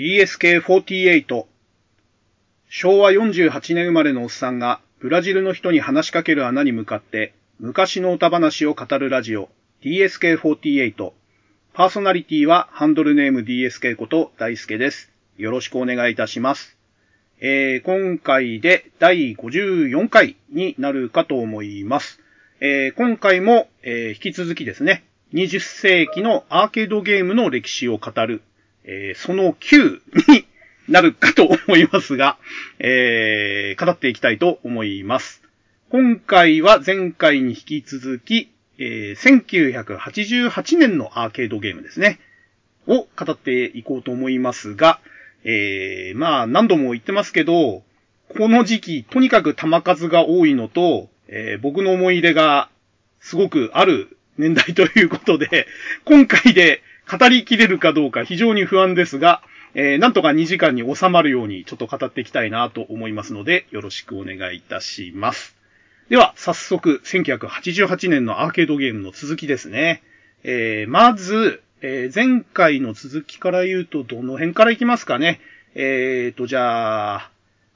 DSK48 昭和48年生まれのおっさんがブラジルの人に話しかける穴に向かって昔の歌話を語るラジオ DSK48 パーソナリティはハンドルネーム DSK こと大輔です。よろしくお願いいたします。えー、今回で第54回になるかと思います。えー、今回も、えー、引き続きですね、20世紀のアーケードゲームの歴史を語る、えー、その9になるかと思いますが、えー、語っていきたいと思います。今回は前回に引き続き、えー、1988年のアーケードゲームですね。を語っていこうと思いますが、えー、まあ何度も言ってますけど、この時期、とにかく弾数が多いのと、えー、僕の思い入れがすごくある年代ということで、今回で語りきれるかどうか非常に不安ですが、えー、なんとか2時間に収まるようにちょっと語っていきたいなと思いますので、よろしくお願いいたします。では、早速、1988年のアーケードゲームの続きですね。えー、まず、えー、前回の続きから言うと、どの辺から行きますかね。えーと、じゃあ、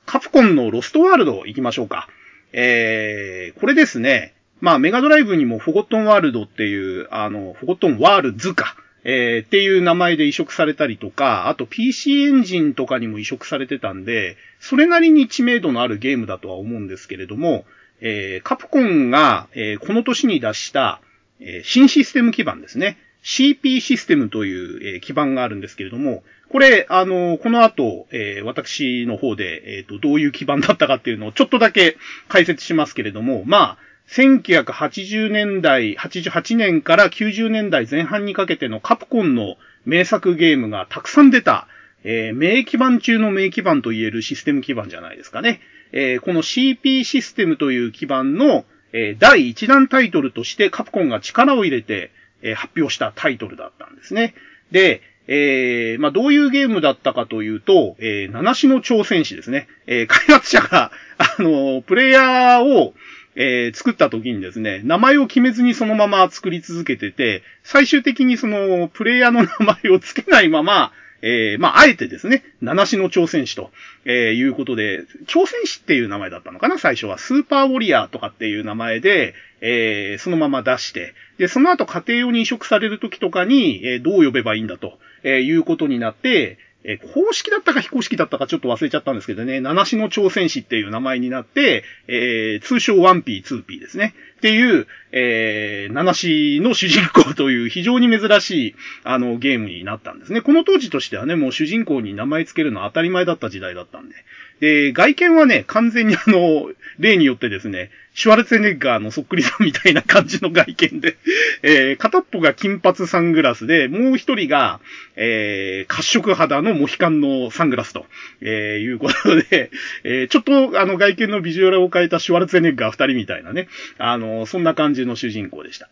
カプコンのロストワールド行きましょうか。えー、これですね。まあ、メガドライブにもフォゴットンワールドっていう、あの、フォゴットンワールズか。えー、っていう名前で移植されたりとか、あと PC エンジンとかにも移植されてたんで、それなりに知名度のあるゲームだとは思うんですけれども、えー、カプコンが、えー、この年に出した、えー、新システム基盤ですね。CP システムという、えー、基盤があるんですけれども、これ、あの、この後、えー、私の方で、えっ、と、どういう基盤だったかっていうのをちょっとだけ解説しますけれども、まあ、1980年代、88年から90年代前半にかけてのカプコンの名作ゲームがたくさん出た、えー、名基盤中の名基盤と言えるシステム基盤じゃないですかね。えー、この CP システムという基盤の、えー、第1弾タイトルとしてカプコンが力を入れて、えー、発表したタイトルだったんですね。で、えー、まあ、どういうゲームだったかというと、えー、七種の挑戦士ですね。えー、開発者が、あの、プレイヤーを、えー、作った時にですね、名前を決めずにそのまま作り続けてて、最終的にその、プレイヤーの名前を付けないまま、えー、まあ、あえてですね、七種の挑戦士と、えー、いうことで、挑戦士っていう名前だったのかな？最初は。スーパーウォリアーとかっていう名前で、えー、そのまま出して、で、その後家庭用に移植される時とかに、えー、どう呼べばいいんだと、えー、いうことになって、え公式だったか非公式だったかちょっと忘れちゃったんですけどね、七種の挑戦士っていう名前になって、えー、通称 1P、2P ですね。っていう、えー、七種の主人公という非常に珍しい、あの、ゲームになったんですね。この当時としてはね、もう主人公に名前つけるのは当たり前だった時代だったんで。で、外見はね、完全にあの、例によってですね、シュワルツェネッガーのそっくりさんみたいな感じの外見で、えー、片っぽが金髪サングラスで、もう一人が、えー、褐色肌のモヒカンのサングラスと、えー、いうことで、えー、ちょっとあの外見のビジュアルを変えたシュワルツェネッガー二人みたいなね、あの、そんな感じの主人公でした。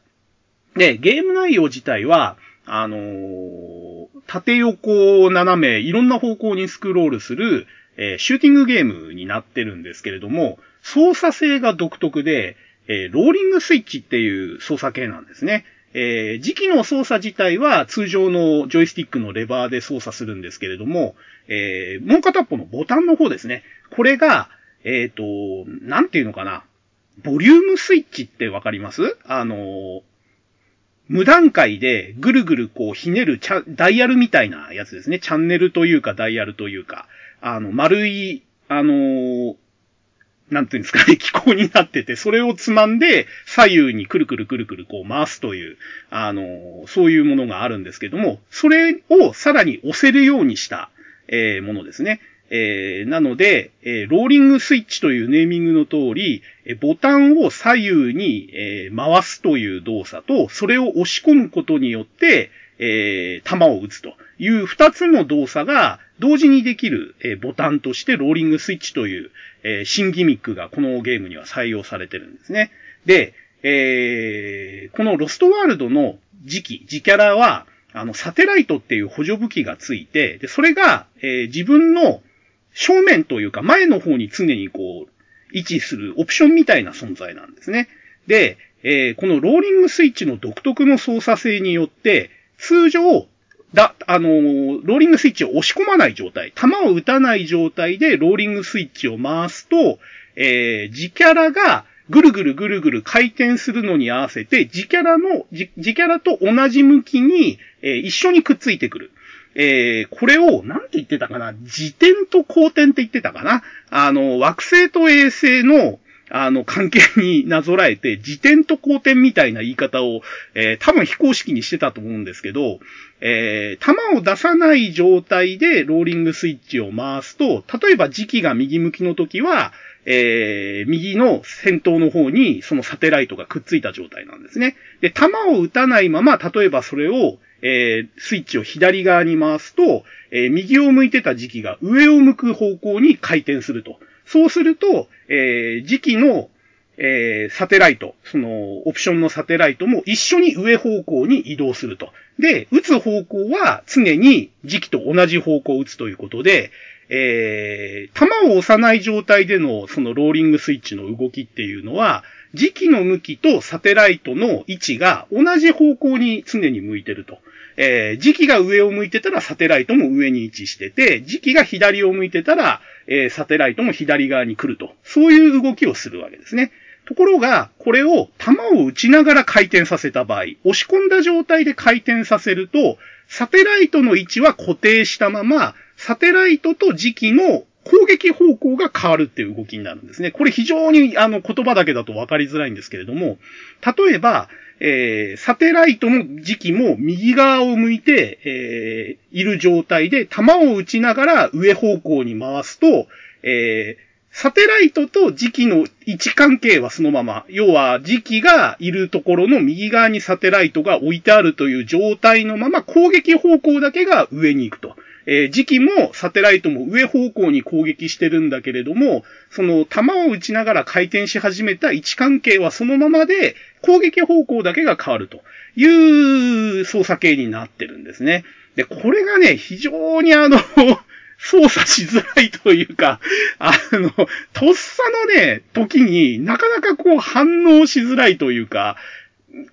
で、ゲーム内容自体は、あのー、縦横斜め、いろんな方向にスクロールする、えー、シューティングゲームになってるんですけれども、操作性が独特で、えー、ローリングスイッチっていう操作系なんですね。えー、時期の操作自体は通常のジョイスティックのレバーで操作するんですけれども、えー、もう片っぽのボタンの方ですね。これが、えっ、ー、と、なんていうのかな。ボリュームスイッチってわかります？あの無段階でぐるぐるこうひねるダイヤルみたいなやつですね。チャンネルというかダイヤルというか。あの、丸い、あのー、なんていうんですかね、気候になってて、それをつまんで、左右にくるくるくるくるこう回すという、あのー、そういうものがあるんですけども、それをさらに押せるようにした、えー、ものですね。えー、なので、えー、ローリングスイッチというネーミングの通り、えー、ボタンを左右に、え、回すという動作と、それを押し込むことによって、えー、弾を撃つという二つの動作が同時にできる、えー、ボタンとしてローリングスイッチという、えー、新ギミックがこのゲームには採用されてるんですね。で、えー、このロストワールドの時期、時キャラは、あの、サテライトっていう補助武器がついて、で、それが、えー、自分の正面というか前の方に常にこう、位置するオプションみたいな存在なんですね。で、えー、このローリングスイッチの独特の操作性によって、通常、だ、あのー、ローリングスイッチを押し込まない状態、弾を撃たない状態でローリングスイッチを回すと、えー、自キャラがぐるぐるぐるぐる回転するのに合わせて、自キャラの、自キャラと同じ向きに、えー、一緒にくっついてくる。えー、これを、なんて言ってたかな自転と公転って言ってたかなあの、惑星と衛星の、あの、関係になぞらえて、自転と公転みたいな言い方を、えー、多分非公式にしてたと思うんですけど、えー、弾を出さない状態でローリングスイッチを回すと、例えば時期が右向きの時は、えー、右の先頭の方にそのサテライトがくっついた状態なんですね。で、弾を撃たないまま、例えばそれを、えー、スイッチを左側に回すと、えー、右を向いてた時期が上を向く方向に回転すると。そうすると、えー、時期の、えー、サテライト、その、オプションのサテライトも一緒に上方向に移動すると。で、打つ方向は常に時期と同じ方向を打つということで、えー、弾を押さない状態でのそのローリングスイッチの動きっていうのは、時期の向きとサテライトの位置が同じ方向に常に向いてると。えー、時期が上を向いてたらサテライトも上に位置してて、時期が左を向いてたら、えー、サテライトも左側に来ると。そういう動きをするわけですね。ところが、これを弾を打ちながら回転させた場合、押し込んだ状態で回転させると、サテライトの位置は固定したまま、サテライトと時期の攻撃方向が変わるっていう動きになるんですね。これ非常にあの言葉だけだと分かりづらいんですけれども、例えば、えー、サテライトの時期も右側を向いて、えー、いる状態で弾を撃ちながら上方向に回すと、えー、サテライトと時期の位置関係はそのまま。要は、時期がいるところの右側にサテライトが置いてあるという状態のまま攻撃方向だけが上に行くと。えー、時期もサテライトも上方向に攻撃してるんだけれども、その弾を打ちながら回転し始めた位置関係はそのままで、攻撃方向だけが変わるという操作系になってるんですね。で、これがね、非常にあの 操作しづらいというか、あの、とっさのね、時になかなかこう反応しづらいというか、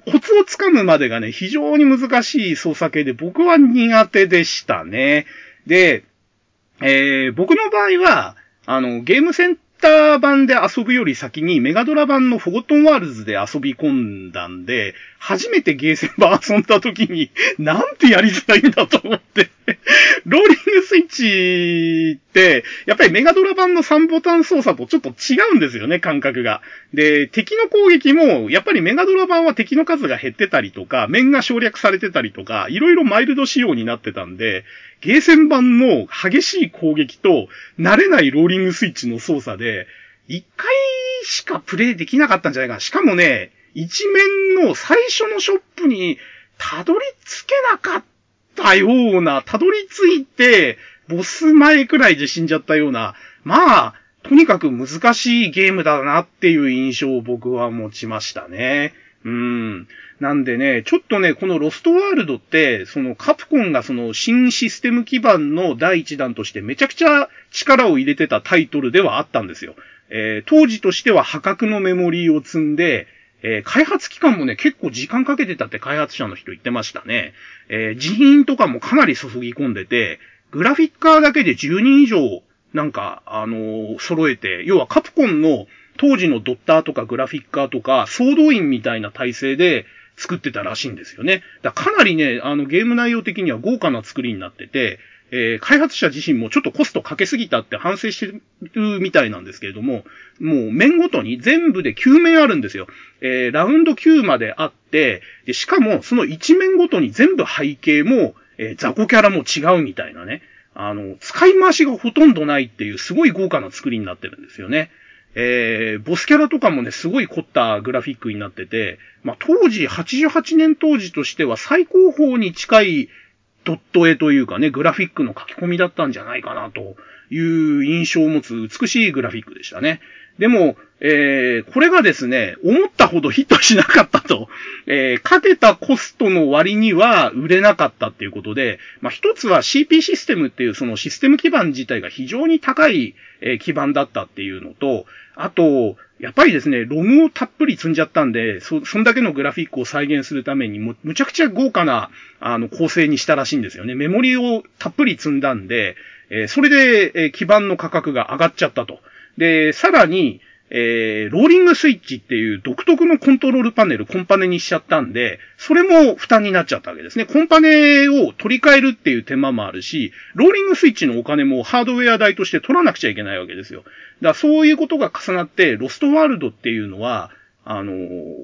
コツをつかむまでがね、非常に難しい操作系で僕は苦手でしたね。で、えー、僕の場合は、あの、ゲームセンター版で遊ぶより先にメガドラ版のフォゴットンワールズで遊び込んだんで、初めてゲーセン版遊んだ時に、なんてやりづらいんだと思ってローリングスイッチって、やっぱりメガドラ版の3ボタン操作とちょっと違うんですよね、感覚が。で、敵の攻撃も、やっぱりメガドラ版は敵の数が減ってたりとか、面が省略されてたりとか、いろいろマイルド仕様になってたんで、ゲーセン版の激しい攻撃と、慣れないローリングスイッチの操作で、一回しかプレイできなかったんじゃないかな。しかもね、一面の最初のショップにたどり着けなかったような、たどり着いて、ボス前くらいで死んじゃったような、まあ、とにかく難しいゲームだなっていう印象を僕は持ちましたね。うん。なんでね、ちょっとね、このロストワールドって、そのカプコンがその新システム基盤の第一弾としてめちゃくちゃ力を入れてたタイトルではあったんですよ。えー、当時としては破格のメモリーを積んで、えー、開発期間もね、結構時間かけてたって開発者の人言ってましたね。えー、人員とかもかなり注ぎ込んでて、グラフィッカーだけで10人以上、なんか、あの、揃えて、要はカプコンの当時のドッターとかグラフィッカーとか、総動員みたいな体制で作ってたらしいんですよね。だかなりね、あの、ゲーム内容的には豪華な作りになってて、えー、開発者自身もちょっとコストかけすぎたって反省してるみたいなんですけれども、もう面ごとに全部で9面あるんですよ。えー、ラウンド9まであって、で、しかもその1面ごとに全部背景も、えー、雑魚キャラも違うみたいなね。あの、使い回しがほとんどないっていうすごい豪華な作りになってるんですよね。えー、ボスキャラとかもね、すごい凝ったグラフィックになってて、まあ、当時、88年当時としては最高峰に近いドット絵というかね、グラフィックの書き込みだったんじゃないかなという印象を持つ美しいグラフィックでしたね。でも、えー、これがですね、思ったほどヒットしなかったと。えー、かけたコストの割には売れなかったっていうことで、まあ、一つは CP システムっていうそのシステム基盤自体が非常に高い、えー、基盤だったっていうのと、あと、やっぱりですね、ロムをたっぷり積んじゃったんで、そ、そんだけのグラフィックを再現するためにむ、むちゃくちゃ豪華な、あの、構成にしたらしいんですよね。メモリをたっぷり積んだんで、えー、それで、えー、基盤の価格が上がっちゃったと。で、さらに、えー、ローリングスイッチっていう独特のコントロールパネル、コンパネにしちゃったんで、それも負担になっちゃったわけですね。コンパネを取り替えるっていう手間もあるし、ローリングスイッチのお金もハードウェア代として取らなくちゃいけないわけですよ。だからそういうことが重なって、ロストワールドっていうのは、あの、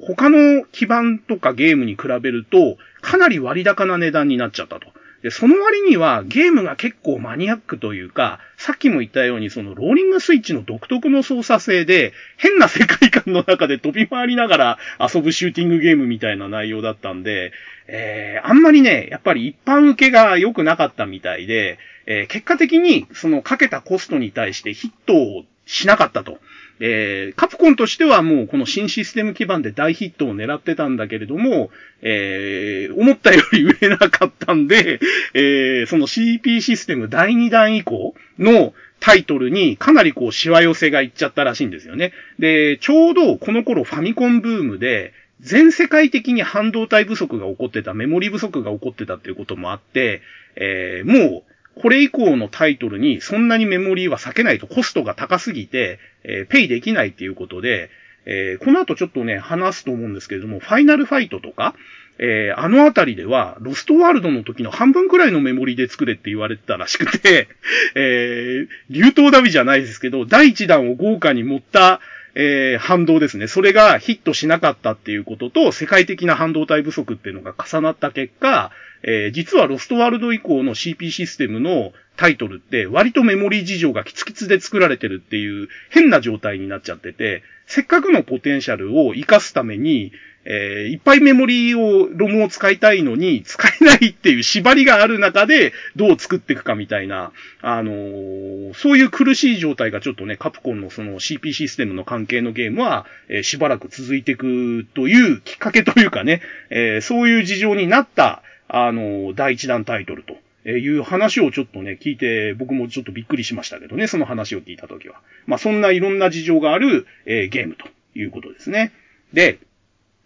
他の基盤とかゲームに比べると、かなり割高な値段になっちゃったと。で、その割にはゲームが結構マニアックというか、さっきも言ったようにそのローリングスイッチの独特の操作性で、変な世界観の中で飛び回りながら遊ぶシューティングゲームみたいな内容だったんで、えー、あんまりね、やっぱり一般受けが良くなかったみたいで、えー、結果的にそのかけたコストに対してヒットをしなかったと。えー、カプコンとしてはもうこの新システム基盤で大ヒットを狙ってたんだけれども、えー、思ったより売れなかったんで、えー、その CP システム第2弾以降のタイトルにかなりこうしわ寄せがいっちゃったらしいんですよね。で、ちょうどこの頃ファミコンブームで、全世界的に半導体不足が起こってた、メモリ不足が起こってたっていうこともあって、えー、もう、これ以降のタイトルにそんなにメモリーは避けないとコストが高すぎて、えー、ペイできないっていうことで、えー、この後ちょっとね、話すと思うんですけれども、ファイナルファイトとか、えー、あのあたりでは、ロストワールドの時の半分くらいのメモリで作れって言われてたらしくて、えー、流頭ダビじゃないですけど、第一弾を豪華に持った、えー、反動ですね。それがヒットしなかったっていうことと、世界的な半導体不足っていうのが重なった結果、えー、実はロストワールド以降の CP システムのタイトルって割とメモリー事情がキツキツで作られてるっていう変な状態になっちゃってて、せっかくのポテンシャルを活かすために、えー、いっぱいメモリーを、ロムを使いたいのに、使えないっていう縛りがある中で、どう作っていくかみたいな、あのー、そういう苦しい状態がちょっとね、カプコンのその CP システムの関係のゲームは、えー、しばらく続いていくというきっかけというかね、え、そういう事情になった、あの第一弾タイトルと。えいう話をちょっとね、聞いて、僕もちょっとびっくりしましたけどね、その話を聞いたときは。まあ、そんないろんな事情がある、え、ゲームということですね。で、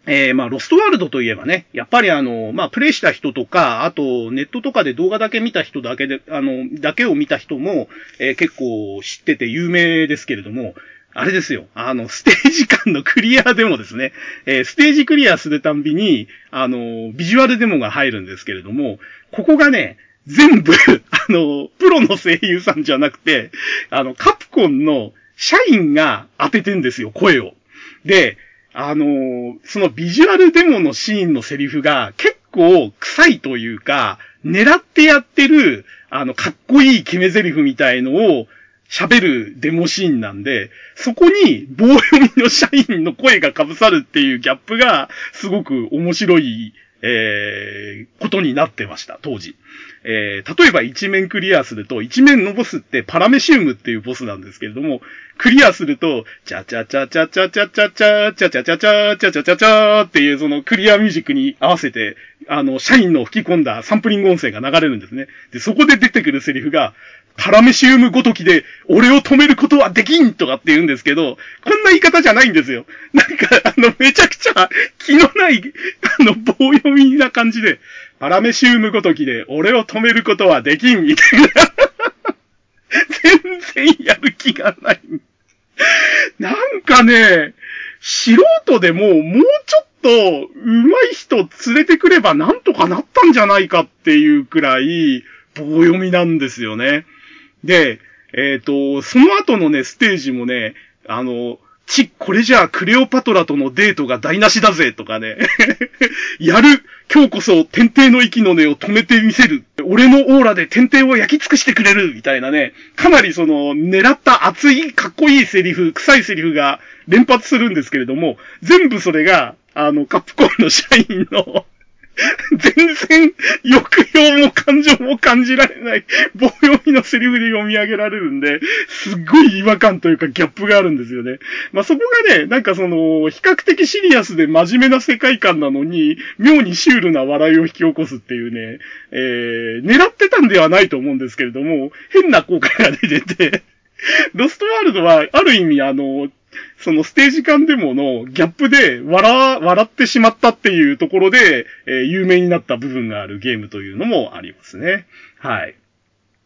えー、まあ、ロストワールドといえばね、やっぱりあの、まあ、プレイした人とか、あと、ネットとかで動画だけ見た人だけで、あの、だけを見た人も、えー、結構知ってて有名ですけれども、あれですよ。あの、ステージ間のクリアでもですね、えー、ステージクリアするたんびに、あの、ビジュアルデモが入るんですけれども、ここがね、全部、あの、プロの声優さんじゃなくて、あの、カプコンの社員が当ててんですよ、声を。で、あのー、そのビジュアルデモのシーンのセリフが結構臭いというか、狙ってやってる、あの、かっこいい決め台詞みたいのを喋るデモシーンなんで、そこに棒読みの社員の声が被さるっていうギャップがすごく面白い、えー、ことになってました、当時。えー、例えば一面クリアすると、一面のボスってパラメシウムっていうボスなんですけれども、クリアすると、チャチャチャチャチャチャチャチャチャチャチャチャチャチャチャチャっていうそのクリアミュージックに合わせて、あの、社員の吹き込んだサンプリング音声が流れるんですね。で、そこで出てくるセリフが、パラメシウムごときで、俺を止めることはできんとかって言うんですけど、こんな言い方じゃないんですよ。なんか、あの、めちゃくちゃ気のない、あの、棒読みな感じで、パラメシウムごときで俺を止めることはできんみたいな。全然やる気がない。なんかね、素人でももうちょっと上手い人連れてくればなんとかなったんじゃないかっていうくらい棒読みなんですよね。で、えっ、ー、と、その後のね、ステージもね、あの、ち、これじゃあクレオパトラとのデートが台無しだぜとかね。やる今日こそ天帝の息の根を止めてみせる俺のオーラで天帝を焼き尽くしてくれるみたいなね。かなりその、狙った熱い、かっこいいセリフ、臭いセリフが連発するんですけれども、全部それが、あの、カップコーンの社員の全然抑揚も感情も感じられない棒読みのセリフで読み上げられるんで、すっごい違和感というかギャップがあるんですよね。まあ、そこがね、なんかその、比較的シリアスで真面目な世界観なのに、妙にシュールな笑いを引き起こすっていうね、えー、狙ってたんではないと思うんですけれども、変な効果が出てて、ロストワールドは、ある意味あの、そのステージ間でものギャップで笑、笑ってしまったっていうところで、えー、有名になった部分があるゲームというのもありますね。はい。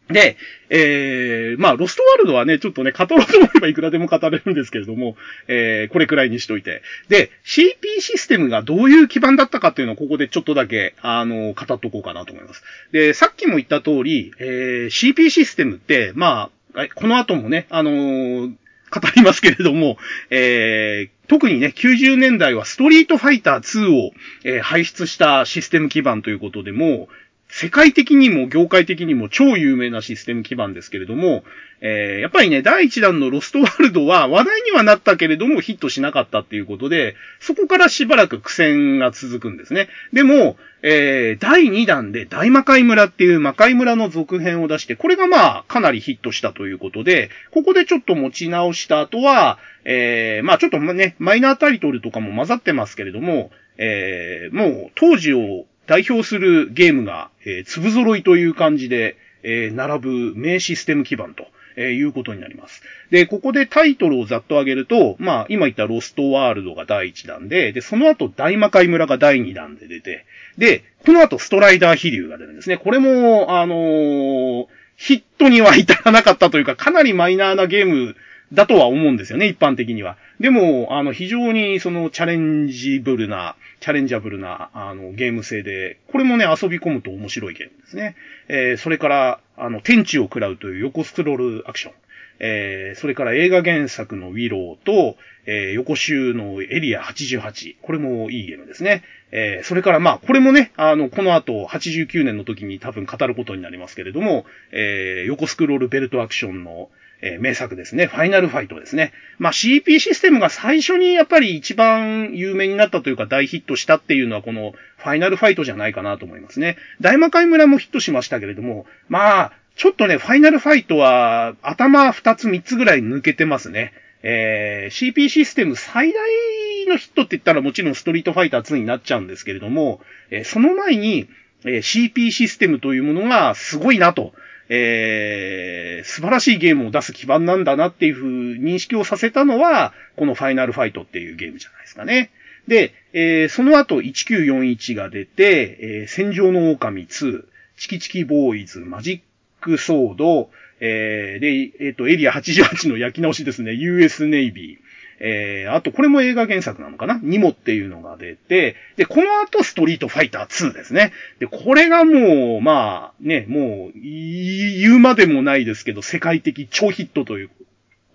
で、えー、まあ、ロストワールドはね、ちょっとね、語ろうと思えばいくらでも語れるんですけれども、えー、これくらいにしといて。で、CP システムがどういう基盤だったかっていうのをここでちょっとだけ、あの、語っとこうかなと思います。で、さっきも言った通り、えー、CP システムって、まあ、この後もね、あのー、語りますけれども、えー、特にね、90年代はストリートファイター2を、えー、輩出したシステム基盤ということでも、世界的にも業界的にも超有名なシステム基盤ですけれども、えー、やっぱりね、第1弾のロストワールドは話題にはなったけれどもヒットしなかったっていうことで、そこからしばらく苦戦が続くんですね。でも、えー、第2弾で大魔界村っていう魔界村の続編を出して、これがまあ、かなりヒットしたということで、ここでちょっと持ち直した後は、えー、まあちょっとね、マイナータイトルとかも混ざってますけれども、えー、もう当時を代表するゲームが、えー、粒揃いという感じで、えー、並ぶ名システム基盤と。えー、いうことになります。で、ここでタイトルをざっと上げると、まあ、今言ったロストワールドが第1弾で、で、その後大魔界村が第2弾で出て、で、この後ストライダー飛竜が出るんですね。これも、あのー、ヒットには至らなかったというか、かなりマイナーなゲームだとは思うんですよね、一般的には。でも、あの、非常にそのチャレンジブルな、チャレンジャブルな、あの、ゲーム性で、これもね、遊び込むと面白いゲームですね。えー、それから、あの、天地を食らうという横スクロールアクション。えー、それから映画原作のウィローと、えー、横集のエリア88。これもいいゲームですね。えー、それからまあ、これもね、あの、この後、89年の時に多分語ることになりますけれども、えー、横スクロールベルトアクションの、えー、名作ですね。ファイナルファイトですね。まあ CP システムが最初にやっぱり一番有名になったというか大ヒットしたっていうのはこのファイナルファイトじゃないかなと思いますね。大魔界村もヒットしましたけれども、まあ、ちょっとね、ファイナルファイトは頭2つ3つぐらい抜けてますね。えー、CP システム最大のヒットって言ったらもちろんストリートファイター2になっちゃうんですけれども、えー、その前に、えー、CP システムというものがすごいなと。えー、素晴らしいゲームを出す基盤なんだなっていうふう認識をさせたのは、このファイナルファイトっていうゲームじゃないですかね。で、えー、その後1941が出て、えー、戦場の狼2、チキチキボーイズ、マジックソード、えー、で、えっ、ー、と、エリア88の焼き直しですね、US ネイビー、えー、あと、これも映画原作なのかな？ニモっていうのが出て、で、この後、ストリートファイター2ですね。で、これがもう、まあ、ね、もう、言うまでもないですけど、世界的超ヒットという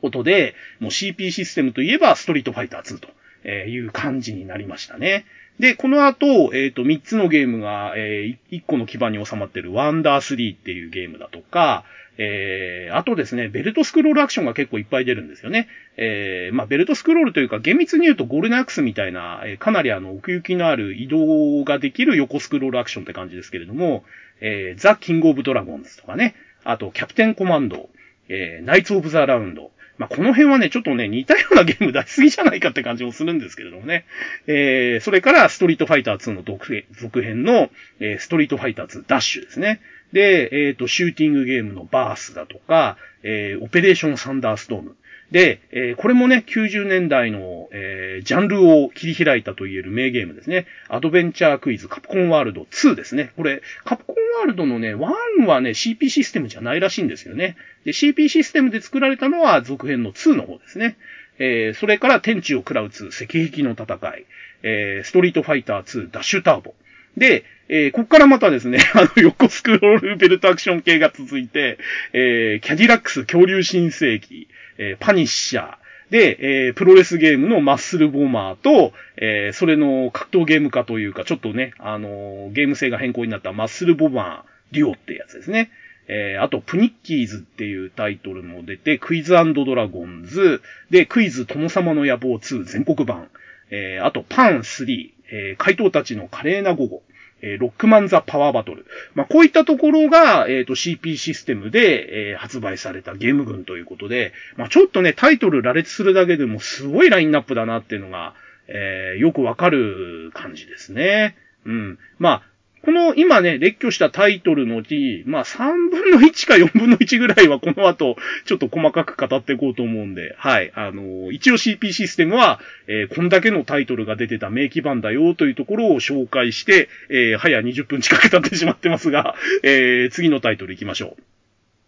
ことで、もう CP システムといえば、ストリートファイター2という感じになりましたね。で、この後、えっ、ー、と、3つのゲームが、えー、1個の基盤に収まってるワンダー3っていうゲームだとか、えー、あとですね、ベルトスクロールアクションが結構いっぱい出るんですよね。えー、まあ、ベルトスクロールというか、厳密に言うとゴールデンアクスみたいな、え、かなりあの、奥行きのある移動ができる横スクロールアクションって感じですけれども、えー、ザ・キング・オブ・ドラゴンズとかね、あと、キャプテン・コマンド、えー、ナイツ・オブ・ザ・ラウンド、まあ、この辺はね、ちょっとね、似たようなゲーム出しすぎじゃないかって感じもするんですけれどもね。えー、それから、ストリートファイター2の続編の、えー、ストリートファイター2ダッシュですね。で、えっ、ー、と、シューティングゲームのバースだとか、えー、オペレーションサンダーストーム。で、えー、これもね、90年代の、えー、ジャンルを切り開いたと言える名ゲームですね。アドベンチャークイズカプコンワールド2ですね。これ、カプコンワールドのね、1はね、CP システムじゃないらしいんですよね。で、CP システムで作られたのは続編の2の方ですね。えー、それから天地を食らう2、赤壁の戦い、えー、ストリートファイター2、ダッシュターボ。で、えー、こっからまたですね、あの、横スクロールベルトアクション系が続いて、えー、キャディラックス恐竜新世紀、えー、パニッシャー、で、えー、プロレスゲームのマッスルボマーと、えー、それの格闘ゲーム化というか、ちょっとね、あのー、ゲーム性が変更になったマッスルボマー、デュオってやつですね。えー、あと、プニッキーズっていうタイトルも出て、クイズドラゴンズ、で、クイズ殿様の野望2全国版、えー、あと、パン3、えー、怪盗たちの華麗な午後、え、ロックマンザパワーバトル。まあ、こういったところが、えっ、ー、と、CP システムで、えー、発売されたゲーム群ということで、まあ、ちょっとね、タイトル羅列するだけでもすごいラインナップだなっていうのが、えー、よくわかる感じですね。うん。まあ、この今ね、列挙したタイトルのうち、まあ3分の1か4分の1ぐらいはこの後、ちょっと細かく語っていこうと思うんで、はい。あの、一応 CP システムは、えー、こんだけのタイトルが出てた名機版だよというところを紹介して、えー、早20分近く経ってしまってますが、えー、次のタイトル行きましょ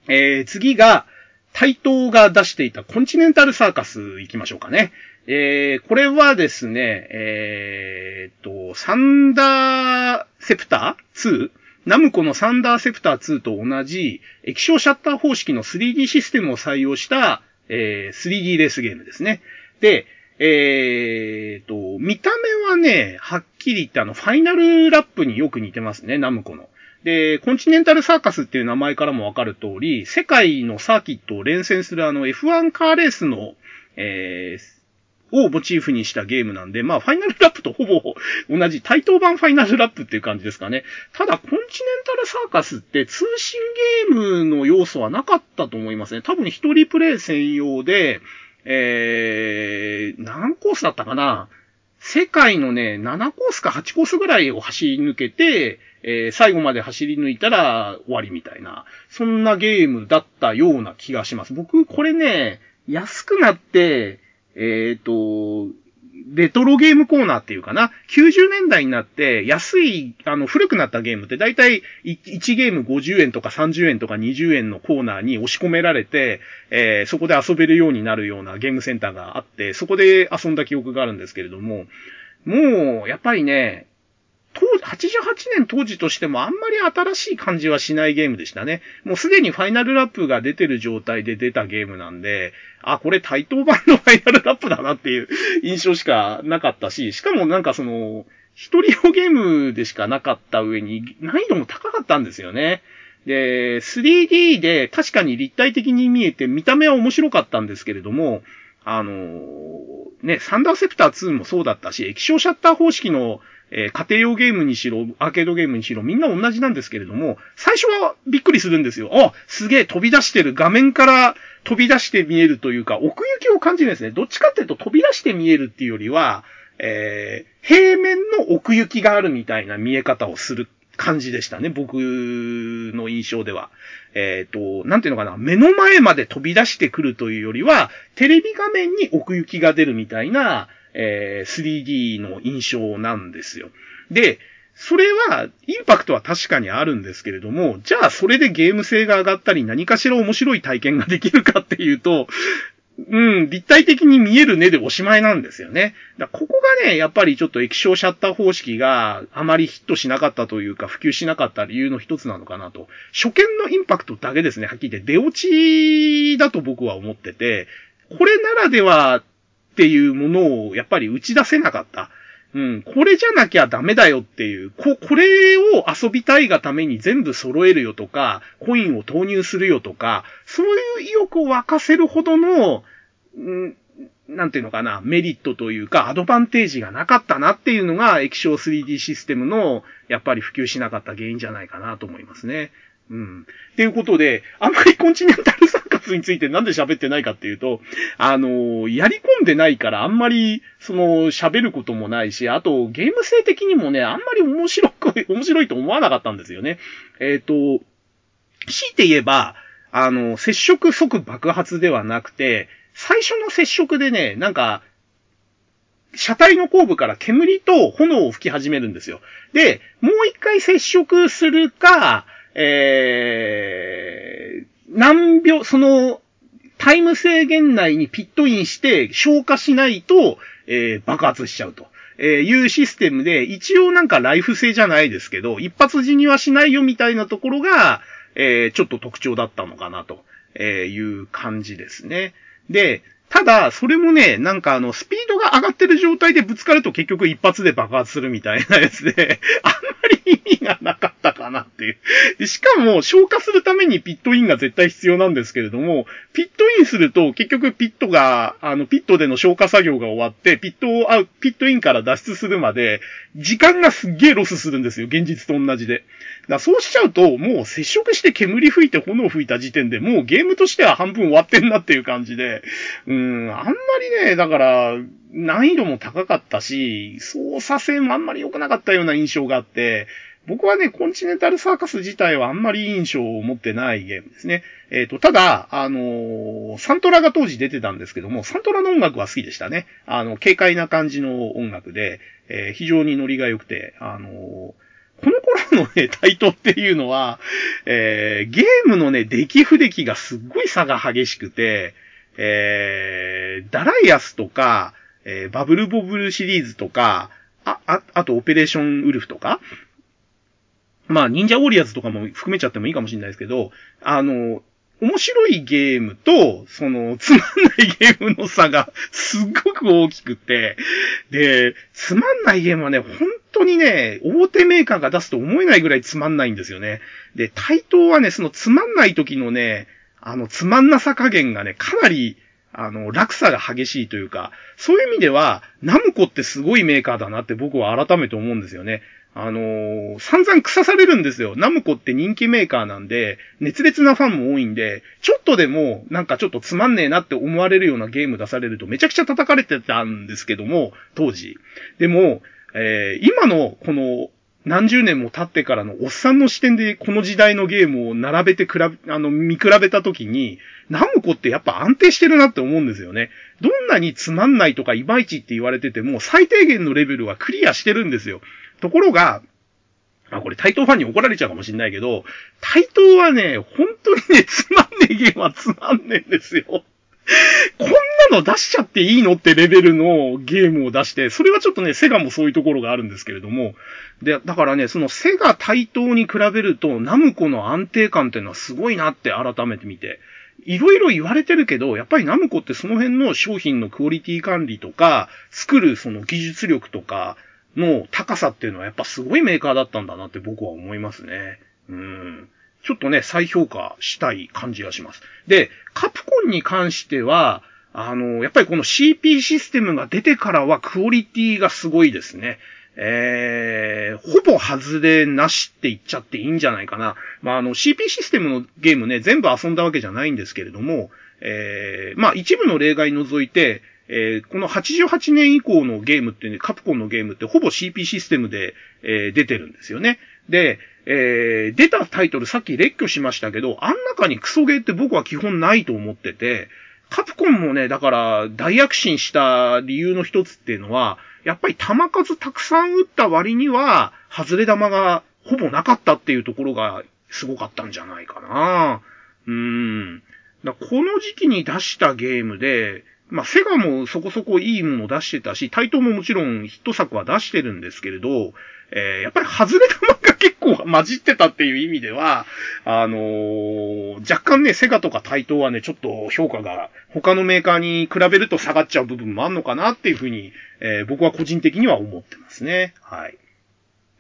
う。えー、次が、対等が出していたコンチネンタルサーカス行きましょうかね。えー、これはですね、えー、っと、サンダーセプター 2? ナムコのサンダーセプター2と同じ液晶シャッター方式の 3D システムを採用した、えー、3D レースゲームですね。で、えー、と、見た目はね、はっきり言ってあの、ファイナルラップによく似てますね、ナムコの。で、コンチネンタルサーカスっていう名前からもわかる通り、世界のサーキットを連戦するあの F1 カーレースの、えー、をモチーフにしたゲームなんで、まあ、ファイナルラップとほぼ同じ対等版ファイナルラップっていう感じですかね。ただ、コンチネンタルサーカスって通信ゲームの要素はなかったと思いますね。多分一人プレイ専用で、えー、何コースだったかな世界のね、7コースか8コースぐらいを走り抜けて、えー、最後まで走り抜いたら終わりみたいな、そんなゲームだったような気がします。僕、これね、安くなって、えっ、ー、と、レトロゲームコーナーっていうかな、90年代になって安い、あの、古くなったゲームってだいたい1ゲーム50円とか30円とか20円のコーナーに押し込められて、えー、そこで遊べるようになるようなゲームセンターがあって、そこで遊んだ記憶があるんですけれども、もう、やっぱりね、当88年当時としてもあんまり新しい感じはしないゲームでしたね。もうすでにファイナルラップが出てる状態で出たゲームなんで、あ、これ対等版のファイナルラップだなっていう印象しかなかったし、しかもなんかその、一人用ゲームでしかなかった上に難易度も高かったんですよね。で、3D で確かに立体的に見えて見た目は面白かったんですけれども、あのね、サンダーセプター2もそうだったし、液晶シャッター方式のえー、家庭用ゲームにしろ、アーケードゲームにしろ、みんな同じなんですけれども、最初はびっくりするんですよ。あ、すげえ飛び出してる、画面から飛び出して見えるというか、奥行きを感じるんですね。どっちかっていうと飛び出して見えるっていうよりは、えー、平面の奥行きがあるみたいな見え方をする感じでしたね、僕の印象では。えっ、ー、と、なんていうのかな、目の前まで飛び出してくるというよりは、テレビ画面に奥行きが出るみたいな、えー、3D の印象なんですよ。で、それは、インパクトは確かにあるんですけれども、じゃあそれでゲーム性が上がったり何かしら面白い体験ができるかっていうと、うん、立体的に見えるねでおしまいなんですよね。だここがね、やっぱりちょっと液晶シャッター方式があまりヒットしなかったというか、普及しなかった理由の一つなのかなと。初見のインパクトだけですね、はっきり言って。出落ちだと僕は思ってて、これならではっていうものをやっぱり打ち出せなかった。うん、これじゃなきゃダメだよっていう、こ、これを遊びたいがために全部揃えるよとか、コインを投入するよとか、そういう意欲を沸かせるほどの、んなんていうのかな、メリットというか、アドバンテージがなかったなっていうのが、液晶 3D システムの、やっぱり普及しなかった原因じゃないかなと思いますね。うん。っていうことで、あんまりコンチネンタルサーカスについてなんで喋ってないかっていうと、あの、やり込んでないからあんまり、その、喋ることもないし、あと、ゲーム性的にもね、あんまり面白く、面白いと思わなかったんですよね。えっ、ー、と、強いて言えば、あの、接触即爆発ではなくて、最初の接触でね、なんか、車体の後部から煙と炎を吹き始めるんですよ。で、もう一回接触するか、えー、何秒、その、タイム制限内にピットインして消化しないと、えー、爆発しちゃうと。えいうシステムで、一応なんかライフ制じゃないですけど、一発死にはしないよみたいなところが、えー、ちょっと特徴だったのかなとえいう感じですね。で、ただ、それもね、なんかあの、スピードが上がってる状態でぶつかると結局一発で爆発するみたいなやつで、あんまり意味がなかったかなっていう。しかも、消化するためにピットインが絶対必要なんですけれども、ピットインすると結局ピットが、あの、ピットでの消化作業が終わって、ピットを、ピットインから脱出するまで、時間がすっげえロスするんですよ。現実と同じで。だそうしちゃうと、もう接触して煙吹いて炎吹いた時点でもうゲームとしては半分終わってんなっていう感じで、うん、あんまりね、だから、難易度も高かったし、操作性もあんまり良くなかったような印象があって、僕はね、コンチネンタルサーカス自体はあんまり印象を持ってないゲームですね。えっ、ー、と、ただ、あのー、サントラが当時出てたんですけども、サントラの音楽は好きでしたね。あの、軽快な感じの音楽で、えー、非常にノリが良くて、あのこの頃のね、対等っていうのは、えゲームのね、出来不出来がすっごい差が激しくて、えダライアスとか、えバブルボブルシリーズとか、あ、あ、あとオペレーションウルフとか、まあ、忍者ウォリアーズとかも含めちゃってもいいかもしれないですけど、あの、面白いゲームと、その、つまんないゲームの差がすっごく大きくて、で、つまんないゲームはね、本当にね、大手メーカーが出すと思えないぐらいつまんないんですよね。で、対等はね、そのつまんない時のね、あの、つまんなさ加減がね、かなり、あの、落差が激しいというか、そういう意味では、ナムコってすごいメーカーだなって僕は改めて思うんですよね。あのー、散々腐されるんですよ。ナムコって人気メーカーなんで、熱烈なファンも多いんで、ちょっとでも、なんかちょっとつまんねえなって思われるようなゲーム出されるとめちゃくちゃ叩かれてたんですけども、当時。でも、えー、今のこの何十年も経ってからのおっさんの視点でこの時代のゲームを並べて比べ、あの、見比べたときに、ナムコってやっぱ安定してるなって思うんですよね。どんなにつまんないとかいまいちって言われてても、最低限のレベルはクリアしてるんですよ。ところが、あ、これ対等ファンに怒られちゃうかもしんないけど、対等はね、本当にね、つまんねえゲームはつまんねえんですよ。こんなの出しちゃっていいのってレベルのゲームを出して、それはちょっとね、セガもそういうところがあるんですけれども、で、だからね、そのセガ対等に比べると、ナムコの安定感っていうのはすごいなって改めて見て。いろいろ言われてるけど、やっぱりナムコってその辺の商品のクオリティ管理とか、作るその技術力とか、の高さっていうのはやっぱすごいメーカーだったんだなって僕は思いますね。うん。ちょっとね、再評価したい感じがします。で、カプコンに関しては、あの、やっぱりこの CP システムが出てからはクオリティがすごいですね。えー、ほぼ外れなしって言っちゃっていいんじゃないかな。まあ、あの CP システムのゲームね、全部遊んだわけじゃないんですけれども、えー、まあ一部の例外除いて、えー、この88年以降のゲームってね、カプコンのゲームってほぼ CP システムで、えー、出てるんですよね。で、えー、出たタイトルさっき列挙しましたけど、あん中にクソゲーって僕は基本ないと思ってて、カプコンもね、だから大躍進した理由の一つっていうのは、やっぱり弾数たくさん撃った割には、外れ弾がほぼなかったっていうところがすごかったんじゃないかな。うーん。だこの時期に出したゲームで、まあ、セガもそこそこいいもの出してたし、タイトももちろんヒット作は出してるんですけれど、えー、やっぱり外れ玉が結構混じってたっていう意味では、あのー、若干ね、セガとかタイトはね、ちょっと評価が他のメーカーに比べると下がっちゃう部分もあんのかなっていうふうに、えー、僕は個人的には思ってますね。はい。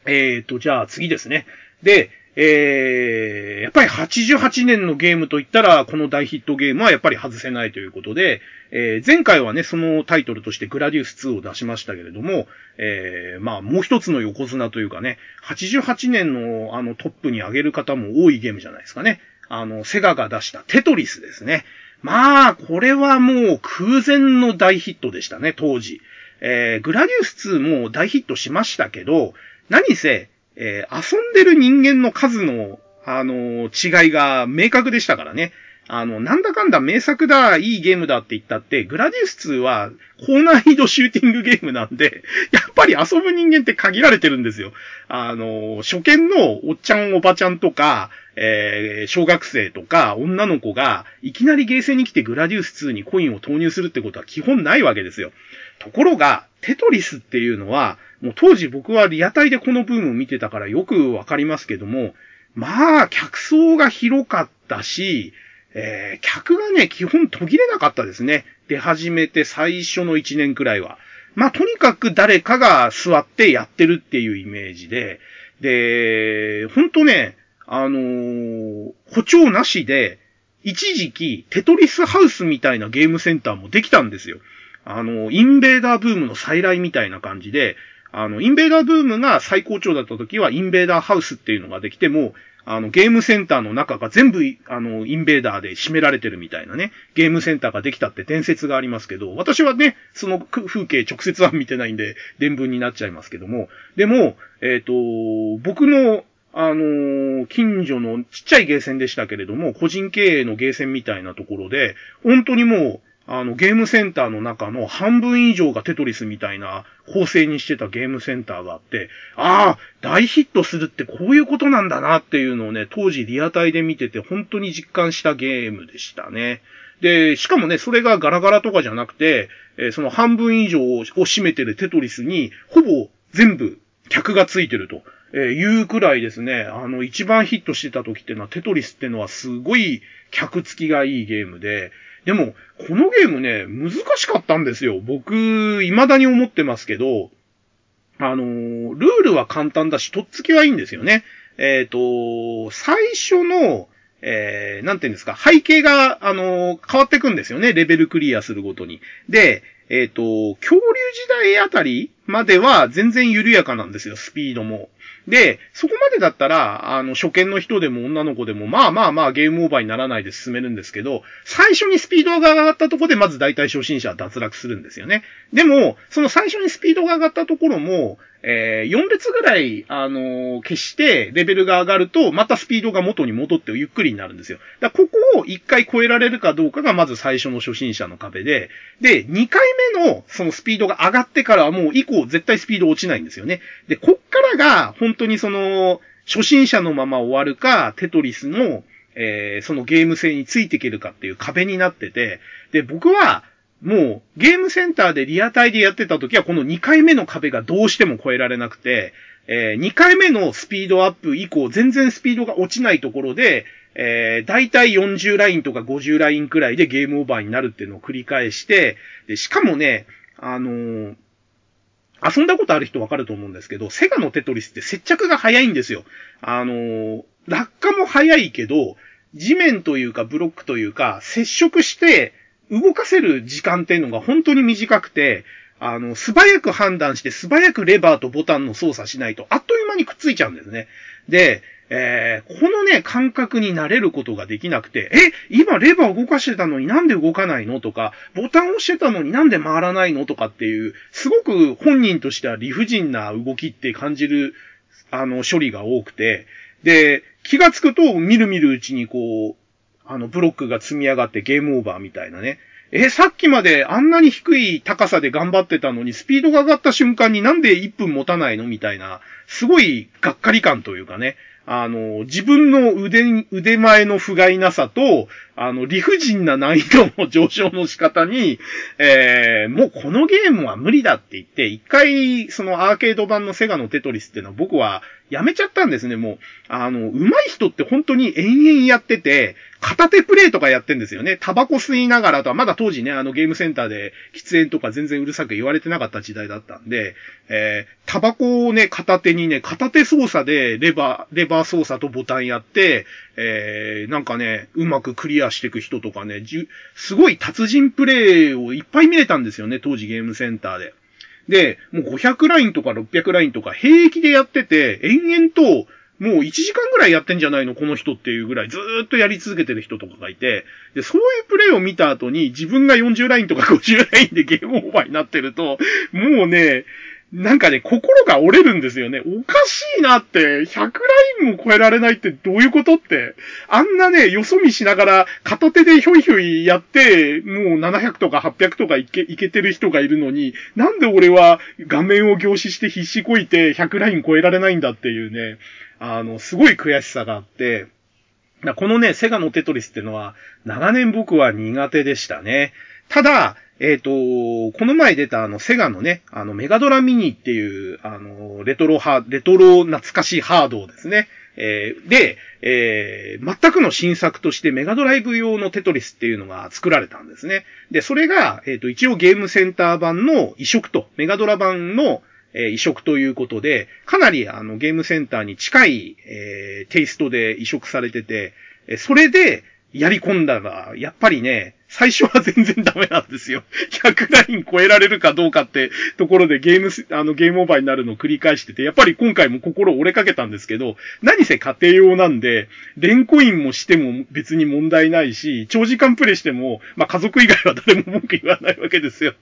えーと、じゃあ次ですね。で、えー、やっぱり88年のゲームといったら、この大ヒットゲームはやっぱり外せないということで、えー、前回はね、そのタイトルとしてグラディウス2を出しましたけれども、えー、まあ、もう一つの横綱というかね、88年のあのトップに上げる方も多いゲームじゃないですかね。あの、セガが出したテトリスですね。まあ、これはもう空前の大ヒットでしたね、当時。えー、グラディウス2も大ヒットしましたけど、何せ、えー、遊んでる人間の数の、あのー、違いが明確でしたからね。あの、なんだかんだ名作だ、いいゲームだって言ったって、グラディウス2は高難易度シューティングゲームなんで、やっぱり遊ぶ人間って限られてるんですよ。あの、初見のおっちゃんおばちゃんとか、えー、小学生とか女の子がいきなりゲーセンに来てグラディウス2にコインを投入するってことは基本ないわけですよ。ところが、テトリスっていうのは、もう当時僕はリアタイでこのブームを見てたからよくわかりますけども、まあ、客層が広かったし、えー、客がね、基本途切れなかったですね。出始めて最初の1年くらいは。まあ、とにかく誰かが座ってやってるっていうイメージで、で、ほんとね、あのー、補聴なしで、一時期、テトリスハウスみたいなゲームセンターもできたんですよ。あの、インベーダーブームの再来みたいな感じで、あの、インベーダーブームが最高潮だった時は、インベーダーハウスっていうのができても、あの、ゲームセンターの中が全部、あの、インベーダーで占められてるみたいなね、ゲームセンターができたって伝説がありますけど、私はね、その風景直接は見てないんで、伝聞になっちゃいますけども、でも、えっ、ー、と、僕の、あのー、近所のちっちゃいゲーセンでしたけれども、個人経営のゲーセンみたいなところで、本当にもう、あの、ゲームセンターの中の半分以上がテトリスみたいな構成にしてたゲームセンターがあって、ああ、大ヒットするってこういうことなんだなっていうのをね、当時リアタイで見てて本当に実感したゲームでしたね。で、しかもね、それがガラガラとかじゃなくて、えー、その半分以上を占めてるテトリスに、ほぼ全部客がついてると。え、いうくらいですね、あの、一番ヒットしてた時っていうのは、テトリスってのはすごい客付きがいいゲームで、でも、このゲームね、難しかったんですよ。僕、未だに思ってますけど、あのー、ルールは簡単だし、とっつきはいいんですよね。えっ、ー、と、最初の、えー、なんていうんですか、背景が、あのー、変わってくんですよね。レベルクリアするごとに。で、えっ、と、恐竜時代あたりまでは全然緩やかなんですよ、スピードも。で、そこまでだったら、あの、初見の人でも女の子でも、まあまあまあゲームオーバーにならないで進めるんですけど、最初にスピードが上がったとこで、まず大体初心者は脱落するんですよね。でも、その最初にスピードが上がったところも、えー、4列ぐらい、あのー、消して、レベルが上がると、またスピードが元に戻ってゆっくりになるんですよ。だここを1回超えられるかどうかが、まず最初の初心者の壁で、で、2回目の、そのスピードが上がってからはもう以降絶対スピード落ちないんですよね。で、こっからが、本当にその、初心者のまま終わるか、テトリスの、えー、そのゲーム性についていけるかっていう壁になってて、で、僕は、もう、ゲームセンターでリアタイでやってた時は、この2回目の壁がどうしても超えられなくて、えー、2回目のスピードアップ以降、全然スピードが落ちないところで、えー、だいたい40ラインとか50ラインくらいでゲームオーバーになるっていうのを繰り返して、で、しかもね、あのー、遊んだことある人わかると思うんですけど、セガのテトリスって接着が早いんですよ。あのー、落下も早いけど、地面というかブロックというか、接触して、動かせる時間っていうのが本当に短くて、あの、素早く判断して素早くレバーとボタンの操作しないと、あっという間にくっついちゃうんですね。で、えー、このね、感覚に慣れることができなくて、え、今レバー動かしてたのになんで動かないのとか、ボタン押してたのになんで回らないのとかっていう、すごく本人としては理不尽な動きって感じる、あの、処理が多くて、で、気がつくと、みるみるうちにこう、あの、ブロックが積み上がってゲームオーバーみたいなね。え、さっきまであんなに低い高さで頑張ってたのに、スピードが上がった瞬間になんで1分持たないのみたいな、すごいがっかり感というかね。あの、自分の腕、腕前の不甲斐なさと、あの、理不尽な難易度の上昇の仕方に、えー、もうこのゲームは無理だって言って、一回、そのアーケード版のセガのテトリスっていうのは僕はやめちゃったんですね、もう。あの、上手い人って本当に延々やってて、片手プレイとかやってんですよね。タバコ吸いながらとは、まだ当時ね、あのゲームセンターで喫煙とか全然うるさく言われてなかった時代だったんで、えー、タバコをね、片手にね、片手操作でレバー、レバー操作とボタンやって、えー、なんかね、うまくクリアしていく人とかね、じゅすごい達人プレイをいっぱい見れたんですよね、当時ゲームセンターで。で、もう500ラインとか600ラインとか平気でやってて、延々ともう1時間ぐらいやってんじゃないのこの人っていうぐらいずーっとやり続けてる人とかがいて、で、そういうプレイを見た後に自分が40ラインとか50ラインでゲームオーバーになってると、もうね、なんかね、心が折れるんですよね。おかしいなって、100ラインも超えられないってどういうことって。あんなね、よそ見しながら片手でひょいひょいやって、もう700とか800とかいけ、いけてる人がいるのに、なんで俺は画面を凝視して必死こいて100ライン超えられないんだっていうね、あの、すごい悔しさがあって、このね、セガのテトリスってのは、長年僕は苦手でしたね。ただ、えっ、ー、と、この前出たあの、セガのね、あの、メガドラミニっていう、あの、レトロハレトロ懐かしいハードですね。えー、で、えー、全くの新作としてメガドライブ用のテトリスっていうのが作られたんですね。で、それが、えっ、ー、と、一応ゲームセンター版の移植と、メガドラ版の、え、移植ということで、かなりあのゲームセンターに近い、え、テイストで移植されてて、それでやり込んだが、やっぱりね、最初は全然ダメなんですよ。100ライン超えられるかどうかってところでゲーム、あの、ゲームオーバーになるのを繰り返してて、やっぱり今回も心折れかけたんですけど、何せ家庭用なんで、レンコインもしても別に問題ないし、長時間プレイしても、まあ、家族以外は誰も文句言わないわけですよ。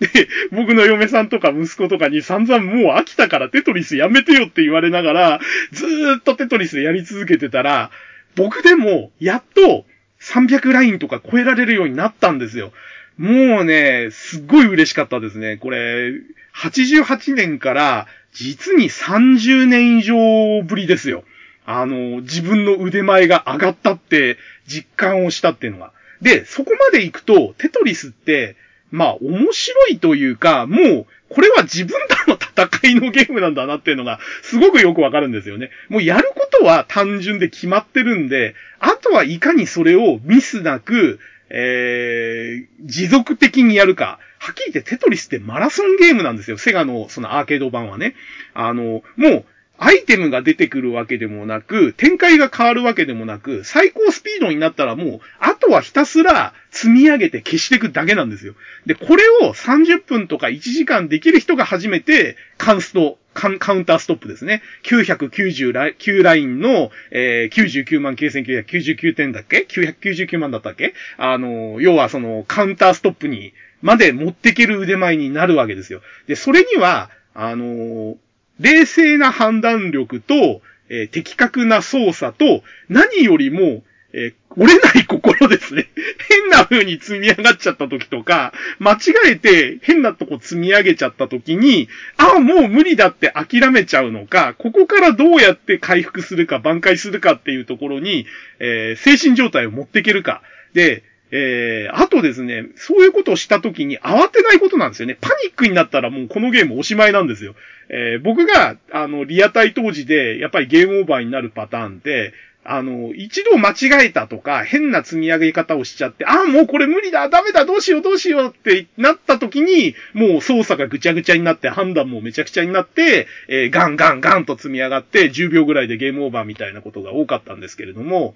で、僕の嫁さんとか息子とかに散々もう飽きたからテトリスやめてよって言われながら、ずーっとテトリスやり続けてたら、僕でも、やっと、300ラインとか超えられるようになったんですよ。もうね、すっごい嬉しかったですね。これ、88年から実に30年以上ぶりですよ。あの、自分の腕前が上がったって実感をしたっていうのが。で、そこまで行くと、テトリスって、まあ、面白いというか、もう、これは自分との戦いのゲームなんだなっていうのが、すごくよくわかるんですよね。もうやることは単純で決まってるんで、あとはいかにそれをミスなく、えー、持続的にやるか。はっきり言ってテトリスってマラソンゲームなんですよ。セガのそのアーケード版はね。あの、もう、アイテムが出てくるわけでもなく、展開が変わるわけでもなく、最高スピードになったらもう、あとはひたすら積み上げて消していくだけなんですよ。で、これを30分とか1時間できる人が初めて、カンスト、カウンターストップですね。999ラインの、えー、99万9999点だっけ ?999 万だったっけ？あの、要はその、カウンターストップに、まで持ってける腕前になるわけですよ。で、それには、あのー冷静な判断力と、えー、的確な操作と、何よりも、えー、折れない心ですね。変な風に積み上がっちゃった時とか、間違えて変なとこ積み上げちゃった時に、ああ、もう無理だって諦めちゃうのか、ここからどうやって回復するか挽回するかっていうところに、えー、精神状態を持っていけるか。で、えー、あとですね、そういうことをした時に慌てないことなんですよね。パニックになったらもうこのゲームおしまいなんですよ。えー、僕が、あの、リアタイ当時で、やっぱりゲームオーバーになるパターンって、あの、一度間違えたとか、変な積み上げ方をしちゃって、ああ、もうこれ無理だ、ダメだ、どうしよう、どうしようってなった時に、もう操作がぐちゃぐちゃになって、判断もめちゃくちゃになって、えー、ガンガンガンと積み上がって、10秒ぐらいでゲームオーバーみたいなことが多かったんですけれども、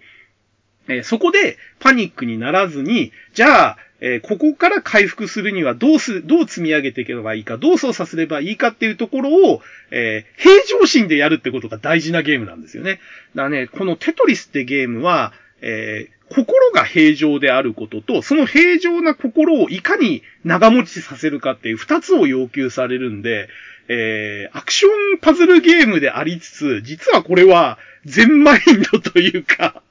え、そこでパニックにならずに、じゃあ、え、ここから回復するにはどうす、どう積み上げていけばいいか、どう操作すればいいかっていうところを、えー、平常心でやるってことが大事なゲームなんですよね。だね、このテトリスってゲームは、えー、心が平常であることと、その平常な心をいかに長持ちさせるかっていう二つを要求されるんで、えー、アクションパズルゲームでありつつ、実はこれは全マインドというか、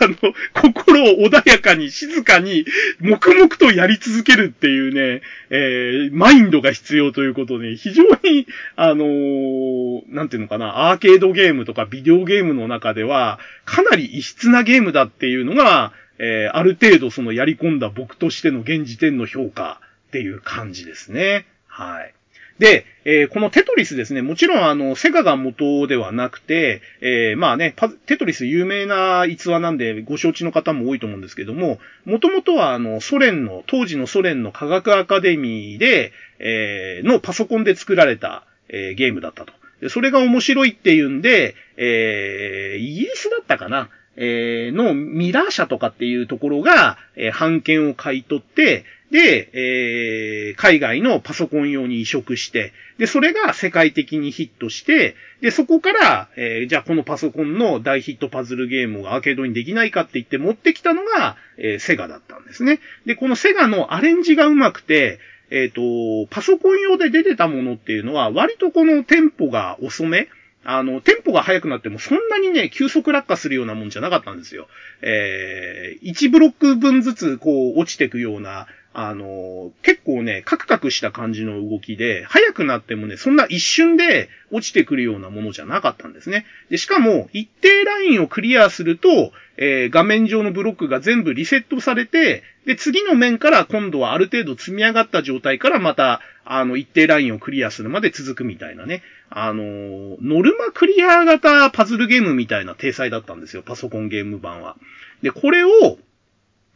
あの、心を穏やかに静かに黙々とやり続けるっていうね、えー、マインドが必要ということで、非常に、あのー、なんていうのかな、アーケードゲームとかビデオゲームの中では、かなり異質なゲームだっていうのが、えー、ある程度そのやり込んだ僕としての現時点の評価っていう感じですね。はい。で、えー、このテトリスですね、もちろんあの、セガが元ではなくて、えー、まあね、テトリス有名な逸話なんでご承知の方も多いと思うんですけども、もともとはあの、ソ連の、当時のソ連の科学アカデミーで、えー、のパソコンで作られた、え、ゲームだったと。でそれが面白いっていうんで、え、イギリスだったかなえー、のミラー社とかっていうところが、えー、版権を買い取って、で、えー、海外のパソコン用に移植して、で、それが世界的にヒットして、で、そこから、えー、じゃあこのパソコンの大ヒットパズルゲームをアーケードにできないかって言って持ってきたのが、えー、セガだったんですね。で、このセガのアレンジがうまくて、えっ、ー、と、パソコン用で出てたものっていうのは、割とこのテンポが遅め、あの、テンポが速くなってもそんなにね、急速落下するようなもんじゃなかったんですよ。えー、1ブロック分ずつこう落ちていくような、あの、結構ね、カクカクした感じの動きで、速くなってもね、そんな一瞬で落ちてくるようなものじゃなかったんですね。で、しかも、一定ラインをクリアすると、えー、画面上のブロックが全部リセットされて、で、次の面から今度はある程度積み上がった状態からまた、あの、一定ラインをクリアするまで続くみたいなね。あのノルマクリア型パズルゲームみたいな体裁だったんですよ、パソコンゲーム版は。で、これを、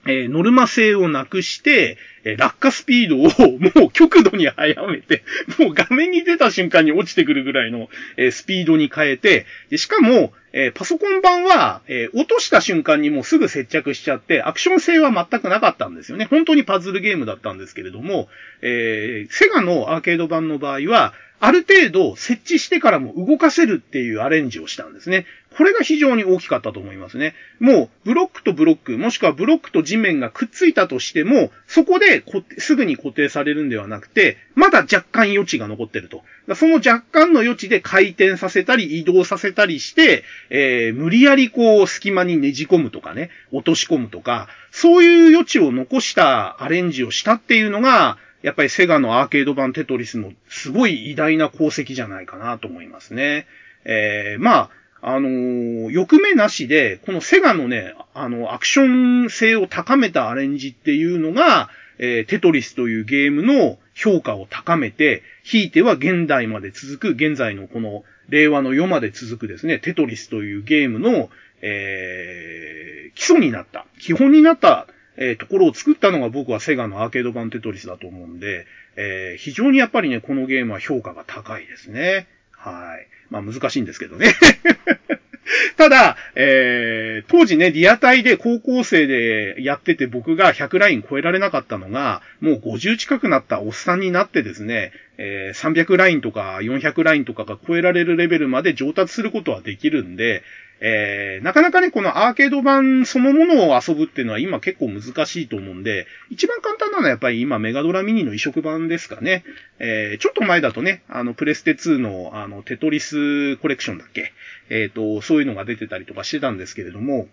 えー、ノルマ性をなくして、えー、落下スピードをもう極度に速めて、もう画面に出た瞬間に落ちてくるぐらいの、えー、スピードに変えて、でしかも、えパソコン版は、え落とした瞬間にもうすぐ接着しちゃって、アクション性は全くなかったんですよね。本当にパズルゲームだったんですけれども、えセガのアーケード版の場合は、ある程度設置してからも動かせるっていうアレンジをしたんですね。これが非常に大きかったと思いますね。もう、ブロックとブロック、もしくはブロックと地面がくっついたとしても、そこですぐに固定されるんではなくて、まだ若干余地が残ってると。その若干の余地で回転させたり移動させたりして、えー、無理やりこう隙間にねじ込むとかね、落とし込むとか、そういう余地を残したアレンジをしたっていうのが、やっぱりセガのアーケード版テトリスのすごい偉大な功績じゃないかなと思いますね。えー、まあ、あのー、欲目なしで、このセガのね、あの、アクション性を高めたアレンジっていうのが、えー、テトリスというゲームの評価を高めて、ひいては現代まで続く、現在のこの令和の世まで続くですね、テトリスというゲームの、えー、基礎になった、基本になったえー、ところを作ったのが僕はセガのアーケード版テトリスだと思うんで、えー、非常にやっぱりね、このゲームは評価が高いですね。はい。まあ難しいんですけどね。ただ、えー、当時ね、リアタイで高校生でやってて僕が100ライン超えられなかったのが、もう50近くなったおっさんになってですね、えー、300ラインとか400ラインとかが超えられるレベルまで上達することはできるんで、えー、なかなかね、このアーケード版そのものを遊ぶっていうのは今結構難しいと思うんで、一番簡単なのはやっぱり今メガドラミニの移植版ですかね。えー、ちょっと前だとね、あの、プレステ2のあの、テトリスコレクションだっけ？えっ、ー、と、そういうのが出てたりとかしてたんですけれども、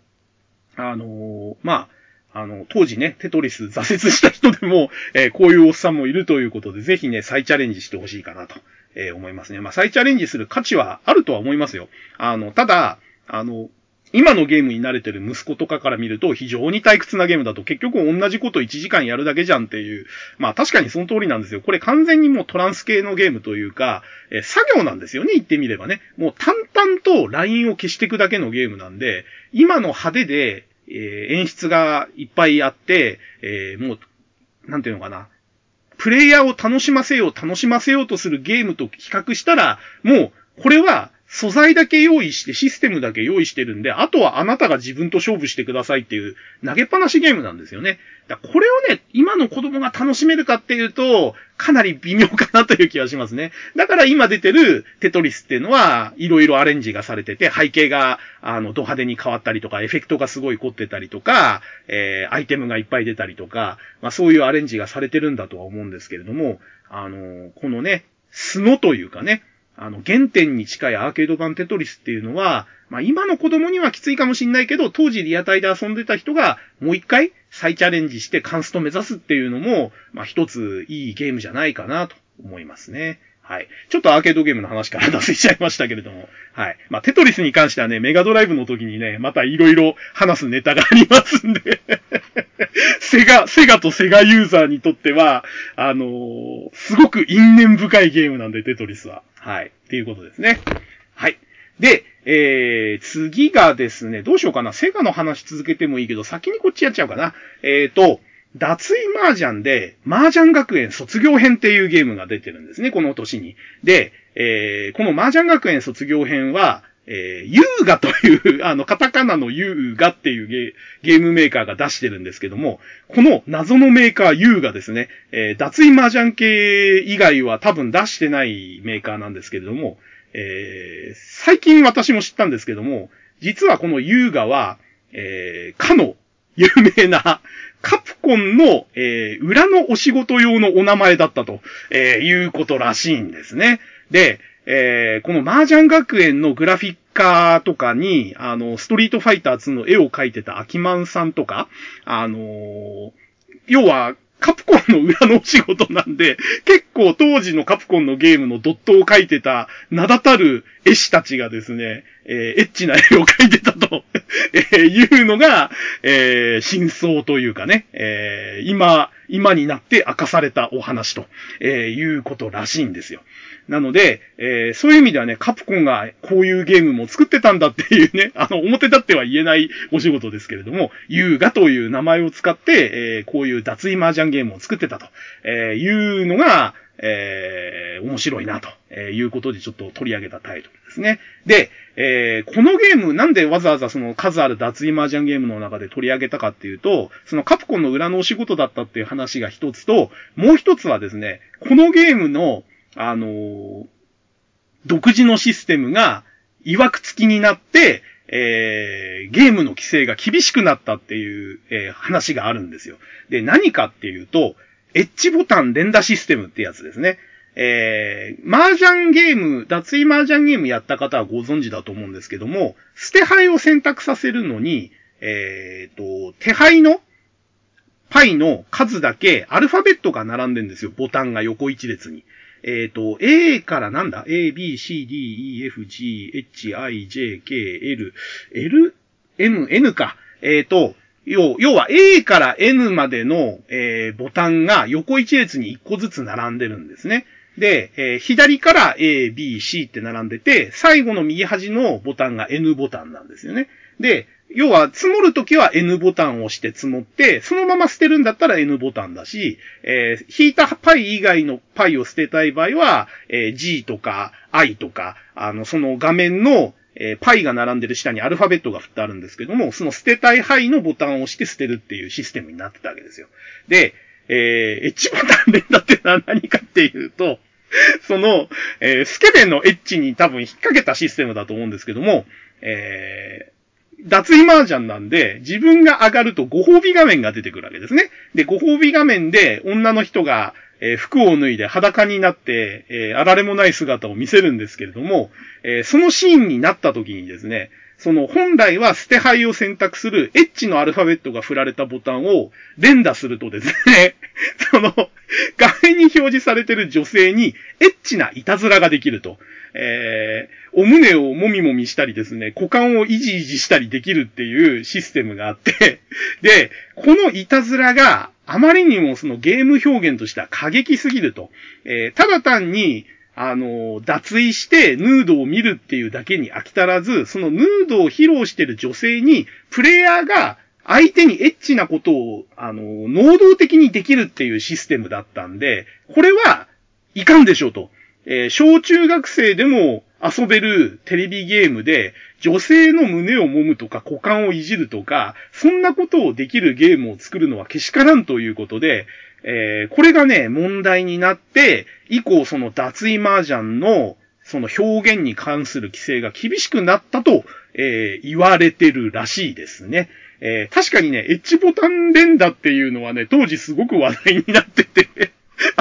あの、まあ、あの、当時ね、テトリス挫折した人でも、え、こういうおっさんもいるということで、ぜひね、再チャレンジしてほしいかなと、え、思いますね。まあ、再チャレンジする価値はあるとは思いますよ。あの、ただ、あの、今のゲームに慣れてる息子とかから見ると非常に退屈なゲームだと結局同じこと1時間やるだけじゃんっていう。まあ確かにその通りなんですよ。これ完全にもうトランス系のゲームというか、え作業なんですよね、言ってみればね。もう淡々とラインを消していくだけのゲームなんで、今の派手で、えー、演出がいっぱいあって、えー、もう、なんていうのかな。プレイヤーを楽しませよう、楽しませようとするゲームと比較したら、もう、これは素材だけ用意して、システムだけ用意してるんで、あとはあなたが自分と勝負してくださいっていう投げっぱなしゲームなんですよね。だこれをね、今の子供が楽しめるかっていうと、かなり微妙かなという気がしますね。だから今出てるテトリスっていうのは、いろいろアレンジがされてて、背景が、あの、ド派手に変わったりとか、エフェクトがすごい凝ってたりとか、えー、アイテムがいっぱい出たりとか、まあそういうアレンジがされてるんだとは思うんですけれども、あの、このね、素のというかね、あの、原点に近いアーケード版テトリスっていうのは、まあ今の子供にはきついかもしんないけど、当時リアタイで遊んでた人がもう一回再チャレンジしてカンスト目指すっていうのも、まあ一ついいゲームじゃないかなと思いますね。はい。ちょっとアーケードゲームの話から脱線しちゃいましたけれども。はい。まあ、テトリスに関してはね、メガドライブの時にね、また色々話すネタがありますんで セガ、セガとセガユーザーにとっては、あのー、すごく因縁深いゲームなんで、テトリスは。はい。っていうことですね。はい。で、えー、次がですね、どうしようかな。セガの話続けてもいいけど、先にこっちやっちゃうかな。えーと、脱衣麻雀で、麻雀学園卒業編っていうゲームが出てるんですね、この年に。で、えー、この麻雀学園卒業編は、えー、優雅という、あの、カタカナの優雅っていうゲゲームメーカーが出してるんですけども、この謎のメーカー優雅ですね、えー、脱衣麻雀系以外は多分出してないメーカーなんですけれども、えー、最近私も知ったんですけども、実はこの優雅は、えー、かの有名なカプコンの、えー、裏のお仕事用のお名前だったと、えー、いうことらしいんですね。で、えー、この麻雀学園のグラフィッカーとかに、あの、ストリートファイター2の絵を描いてたアキマンさんとか、あのー、要は、カプコンの裏のお仕事なんで、結構当時のカプコンのゲームのドットを描いてた名だたる絵師たちがですね、えー、エッチな絵を描いてたと、えー、いうのが、えー、真相というかね、えー、今、今になって明かされたお話と、え、いうことらしいんですよ。なので、えー、そういう意味ではね、カプコンがこういうゲームも作ってたんだっていうね、あの、表立っては言えないお仕事ですけれども、優雅という名前を使って、えー、こういう脱衣麻雀ゲームを作ってたと、えー、いうのが、え、面白いなと、えいうことでちょっと取り上げたタイトルですね。で、えー、このゲームなんでわざわざその数ある脱衣麻雀ゲームの中で取り上げたかっていうと、そのカプコンの裏のお仕事だったっていう話が一つと、もう一つはですね、このゲームの、あのー、独自のシステムが、曰く付きになって、えー、ゲームの規制が厳しくなったっていう、えー、話があるんですよ。で、何かっていうと、エッジボタン連打システムってやつですね。えー、麻雀ゲーム、脱衣麻雀ゲームやった方はご存知だと思うんですけども、捨て牌を選択させるのに、えー、と、手牌のパイの数だけアルファベットが並んでんですよ。ボタンが横一列に。えっ、ー、と、A からなんだ ?A, B, C, D, E, F, G, H, I, J, K, L, L, M, N か。えっ、ー、と、要、要は A から N までの、えー、ボタンが横一列に1個ずつ並んでるんですね。で、えー、左から A, B, C って並んでて、最後の右端のボタンが N ボタンなんですよね。で、要は、積もるときは N ボタンを押して積もって、そのまま捨てるんだったら N ボタンだし、えー、引いたパイ以外のパイを捨てたい場合は、えー、G とか I とか、あの、その画面の、えー、パイが並んでる下にアルファベットが振ってあるんですけども、その捨てたい範囲のボタンを押して捨てるっていうシステムになってたわけですよ。で、えー、エッジボタン連打ってのは何かっていうと、その、えー、スケベンのエッジに多分引っ掛けたシステムだと思うんですけども、えー、脱衣麻雀なんで、自分が上がるとご褒美画面が出てくるわけですね。で、ご褒美画面で女の人が、えー、服を脱いで裸になって、えー、あられもない姿を見せるんですけれども、えー、そのシーンになった時にですね、その本来は捨て牌を選択するエッチのアルファベットが振られたボタンを連打するとですね、その画面に表示されてる女性にエッチないたずらができると。えー、お胸をもみもみしたりですね、股間をいじいじしたりできるっていうシステムがあって、で、このいたずらがあまりにもそのゲーム表現としては過激すぎると。えー、ただ単に、あの、脱衣してヌードを見るっていうだけに飽き足らず、そのヌードを披露してる女性に、プレイヤーが相手にエッチなことを、あの、能動的にできるっていうシステムだったんで、これはいかんでしょうと。えー、小中学生でも遊べるテレビゲームで、女性の胸を揉むとか股間をいじるとか、そんなことをできるゲームを作るのはけしからんということで、えー、これがね、問題になって、以降その脱衣麻雀のその表現に関する規制が厳しくなったと、えー、言われてるらしいですね。えー、確かにね、エッジボタン連打っていうのはね、当時すごく話題になってて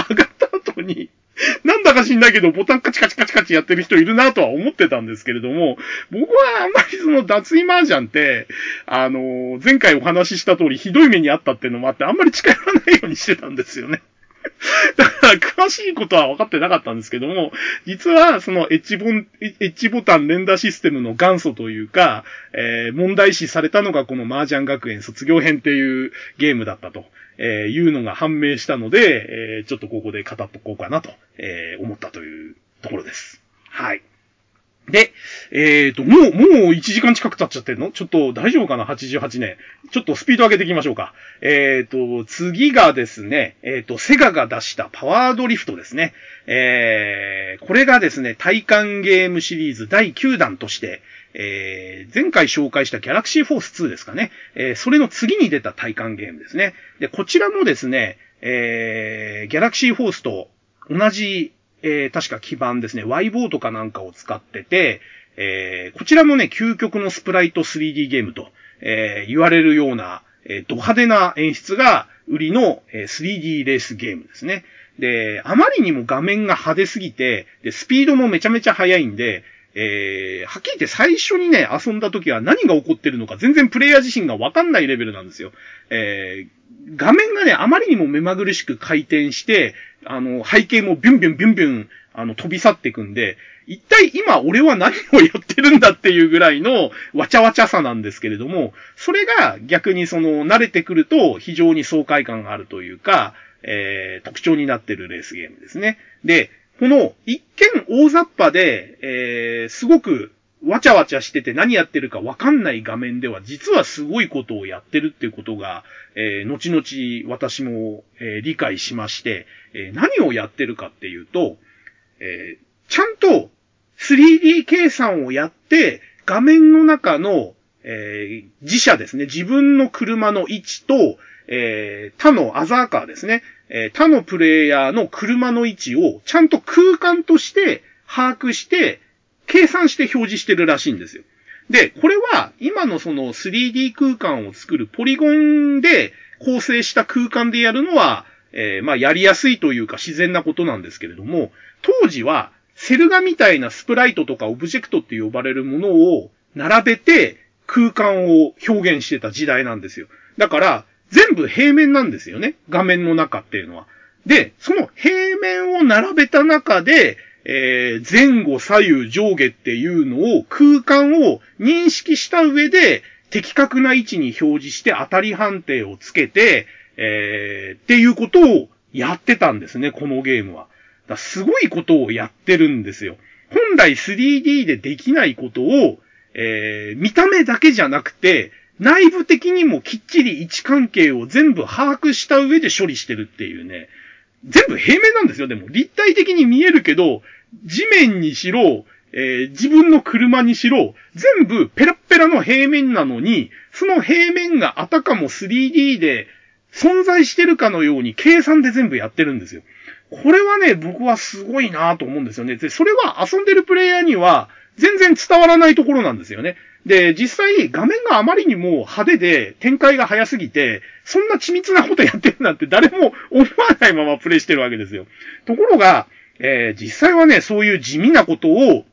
上がった後に なんだか知んないけど、ボタンカチカチカチカチやってる人いるなとは思ってたんですけれども、僕はあんまりその脱衣麻雀って、あの、前回お話しした通りひどい目にあったっていうのもあって、あんまり近寄らないようにしてたんですよね。だから、詳しいことは分かってなかったんですけども、実は、そのエッジボン、エッジボタン連打システムの元祖というか、えー、問題視されたのがこの麻雀学園卒業編っていうゲームだったと。えー、いうのが判明したので、えー、ちょっとここで語っとこうかなと、えー、思ったというところです。はい。で、えっ、ー、と、もう、もう1時間近く経っちゃってるの？ちょっと大丈夫かな ?88 年。ちょっとスピード上げていきましょうか。えっ、ー、と、次がですね、えっ、ー、と、セガが出したパワードリフトですね。えー、これがですね、体感ゲームシリーズ第9弾として、えー、前回紹介したギャラクシーフォース2ですかね。えー、それの次に出た体感ゲームですね。で、こちらもですね、えー、ギャラクシーフォースと同じ、えー、確か基盤ですね、Y ボートかなんかを使ってて、えー、こちらもね、究極のスプライト 3D ゲームと、えー、言われるような、えー、ド派手な演出が売りの、えー、3D レースゲームですね。で、あまりにも画面が派手すぎて、で、スピードもめちゃめちゃ速いんで、えー、はっきり言って最初にね、遊んだ時は何が起こってるのか全然プレイヤー自身がわかんないレベルなんですよ。えー、画面がね、あまりにも目まぐるしく回転して、あの、背景もビュンビュンビュンビュン、あの、飛び去っていくんで、一体今俺は何をやってるんだっていうぐらいのわちゃわちゃさなんですけれども、それが逆にその慣れてくると非常に爽快感があるというか、えー、特徴になってるレースゲームですね。で、この一見大雑把で、えー、すごくわちゃわちゃしてて何やってるかわかんない画面では実はすごいことをやってるっていうことが、えー、後々私も、えー、理解しまして、えー、何をやってるかっていうと、えーちゃんと 3D 計算をやって、画面の中の、えー自社ですね、自分の車の位置と、えー他のアザーカーですね、え他のプレイヤーの車の位置をちゃんと空間として把握して、計算して表示してるらしいんですよ。で、これは今のその 3D 空間を作るポリゴンで構成した空間でやるのは、えー、まあやりやすいというか自然なことなんですけれども、当時はセル画みたいなスプライトとかオブジェクトって呼ばれるものを並べて空間を表現してた時代なんですよ。だから、全部平面なんですよね。画面の中っていうのは。で、その平面を並べた中で、えー、前後左右上下っていうのを空間を認識した上で的確な位置に表示して当たり判定をつけて、えー、っていうことをやってたんですね、このゲームは。だすごいことをやってるんですよ。本来 3D でできないことを、えー、見た目だけじゃなくて、内部的にもきっちり位置関係を全部把握した上で処理してるっていうね。全部平面なんですよ、でも。立体的に見えるけど、地面にしろ、えー、自分の車にしろ、全部ペラッペラの平面なのに、その平面があたかも 3D で存在してるかのように計算で全部やってるんですよ。これはね、僕はすごいなと思うんですよね。で、それは遊んでるプレイヤーには全然伝わらないところなんですよね。で、実際画面があまりにも派手で展開が早すぎて、そんな緻密なことやってるなんて誰も思わないままプレイしてるわけですよ。ところが、えー、実際はね、そういう地味なことを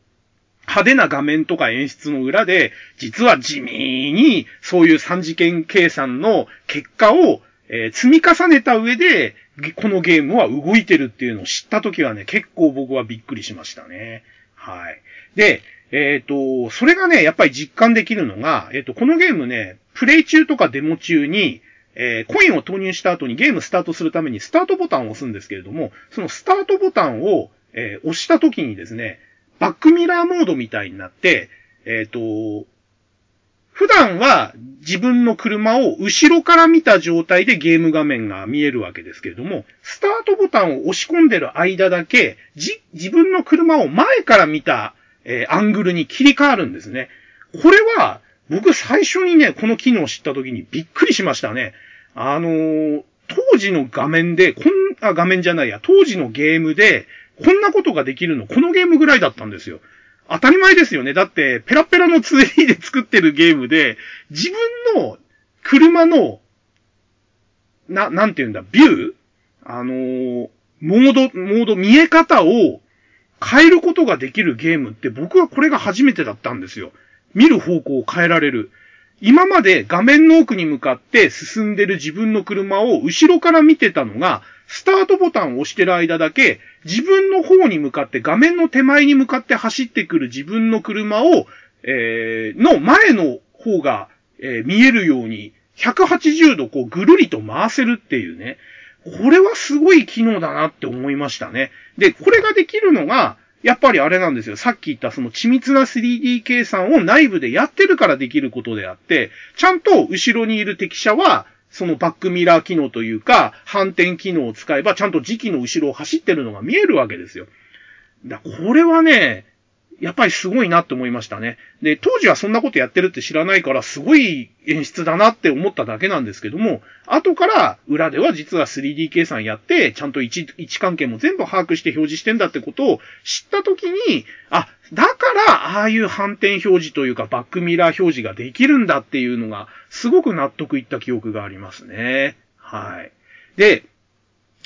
派手な画面とか演出の裏で、実は地味にそういう三次元計算の結果を、えー、積み重ねた上で、このゲームは動いてるっていうのを知ったときはね、結構僕はびっくりしましたね。はい。で、えっ、ー、と、それがね、やっぱり実感できるのが、えっ、ー、と、このゲームね、プレイ中とかデモ中に、えー、コインを投入した後にゲームスタートするためにスタートボタンを押すんですけれども、そのスタートボタンを、え押した時にですね、バックミラーモードみたいになって、えっ、と、普段は自分の車を後ろから見た状態でゲーム画面が見えるわけですけれども、スタートボタンを押し込んでる間だけ、じ、自分の車を前から見たえー、アングルに切り替わるんですね。これは、僕最初にね、この機能を知った時にびっくりしましたね。あのー、当時の画面で、こん、あ、画面じゃないや、当時のゲームで、こんなことができるの、このゲームぐらいだったんですよ。当たり前ですよね。だって、ペラペラの 2D で作ってるゲームで、自分の車の、な、なんて言うんだ、ビューあのー、モード、モード、見え方を変えることができるゲームって僕はこれが初めてだったんですよ。見る方向を変えられる。今まで画面の奥に向かって進んでる自分の車を後ろから見てたのが、スタートボタンを押してる間だけ、自分の方に向かって画面の手前に向かって走ってくる自分の車を、えー、の前の方が、えー、見えるように、180度こうぐるりと回せるっていうね。これはすごい機能だなって思いましたね。で、これができるのが、やっぱりあれなんですよ。さっき言ったその緻密な 3D 計算を内部でやってるからできることであって、ちゃんと後ろにいる敵車は、そのバックミラー機能というか、反転機能を使えば、ちゃんと時期の後ろを走ってるのが見えるわけですよ。だこれはね、やっぱりすごいなって思いましたね。で、当時はそんなことやってるって知らないから、すごい演出だなって思っただけなんですけども、後から裏では実は 3D 計算やって、ちゃんと位置、関係も全部把握して表示してんだってことを知ったときに、あ、だから、ああいう反転表示というかバックミラー表示ができるんだっていうのが、すごく納得いった記憶がありますね。はい。で、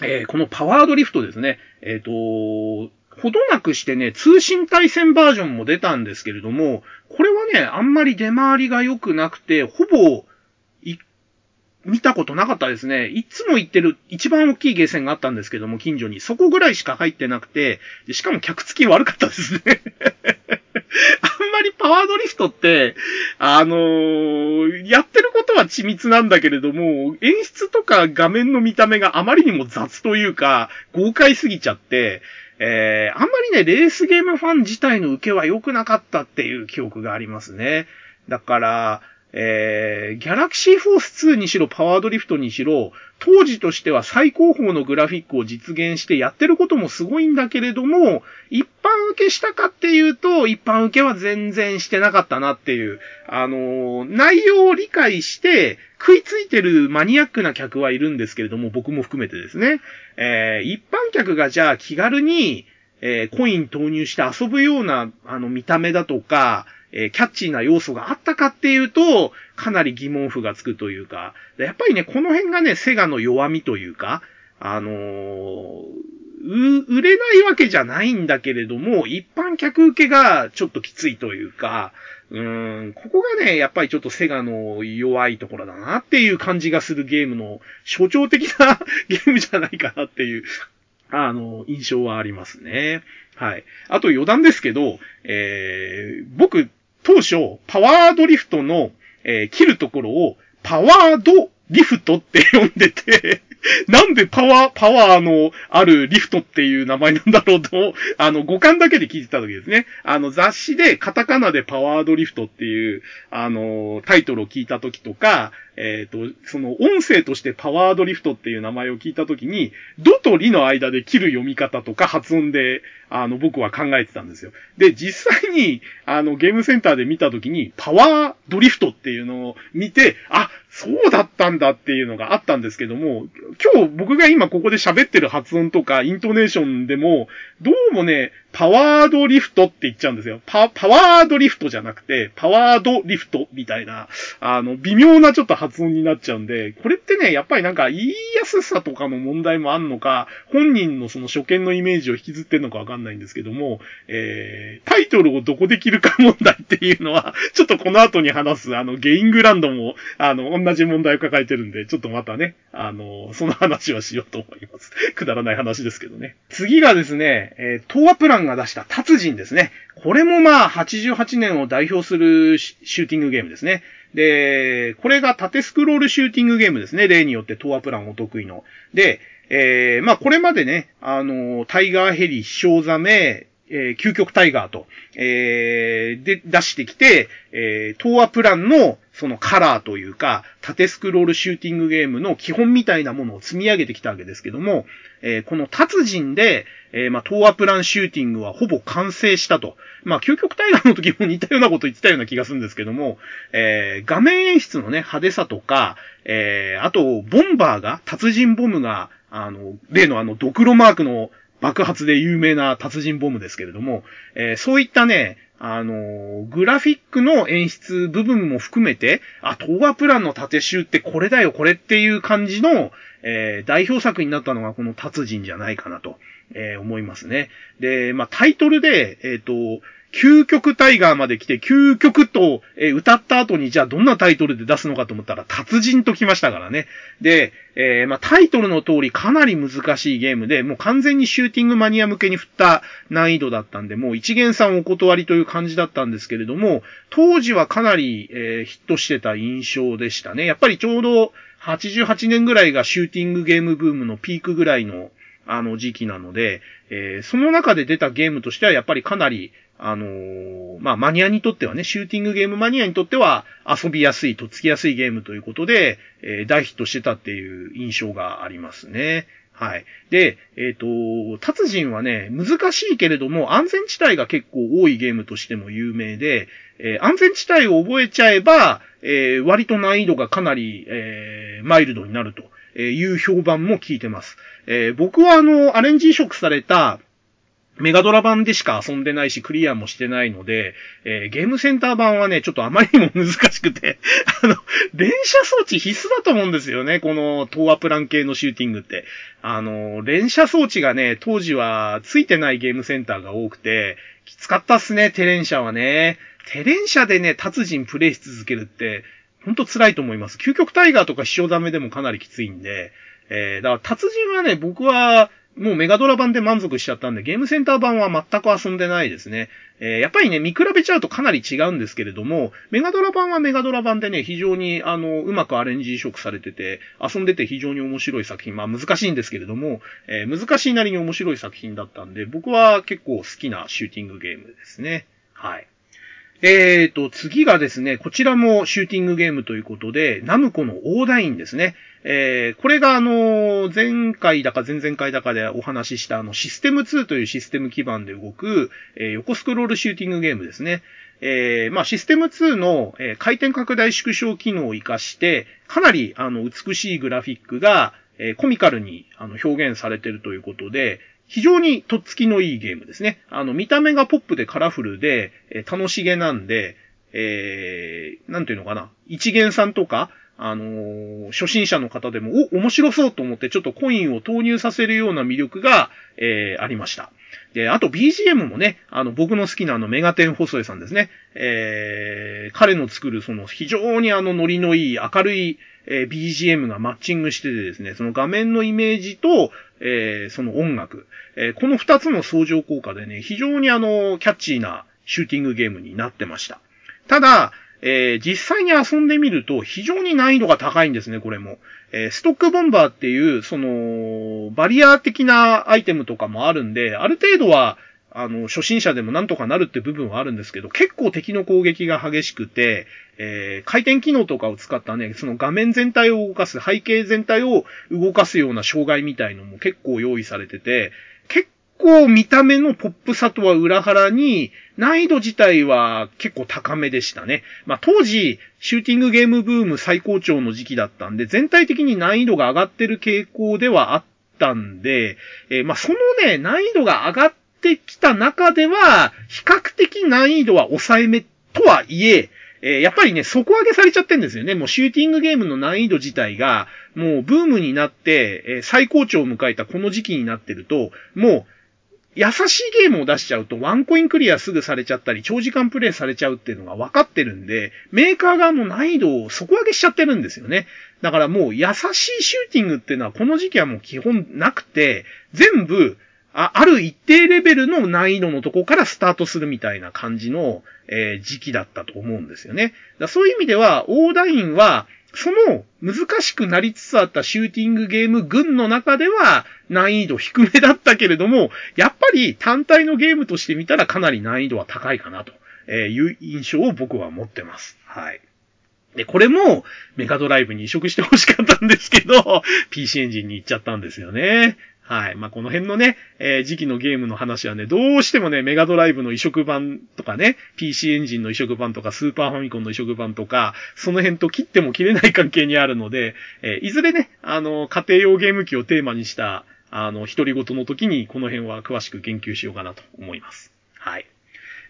えー、このパワードリフトですね。えっ、ー、と、ほどなくしてね、通信対戦バージョンも出たんですけれども、これはね、あんまり出回りが良くなくて、ほぼ、見たことなかったですね。いつも行ってる一番大きいゲーセンがあったんですけども、近所に。そこぐらいしか入ってなくて、しかも客付き悪かったですね。あんまりパワードリフトって、あのー、やってることは緻密なんだけれども、演出とか画面の見た目があまりにも雑というか、豪快すぎちゃって、えー、あんまりね、レースゲームファン自体の受けは良くなかったっていう記憶がありますね。だから、えー、ギャラクシーフォース2にしろパワードリフトにしろ、当時としては最高峰のグラフィックを実現してやってることもすごいんだけれども、一般受けしたかっていうと、一般受けは全然してなかったなっていう、あのー、内容を理解して食いついてるマニアックな客はいるんですけれども、僕も含めてですね、えー、一般客がじゃあ気軽に、えー、コイン投入して遊ぶような、あの、見た目だとか、えー、キャッチーな要素があったかっていうと、かなり疑問符がつくというか、やっぱりね、この辺がね、セガの弱みというか、あのー、売れないわけじゃないんだけれども、一般客受けがちょっときついというか、うーん、ここがね、やっぱりちょっとセガの弱いところだなっていう感じがするゲームの象徴的な ゲームじゃないかなっていう、あの、印象はありますね。はい。あと余談ですけど、えー、僕、当初、パワードリフトの、えー、切るところを、パワードリフトって呼んでて なんでパワー、パワーのあるリフトっていう名前なんだろうと、あの、五感だけで聞いてた時ですね。あの、雑誌でカタカナでパワードリフトっていう、あの、タイトルを聞いた時とか、えっ、ー、と、その音声としてパワードリフトっていう名前を聞いたときに、ドとリの間で切る読み方とか発音で、あの、僕は考えてたんですよ。で、実際に、あの、ゲームセンターで見たときに、パワードリフトっていうのを見て、あ、そうだったんだっていうのがあったんですけども、今日僕が今ここで喋ってる発音とかイントネーションでも、どうもね、パワードリフトって言っちゃうんですよ。パ、パワードリフトじゃなくて、パワードリフトみたいな、あの、微妙なちょっと発音になっちゃうんで、これってね、やっぱりなんか言いやすさとかの問題もあんのか、本人のその初見のイメージを引きずってんのかわかんないんですけども、えー、タイトルをどこで切るか問題っていうのは、ちょっとこの後に話す、あの、ゲイングランドも、あの、同じ問題を抱えてるんで、ちょっとまたね、あの、その話はしようと思います。くだらない話ですけどね。次がですね、えー、東亜プランが出した達人ですね。これもまあ、88年を代表するシューティングゲームですね。で、これが縦スクロールシューティングゲームですね。例によってトアプランお得意の。で、えー、まあこれまでね、あの、タイガーヘリ、ショウザメ、えー、究極タイガーと、えー、で、出してきて、えー、東亜プランのそのカラーというか、縦スクロールシューティングゲームの基本みたいなものを積み上げてきたわけですけども、えー、この達人で、えー、まあ、東亜プランシューティングはほぼ完成したと。まあ、究極タイガーの時も似たようなこと言ってたような気がするんですけども、えー、画面演出のね、派手さとか、え、あと、ボンバーが、達人ボムが、あの、例のあの、ドクロマークの爆発で有名な達人ボムですけれども、えー、そういったね、あの、グラフィックの演出部分も含めて、あ、東亜プランの縦集ってこれだよ、これっていう感じの、えー、代表作になったのがこの達人じゃないかなと、えー、思いますね。で、まあ、タイトルで、えっ、と、究極タイガーまで来て、究極と、え、歌った後に、じゃあどんなタイトルで出すのかと思ったら、達人と来ましたからね。で、えー、まあ、タイトルの通りかなり難しいゲームで、もう完全にシューティングマニア向けに振った難易度だったんで、もう一元さんお断りという感じだったんですけれども、当時はかなり、えー、ヒットしてた印象でしたね。やっぱりちょうど88年ぐらいがシューティングゲームブームのピークぐらいの、あの時期なので、えー、その中で出たゲームとしてはやっぱりかなり、あのー、まあ、マニアにとってはね、シューティングゲームマニアにとっては遊びやすい、とっつきやすいゲームということで、えー、大ヒットしてたっていう印象がありますね。はい。で、えっ、ー、と、達人はね、難しいけれども、安全地帯が結構多いゲームとしても有名で、えー、安全地帯を覚えちゃえば、えー、割と難易度がかなり、えマイルドになるという評判も聞いてます。え僕はあの、アレンジ移植された、メガドラ版でしか遊んでないし、クリアもしてないので、えー、ゲームセンター版はね、ちょっとあまりにも難しくて、あの、連射装置必須だと思うんですよね、この東亜プラン系のシューティングって。あの、連射装置がね、当時はついてないゲームセンターが多くて、きつかったっすね、テレンシャはね。テレンシャでね、達人プレイし続けるって、ほんと辛いと思います。究極タイガーとか秘書ダメでもかなりきついんで、えー、だから達人はね、僕は、もうメガドラ版で満足しちゃったんで、ゲームセンター版は全く遊んでないですね。えー、やっぱりね、見比べちゃうとかなり違うんですけれども、メガドラ版はメガドラ版でね、非常に、あの、うまくアレンジ移植されてて、遊んでて非常に面白い作品。まあ難しいんですけれども、えー、難しいなりに面白い作品だったんで、僕は結構好きなシューティングゲームですね。はい。えーと、次がですね、こちらもシューティングゲームということで、ナムコのオーダインですね。えー、これがあの、前回だか前々回だかでお話ししたあの、システム2というシステム基盤で動く、えー、横スクロールシューティングゲームですね。えー、まあ、システム2の、えー、回転拡大縮小機能を活かして、かなりあの、美しいグラフィックが、えー、コミカルにあの表現されてるということで、非常にとっつきのいいゲームですね。あの、見た目がポップでカラフルで、え、楽しげなんで、えー、なんていうのかな。一元さんとか、あのー、初心者の方でも、お、面白そうと思ってちょっとコインを投入させるような魅力が、えー、ありました。で、あと BGM もね、あの、僕の好きなあの、メガテン細江さんですね。えー、彼の作るその非常にあの、ノリのいい明るい、えー、BGM がマッチングしててですね、その画面のイメージと、えー、その音楽、えー、この二つの相乗効果でね、非常にあの、キャッチーなシューティングゲームになってました。ただ、えー、実際に遊んでみると非常に難易度が高いんですね、これも。えー、ストックボンバーっていう、その、バリア的なアイテムとかもあるんで、ある程度は、あの、初心者でもなんとかなるって部分はあるんですけど、結構敵の攻撃が激しくて、えー、回転機能とかを使ったね、その画面全体を動かす、背景全体を動かすような障害みたいのも結構用意されてて、結構見た目のポップさとは裏腹に、難易度自体は結構高めでしたね。まあ当時、シューティングゲームブーム最高潮の時期だったんで、全体的に難易度が上がってる傾向ではあったんで、えー、まあそのね、難易度が上がってってきた中では、比較的難易度は抑えめとはいえ、え、やっぱりね、底上げされちゃってんですよね。もうシューティングゲームの難易度自体が、もうブームになって、え、最高潮を迎えたこの時期になってると、もう、優しいゲームを出しちゃうと、ワンコインクリアすぐされちゃったり、長時間プレイされちゃうっていうのが分かってるんで、メーカー側も難易度を底上げしちゃってるんですよね。だからもう優しいシューティングっていうのはこの時期はもう基本なくて、全部、あ、ある一定レベルの難易度のとこからスタートするみたいな感じの、えー、時期だったと思うんですよね。だそういう意味では、オーダインは、その難しくなりつつあったシューティングゲーム群の中では難易度低めだったけれども、やっぱり単体のゲームとして見たらかなり難易度は高いかなという印象を僕は持ってます。はい。で、これもメガドライブに移植してほしかったんですけど、PC エンジンに行っちゃったんですよね。はい。まあ、この辺のね、えー、時期のゲームの話はね、どうしてもね、メガドライブの移植版とかね、PC エンジンの移植版とか、スーパーファミコンの移植版とか、その辺と切っても切れない関係にあるので、えー、いずれね、あの、家庭用ゲーム機をテーマにした、あの、独り言の時に、この辺は詳しく言及しようかなと思います。はい。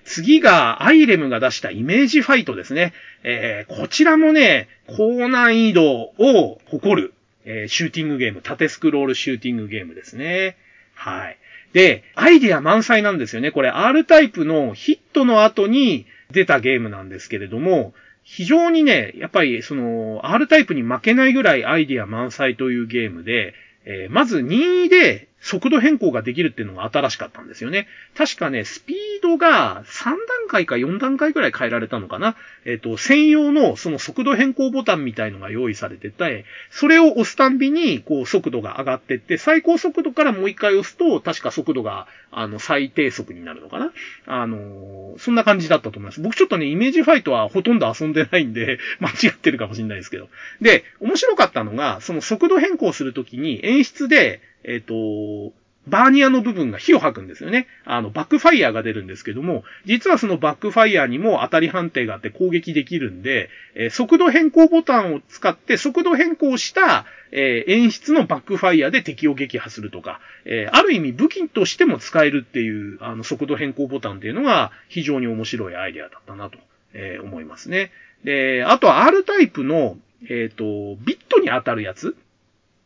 次が、アイレムが出したイメージファイトですね。えー、こちらもね、高難易度を誇る、えー、シューティングゲーム、縦スクロールシューティングゲームですね。はい。で、アイディア満載なんですよね。これ R タイプのヒットの後に出たゲームなんですけれども、非常にね、やっぱりその R タイプに負けないぐらいアイディア満載というゲームで、えー、まず任意で速度変更ができるっていうのが新しかったんですよね。確かね、スピードが3段階か4段階ぐらい変えられたのかな。えっ、ー、と、専用のその速度変更ボタンみたいのが用意されてて、それを押すたんびに、こう、速度が上がってって、最高速度からもう一回押すと、確か速度が、あの、最低速になるのかな？あの、そんな感じだったと思います。僕ちょっとね、イメージファイトはほとんど遊んでないんで、間違ってるかもしれないですけど。で、面白かったのが、その速度変更するときに演出で、えっ、ー、と、バーニアの部分が火を吐くんですよね。あの、バックファイヤーが出るんですけども、実はそのバックファイヤーにも当たり判定があって攻撃できるんで、えー、速度変更ボタンを使って速度変更した、えー、演出のバックファイヤーで敵を撃破するとか、えー、ある意味武器としても使えるっていう、あの、速度変更ボタンっていうのが非常に面白いアイデアだったなと、え思いますね。で、あとは R タイプの、えっ、と、ビットに当たるやつ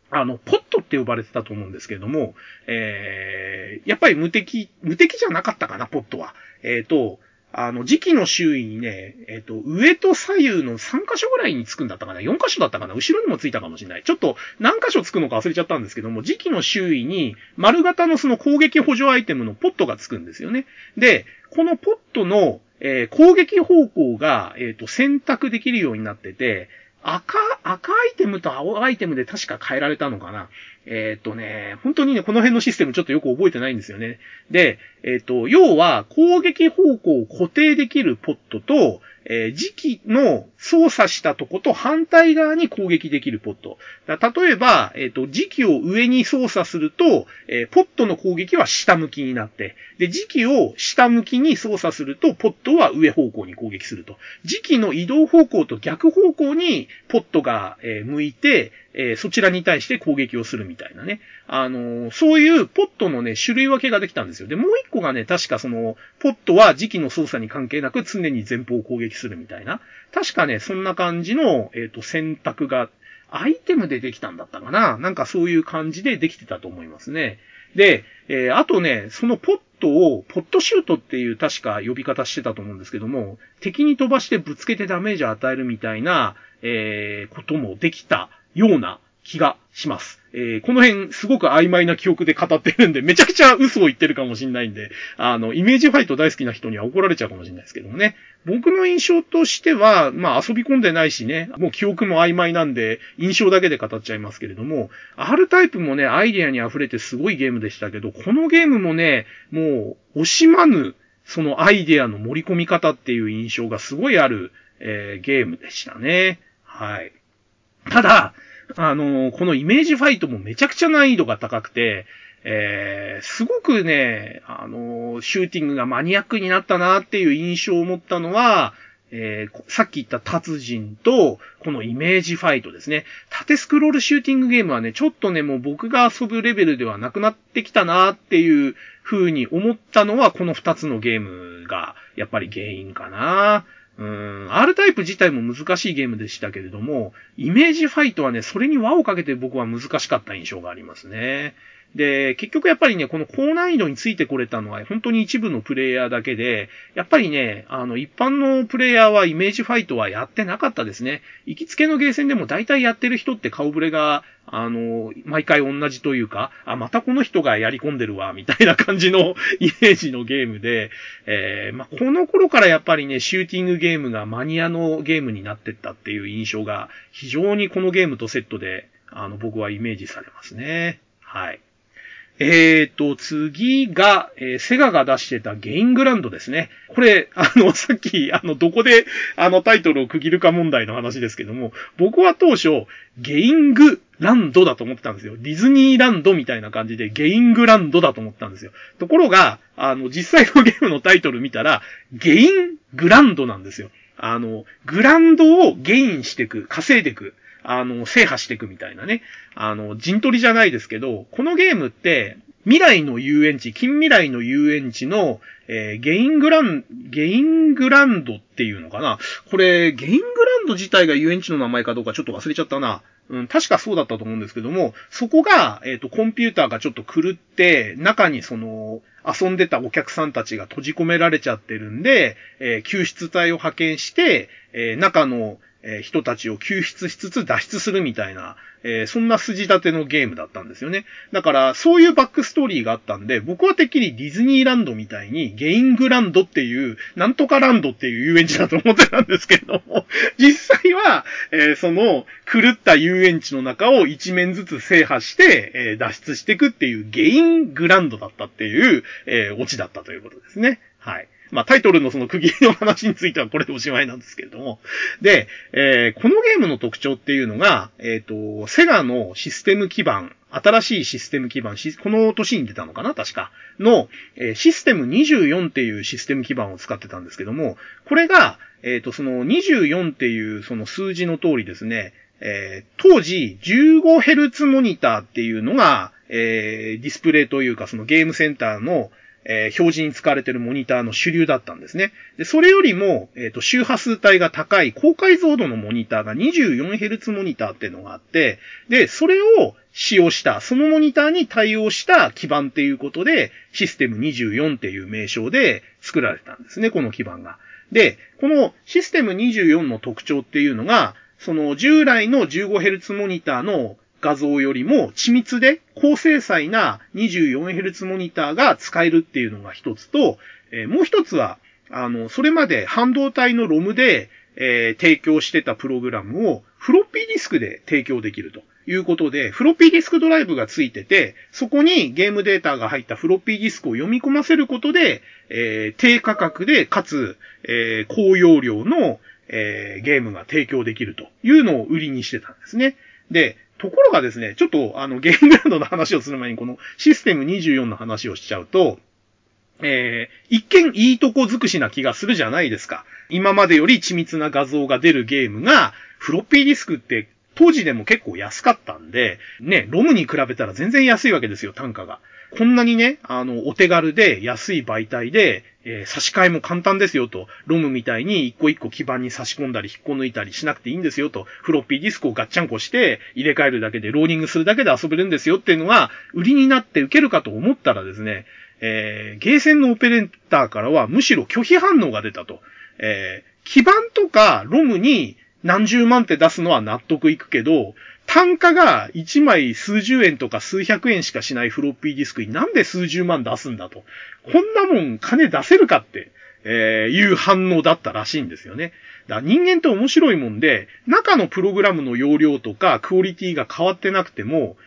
あの、ポットって呼ばれてたと思うんですけれども、えー、やっぱり無敵、無敵じゃなかったかな、ポットは。えっ、ー、と、あの、時期の周囲にね、えっ、ー、と、上と左右の3箇所ぐらいにつくんだったかな ?4 箇所だったかな後ろにもついたかもしれない。ちょっと何箇所つくのか忘れちゃったんですけども、時期の周囲に丸型のその攻撃補助アイテムのポットがつくんですよね。で、このポットの、えー、攻撃方向が、えっ、ー、と、選択できるようになってて、赤、赤アイテムと青アイテムで確か変えられたのかな。えっ、とね、本当にね、この辺のシステムちょっとよく覚えてないんですよね。で、えっ、と、要は攻撃方向を固定できるポットと、えー、時期の操作したとこと反対側に攻撃できるポット。例えば、えっ、ー、と、時期を上に操作すると、えー、ポットの攻撃は下向きになって、で、時期を下向きに操作すると、ポットは上方向に攻撃すると。時期の移動方向と逆方向にポットが、え向いて、えそちらに対して攻撃をするみたいなね。あのそういうポットのね、種類分けができたんですよ。で、もう一個がね、確かその、ポットは時期の操作に関係なく常に前方を攻撃するみたいな。確かね、そんな感じの、えっ、ー、と、選択が、アイテムでできたんだったかななんかそういう感じでできてたと思いますね。で、えー、あとね、そのポットを、ポットシュートっていう確か呼び方してたと思うんですけども、敵に飛ばしてぶつけてダメージを与えるみたいな、えー、こともできたような気がします。えー、この辺すごく曖昧な記憶で語ってるんで、めちゃくちゃ嘘を言ってるかもしんないんで、あの、イメージファイト大好きな人には怒られちゃうかもしんないですけどもね。僕の印象としては、まあ遊び込んでないしね、もう記憶も曖昧なんで、印象だけで語っちゃいますけれども、R タイプもね、アイデアに溢れてすごいゲームでしたけど、このゲームもね、もう、惜しまぬ、そのアイデアの盛り込み方っていう印象がすごいある、えー、ゲームでしたね。はい。ただ、あの、このイメージファイトもめちゃくちゃ難易度が高くて、えー、すごくね、あの、シューティングがマニアックになったなっていう印象を持ったのは、えー、さっき言った達人と、このイメージファイトですね。縦スクロールシューティングゲームはね、ちょっとね、もう僕が遊ぶレベルではなくなってきたなっていう風に思ったのは、この二つのゲームが、やっぱり原因かな。うん、R タイプ自体も難しいゲームでしたけれども、イメージファイトはね、それに輪をかけて僕は難しかった印象がありますね。で、結局やっぱりね、この高難易度についてこれたのは本当に一部のプレイヤーだけで、やっぱりね、あの、一般のプレイヤーはイメージファイトはやってなかったですね。行きつけのゲーセンでも大体やってる人って顔ぶれが、あの、毎回同じというか、あ、またこの人がやり込んでるわ、みたいな感じの イメージのゲームで、えー、まあ、この頃からやっぱりね、シューティングゲームがマニアのゲームになってったっていう印象が、非常にこのゲームとセットで、あの、僕はイメージされますね。はい。えーと、次が、えー、セガが出してたゲイングランドですね。これ、あの、さっき、あの、どこで、あのタイトルを区切るか問題の話ですけども、僕は当初、ゲイングランドだと思ってたんですよ。ディズニーランドみたいな感じで、ゲイングランドだと思ったんですよ。ところが、あの、実際のゲームのタイトル見たら、ゲイングランドなんですよ。あの、グランドをゲインしていく、稼いでいく。あの、制覇していくみたいなね。あの、陣取りじゃないですけど、このゲームって、未来の遊園地、近未来の遊園地の、えー、ゲイングラン、ゲイングランドっていうのかなこれ、ゲイングランド自体が遊園地の名前かどうかちょっと忘れちゃったな。うん、確かそうだったと思うんですけども、そこが、えっ、ー、と、コンピューターがちょっと狂って、中にその、遊んでたお客さんたちが閉じ込められちゃってるんで、えー、救出隊を派遣して、えー、中の、え人たちを救出しつつ脱出するみたいな、えー、そんな筋立てのゲームだったんですよね。だから、そういうバックストーリーがあったんで、僕はてっきりディズニーランドみたいに、ゲイングランドっていう、なんとかランドっていう遊園地だと思ってたんですけども、実際は、えー、その、狂った遊園地の中を一面ずつ制覇して、えー、脱出していくっていうゲイングランドだったっていう、えー、オチだったということですね。はい。まあタイトルのその区切りの話についてはこれでおしまいなんですけれども。で、えー、このゲームの特徴っていうのが、えっ、ー、と、セガのシステム基盤、新しいシステム基盤、この年に出たのかな？確か。の、えー、システム24っていうシステム基盤を使ってたんですけども、これが、えっ、ー、と、その24っていうその数字の通りですね、えー、当時 15Hz モニターっていうのが、えー、ディスプレイというかそのゲームセンターの、えー、表示に使われているモニターの主流だったんですね。で、それよりも、えっ、ー、と、周波数帯が高い高解像度のモニターが 24Hz モニターっていうのがあって、で、それを使用した、そのモニターに対応した基板っていうことで、システム24っていう名称で作られたんですね、この基板が。で、このシステム24の特徴っていうのが、その従来の 15Hz モニターの画像よりも緻密で高精細な 24Hz モニターが使えるっていうのが一つと、えー、もう一つは、あの、それまで半導体のロムで、えー、提供してたプログラムをフロッピーディスクで提供できるということで、フロッピーディスクドライブがついてて、そこにゲームデータが入ったフロッピーディスクを読み込ませることで、えー、低価格で、かつ、えー、高容量の、えー、ゲームが提供できるというのを売りにしてたんですね。で、ところがですね、ちょっとあのゲームランドの話をする前にこのシステム24の話をしちゃうと、えー、一見いいとこ尽くしな気がするじゃないですか。今までより緻密な画像が出るゲームが、フロッピーディスクって当時でも結構安かったんで、ね、ロムに比べたら全然安いわけですよ、単価が。こんなにね、あの、お手軽で安い媒体で、えー、差し替えも簡単ですよと、ロムみたいに一個一個基板に差し込んだり引っこ抜いたりしなくていいんですよと、フロッピーディスクをガッチャンコして入れ替えるだけでローディングするだけで遊べるんですよっていうのが売りになって受けるかと思ったらですね、えー、ゲーセンのオペレーターからはむしろ拒否反応が出たと。えー、基板とかロムに何十万って出すのは納得いくけど、単価が1枚数十円とか数百円しかしないフロッピーディスクになんで数十万出すんだと。こんなもん金出せるかって、えー、いう反応だったらしいんですよね。だ人間って面白いもんで、中のプログラムの容量とかクオリティが変わってなくても、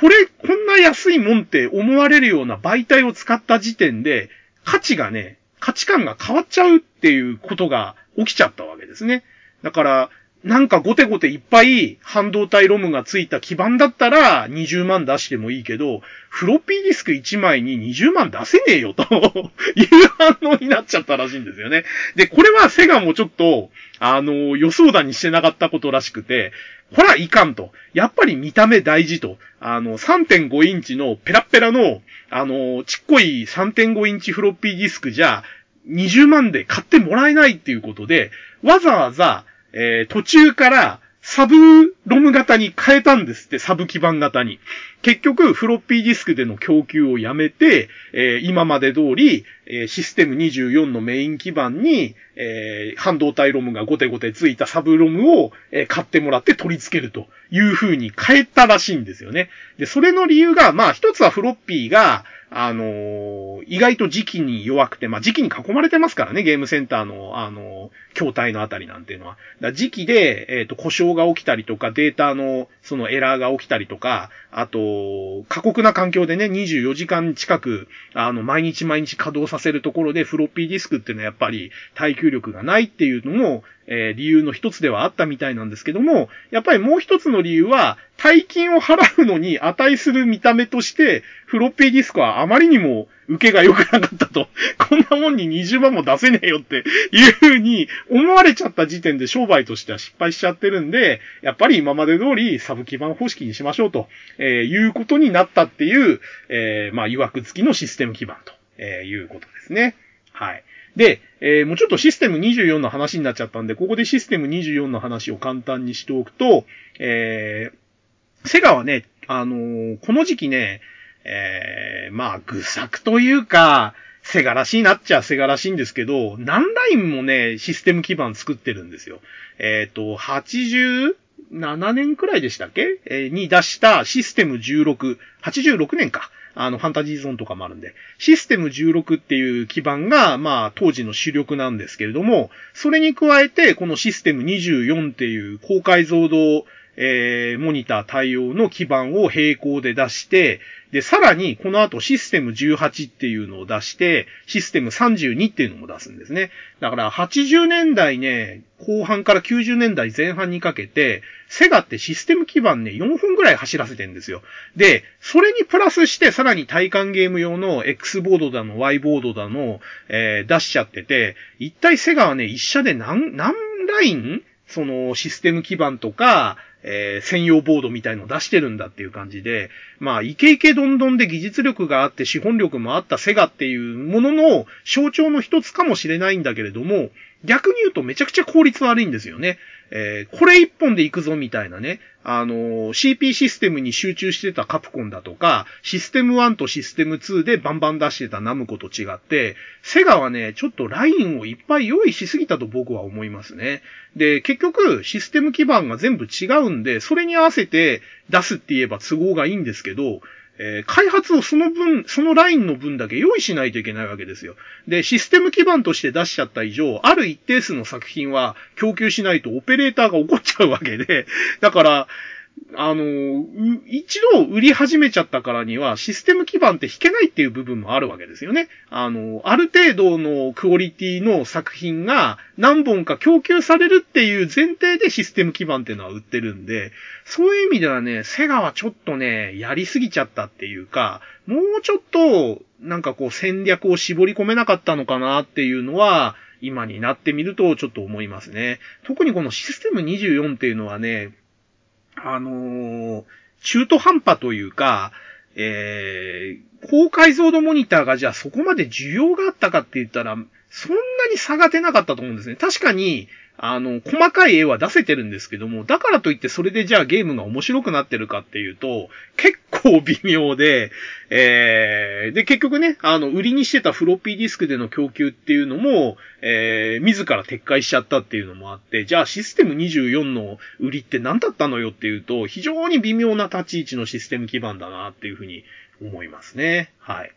これ、こんな安いもんって思われるような媒体を使った時点で、価値がね、価値観が変わっちゃうっていうことが起きちゃったわけですね。だから、なんかゴテゴテいっぱい半導体ロムがついた基板だったら20万出してもいいけど、フロッピーディスク1枚に20万出せねえよと いう反応になっちゃったらしいんですよね。で、これはセガもちょっと、あの、予想だにしてなかったことらしくて、こりゃ、いかんと。やっぱり見た目大事と。あの、3.5インチのペラペラの、あの、ちっこい3.5インチフロッピーディスクじゃ、20万で買ってもらえないっていうことで、わざわざ、えー、途中からサブロム型に変えたんですって、サブ基板型に。結局、フロッピーディスクでの供給をやめて、えー、今まで通り、え、システム24のメイン基板に、えー、半導体ロムがゴテゴテついたサブロムを、え買ってもらって取り付けるという風に変えたらしいんですよね。で、それの理由が、まあ一つはフロッピーが、あのー、意外と時期に弱くて、まあ、時期に囲まれてますからね、ゲームセンターの、あの、筐体のあたりなんていうのは。だ時期で、えっ、と、故障が起きたりとか、データの、そのエラーが起きたりとか、あと、過酷な環境でね、24時間近く、あの、毎日毎日稼働ささせるところで、フロッピーディスクっていうのはやっぱり耐久力がないっていうのも、えー、理由の一つではあったみたいなんですけども、やっぱりもう一つの理由は、大金を払うのに値する見た目として、フロッピーディスクはあまりにも受けが良くなかったと。こんなもんに20万も出せねえよっていう風に思われちゃった時点で商売としては失敗しちゃってるんで、やっぱり今まで通りサブ基盤方式にしましょうと、えー、いうことになったっていう、えー、まあ、曰く付きのシステム基盤と、えー、いうことですね。はい。で、えー、もうちょっとシステム24の話になっちゃったんで、ここでシステム24の話を簡単にしておくと、えー、セガはね、あのー、この時期ね、えー、まあ、愚作というか、セガらしいなっちゃセガらしいんですけど、何ラインもね、システム基盤作ってるんですよ。えっ、ー、と、7年くらいでしたっけ、えー、に出したシステム16、86年か。あの、ファンタジーゾーンとかもあるんで、システム16っていう基盤が、まあ、当時の主力なんですけれども、それに加えて、このシステム24っていう高解像度、えー、モニター対応の基板を並行で出して、で、さらに、この後システム18っていうのを出して、システム32っていうのも出すんですね。だから、80年代ね、後半から90年代前半にかけて、セガってシステム基板ね、4分ぐらい走らせてんですよ。で、それにプラスして、さらに体感ゲーム用の X ボードだの、Y ボードだの、えー、出しちゃってて、一体セガはね、一社で何、何ライン？そのシステム基板とか、えー、専用ボードみたいの出してるんだっていう感じで、まあ、イケイケどんどんで技術力があって資本力もあったセガっていうものの象徴の一つかもしれないんだけれども、逆に言うとめちゃくちゃ効率悪いんですよね。えー、これ一本で行くぞみたいなね、あの、CP システムに集中してたカプコンだとか、システム1とシステム2でバンバン出してたナムコと違って、セガはね、ちょっとラインをいっぱい用意しすぎたと僕は思いますね。で、結局、システム基盤が全部違うんで、それに合わせて出すって言えば都合がいいんですけど、えー、開発をその分、そのラインの分だけ用意しないといけないわけですよ。で、システム基盤として出しちゃった以上、ある一定数の作品は供給しないとオペレーターが怒っちゃうわけで、だから、あの、一度売り始めちゃったからには、システム基盤って引けないっていう部分もあるわけですよね。あの、ある程度のクオリティの作品が何本か供給されるっていう前提でシステム基盤っていうのは売ってるんで、そういう意味ではね、セガはちょっとね、やりすぎちゃったっていうか、もうちょっと、なんかこう戦略を絞り込めなかったのかなっていうのは、今になってみるとちょっと思いますね。特にこのシステム24っていうのはね、あのー、中途半端というか、えー、高解像度モニターがじゃあそこまで需要があったかって言ったら、そんなに差が出なかったと思うんですね。確かに、あの、細かい絵は出せてるんですけども、だからといってそれでじゃあゲームが面白くなってるかっていうと、結構微妙で、えー、で、結局ね、あの、売りにしてたフロッピーディスクでの供給っていうのも、えー、自ら撤回しちゃったっていうのもあって、じゃあシステム24の売りって何だったのよっていうと、非常に微妙な立ち位置のシステム基盤だなっていうふうに思いますね。はい。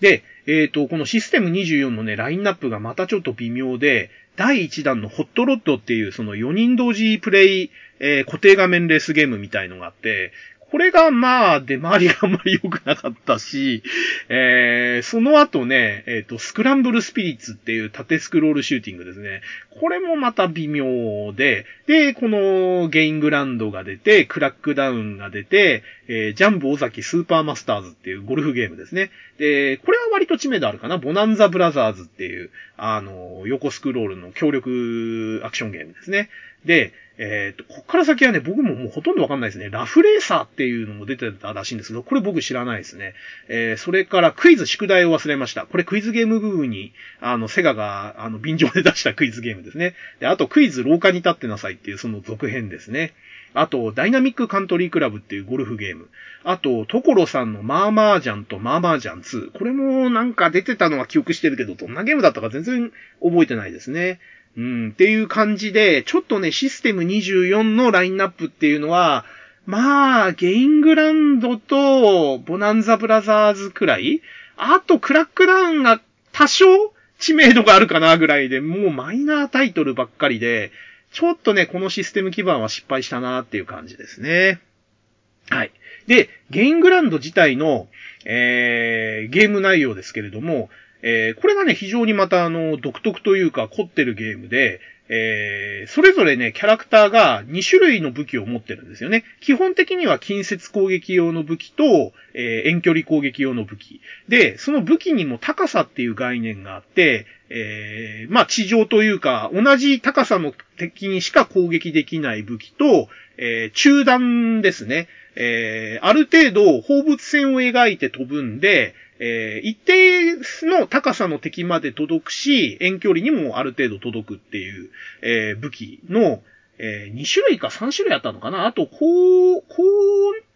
で、えっ、ー、と、このシステム24のね、ラインナップがまたちょっと微妙で、第1弾のホットロッドっていうその4人同時プレイ、えー、固定画面レースゲームみたいのがあって、これがまあ、出回りがあんまり良くなかったし、えー、その後ね、えっ、ー、と、スクランブルスピリッツっていう縦スクロールシューティングですね。これもまた微妙で、で、このゲイングランドが出て、クラックダウンが出て、えー、ジャンボ尾崎スーパーマスターズっていうゴルフゲームですね。で、これは割と知名度あるかな。ボナンザブラザーズっていう、あの、横スクロールの協力アクションゲームですね。で、えっ、と、こっから先はね、僕ももうほとんどわかんないですね。ラフレーサーっていうのも出てたらしいんですけど、これ僕知らないですね。えー、それからクイズ宿題を忘れました。これクイズゲーム部分に、あの、セガが、あの、便乗で出したクイズゲームですね。で、あとクイズ廊下に立ってなさいっていうその続編ですね。あと、ダイナミックカントリークラブっていうゴルフゲーム。あと、トコロさんのマーマージャンとマーマージャン2。これもなんか出てたのは記憶してるけど、どんなゲームだったか全然覚えてないですね。うん、っていう感じで、ちょっとね、システム24のラインナップっていうのは、まあ、ゲイングランドと、ボナンザブラザーズくらいあと、クラックダウンが多少知名度があるかなぐらいで、もうマイナータイトルばっかりで、ちょっとね、このシステム基盤は失敗したなっていう感じですね。はい。で、ゲイングランド自体の、えー、ゲーム内容ですけれども、えー、これがね、非常にまたあの、独特というか凝ってるゲームで、えー、それぞれね、キャラクターが2種類の武器を持ってるんですよね。基本的には近接攻撃用の武器と、えー、遠距離攻撃用の武器。で、その武器にも高さっていう概念があって、えー、まあ地上というか、同じ高さの敵にしか攻撃できない武器と、えー、中段ですね。えー、ある程度放物線を描いて飛ぶんで、えー、一定の高さの敵まで届くし、遠距離にもある程度届くっていう、えー、武器の、えー、2種類か3種類あったのかなあと、こう、こう、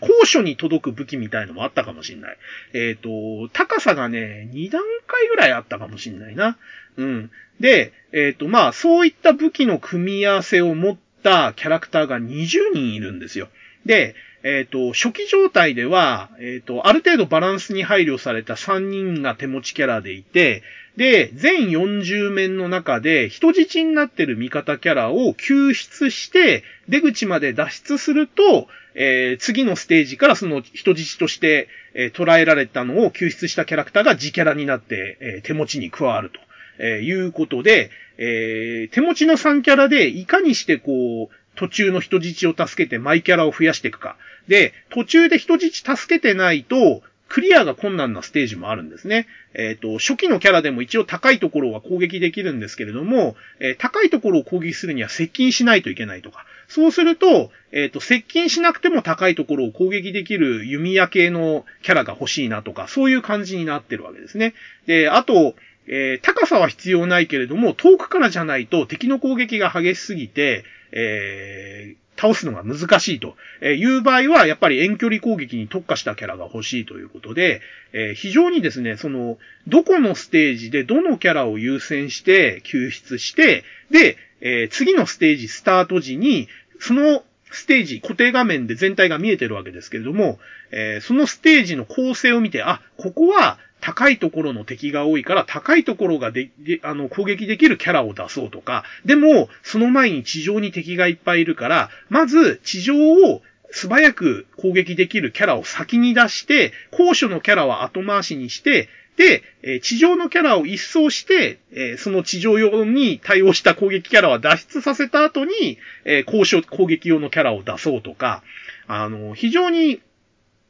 高所に届く武器みたいのもあったかもしんない。えっ、ー、と、高さがね、2段階ぐらいあったかもしんないな。うん。で、えっ、ー、と、まあ、そういった武器の組み合わせを持ったキャラクターが20人いるんですよ。で、えっ、と、初期状態では、えっ、と、ある程度バランスに配慮された3人が手持ちキャラでいて、で、全40面の中で人質になってる味方キャラを救出して、出口まで脱出すると、えー、次のステージからその人質として、え、捉えられたのを救出したキャラクターが自キャラになって、え、手持ちに加わると、えいうことで、え手持ちの3キャラでいかにしてこう、途中の人質を助けてマイキャラを増やしていくか。で、途中で人質助けてないと、クリアが困難なステージもあるんですね。えっ、ー、と、初期のキャラでも一応高いところは攻撃できるんですけれども、えー、高いところを攻撃するには接近しないといけないとか。そうすると、えっ、ー、と、接近しなくても高いところを攻撃できる弓矢系のキャラが欲しいなとか、そういう感じになってるわけですね。で、あと、えー高さは必要ないけれども、遠くからじゃないと敵の攻撃が激しすぎて、えー、倒すのが難しいと。いう場合は、やっぱり遠距離攻撃に特化したキャラが欲しいということで、えー、非常にですね、その、どこのステージでどのキャラを優先して救出して、で、えー、次のステージスタート時に、そのステージ、固定画面で全体が見えてるわけですけれども、えー、そのステージの構成を見て、あ、ここは高いところの敵が多いから、高いところがで、で、あの、攻撃できるキャラを出そうとか、でも、その前に地上に敵がいっぱいいるから、まず、地上を素早く攻撃できるキャラを先に出して、高所のキャラは後回しにして、で、え地上のキャラを一掃して、えその地上用に対応した攻撃キャラは脱出させた後に、え高所攻撃用のキャラを出そうとか、あの、非常に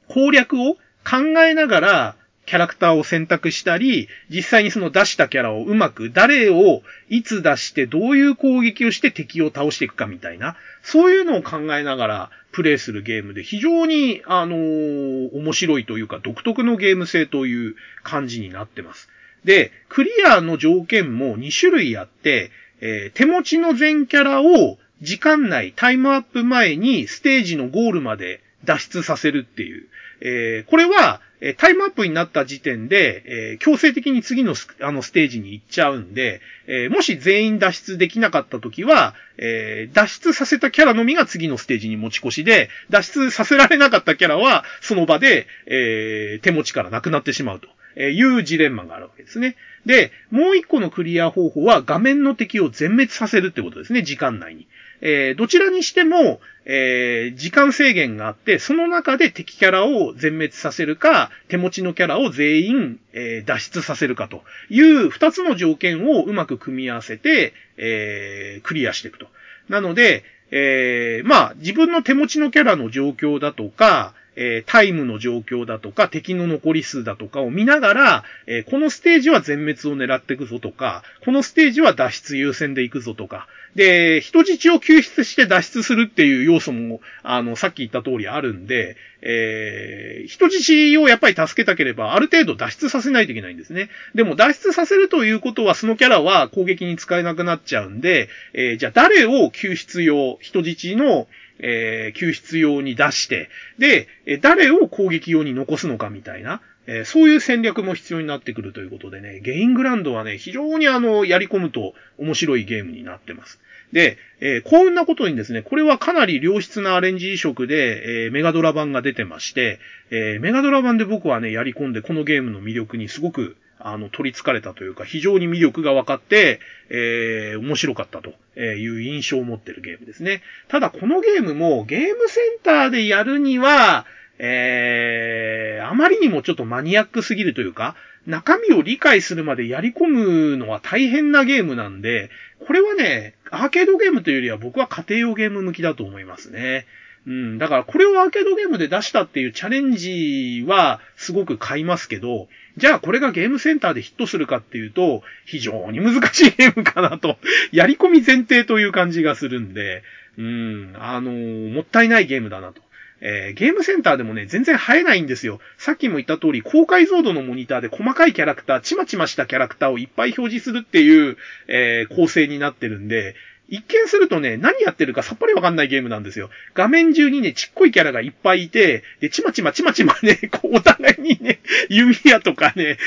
攻略を考えながら、キャラクターを選択したり、実際にその出したキャラをうまく誰をいつ出してどういう攻撃をして敵を倒していくかみたいな、そういうのを考えながらプレイするゲームで非常に、あのー、面白いというか独特のゲーム性という感じになってます。で、クリアの条件も2種類あって、えー、手持ちの全キャラを時間内、タイムアップ前にステージのゴールまで脱出させるっていう。えー、これは、えタイムアップになった時点で、えー、強制的に次のスあのステージに行っちゃうんで、えー、もし全員脱出できなかった時は、えー、脱出させたキャラのみが次のステージに持ち越しで、脱出させられなかったキャラは、その場で、え手持ちからなくなってしまうと。えいうジレンマがあるわけですね。で、もう一個のクリア方法は画面の敵を全滅させるってことですね、時間内に。えー、どちらにしても、えー、時間制限があって、その中で敵キャラを全滅させるか、手持ちのキャラを全員、えー、脱出させるかという二つの条件をうまく組み合わせて、えー、クリアしていくと。なので、えー、まあ、自分の手持ちのキャラの状況だとか、えー、タイムの状況だとか、敵の残り数だとかを見ながら、えー、このステージは全滅を狙っていくぞとか、このステージは脱出優先で行くぞとか、で、人質を救出して脱出するっていう要素も、あの、さっき言った通りあるんで、えー、人質をやっぱり助けたければ、ある程度脱出させないといけないんですね。でも脱出させるということは、そのキャラは攻撃に使えなくなっちゃうんで、えー、じゃあ誰を救出用、人質の、えー、救出用に出して、で、誰を攻撃用に残すのかみたいな、えー、そういう戦略も必要になってくるということでね、ゲイングランドはね、非常にあの、やり込むと面白いゲームになってます。で、えー、幸運なことにですね、これはかなり良質なアレンジ移植で、えー、メガドラ版が出てまして、えー、メガドラ版で僕はね、やり込んでこのゲームの魅力にすごくあの、取り憑かれたというか、非常に魅力が分かって、えー、面白かったという印象を持ってるゲームですね。ただ、このゲームも、ゲームセンターでやるには、えー、あまりにもちょっとマニアックすぎるというか、中身を理解するまでやり込むのは大変なゲームなんで、これはね、アーケードゲームというよりは僕は家庭用ゲーム向きだと思いますね。うん。だからこれをアーケードゲームで出したっていうチャレンジはすごく買いますけど、じゃあこれがゲームセンターでヒットするかっていうと、非常に難しいゲームかなと、やり込み前提という感じがするんで、うん、あのー、もったいないゲームだなと。えー、ゲームセンターでもね、全然映えないんですよ。さっきも言った通り、高解像度のモニターで細かいキャラクター、ちまちましたキャラクターをいっぱい表示するっていう、えー、構成になってるんで、一見するとね、何やってるかさっぱりわかんないゲームなんですよ。画面中にね、ちっこいキャラがいっぱいいて、で、ちまちまちまちまね、こう、お互いにね、弓矢とかね、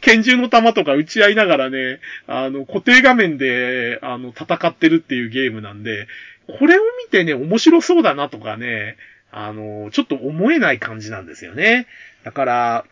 拳銃の弾とか撃ち合いながらね、あの、固定画面で、あの、戦ってるっていうゲームなんで、これを見てね、面白そうだなとかね、あの、ちょっと思えない感じなんですよね。だから、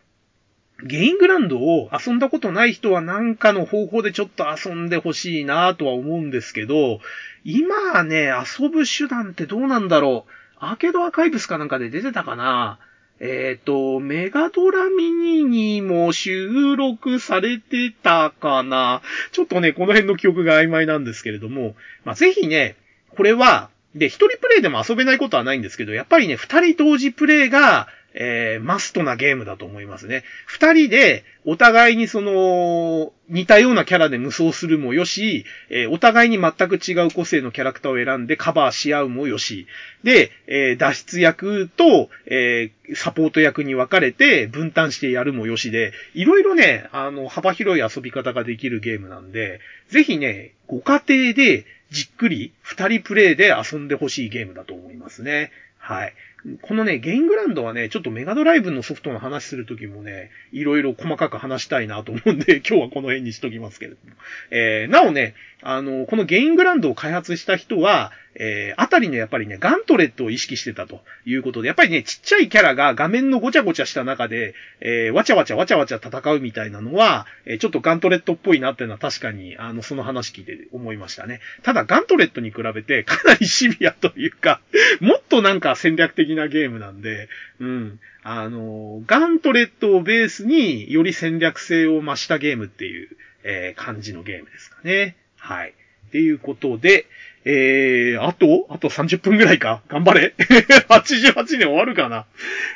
ゲイングランドを遊んだことない人はなんかの方法でちょっと遊んでほしいなとは思うんですけど、今ね、遊ぶ手段ってどうなんだろう。アーケードアーカイブスかなんかで出てたかな。えっ、ー、と、メガドラミニにも収録されてたかな。ちょっとね、この辺の記憶が曖昧なんですけれども、まあ、ぜひね、これは、で、一人プレイでも遊べないことはないんですけど、やっぱりね、二人同時プレイが、えー、マストなゲームだと思いますね。二人で、お互いにその、似たようなキャラで無双するもよし、えー、お互いに全く違う個性のキャラクターを選んでカバーし合うもよし、で、えー、脱出役と、え、サポート役に分かれて分担してやるもよしで、いろいろね、あの、幅広い遊び方ができるゲームなんで、ぜひね、ご家庭でじっくり二人プレイで遊んでほしいゲームだと思いますね。はい。このね、ゲイングランドはね、ちょっとメガドライブのソフトの話するときもね、いろいろ細かく話したいなと思うんで、今日はこの辺にしときますけれども。えー、なおね、あの、このゲイングランドを開発した人は、えー、あたりのやっぱりね、ガントレットを意識してたということで、やっぱりね、ちっちゃいキャラが画面のごちゃごちゃした中で、えー、わちゃわちゃわちゃわちゃ戦うみたいなのは、えー、ちょっとガントレットっぽいなっていうのは確かに、あの、その話聞いて思いましたね。ただ、ガントレットに比べてかなりシビアというか、もっとなんか戦略的なゲームなんで、うん。あの、ガントレットをベースにより戦略性を増したゲームっていう、えー、感じのゲームですかね。はい。っていうことで、えー、あとあと30分ぐらいか頑張れ !88 年終わるかな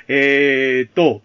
えーと、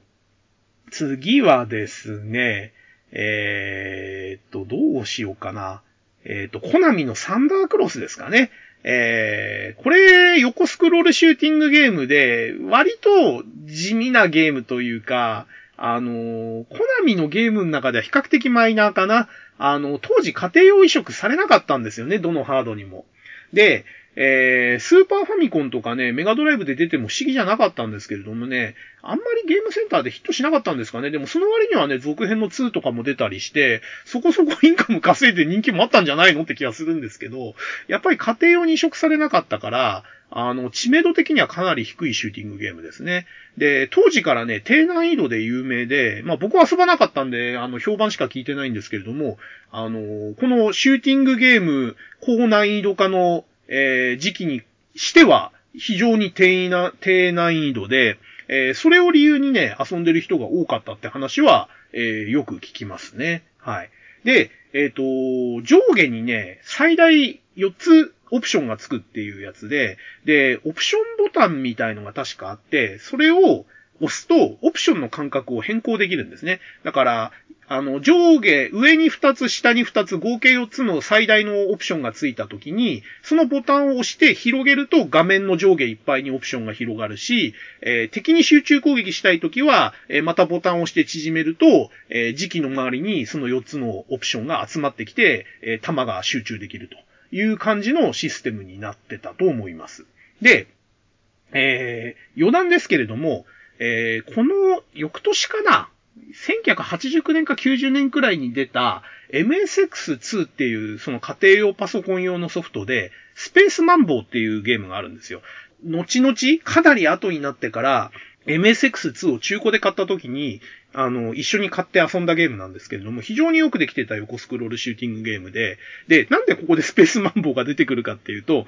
次はですね、えーと、どうしようかな。えーと、コナミのサンダークロスですかね。えー、これ、横スクロールシューティングゲームで、割と地味なゲームというか、あの、コナミのゲームの中では比較的マイナーかな。あの、当時家庭用移植されなかったんですよね、どのハードにも。で、えー、スーパーファミコンとかね、メガドライブで出ても不思議じゃなかったんですけれどもね、あんまりゲームセンターでヒットしなかったんですかね。でもその割にはね、続編の2とかも出たりして、そこそこインカム稼いで人気もあったんじゃないのって気がするんですけど、やっぱり家庭用に移植されなかったから、あの、知名度的にはかなり低いシューティングゲームですね。で、当時からね、低難易度で有名で、まあ僕は遊ばなかったんで、あの、評判しか聞いてないんですけれども、あの、このシューティングゲーム、高難易度化の、えー、時期にしては、非常に低な、低難易度で、えー、それを理由にね、遊んでる人が多かったって話は、えー、よく聞きますね。はい。で、えっ、ー、と、上下にね、最大4つオプションがつくっていうやつで、で、オプションボタンみたいのが確かあって、それを押すと、オプションの間隔を変更できるんですね。だから、あの、上下、上に2つ、下に2つ、合計4つの最大のオプションがついたときに、そのボタンを押して広げると画面の上下いっぱいにオプションが広がるし、えー、敵に集中攻撃したいときは、えー、またボタンを押して縮めると、えー、時期の周りにその4つのオプションが集まってきて、え弾が集中できると。いう感じのシステムになってたと思います。で、えー、余談ですけれども、えー、この翌年かな？1989年か90年くらいに出た MSX2 っていうその家庭用パソコン用のソフトでスペースマンボウっていうゲームがあるんですよ。後々かなり後になってから MSX2 を中古で買った時に、あの、一緒に買って遊んだゲームなんですけれども、非常によくできてた横スクロールシューティングゲームで、で、なんでここでスペースマンボウが出てくるかっていうと、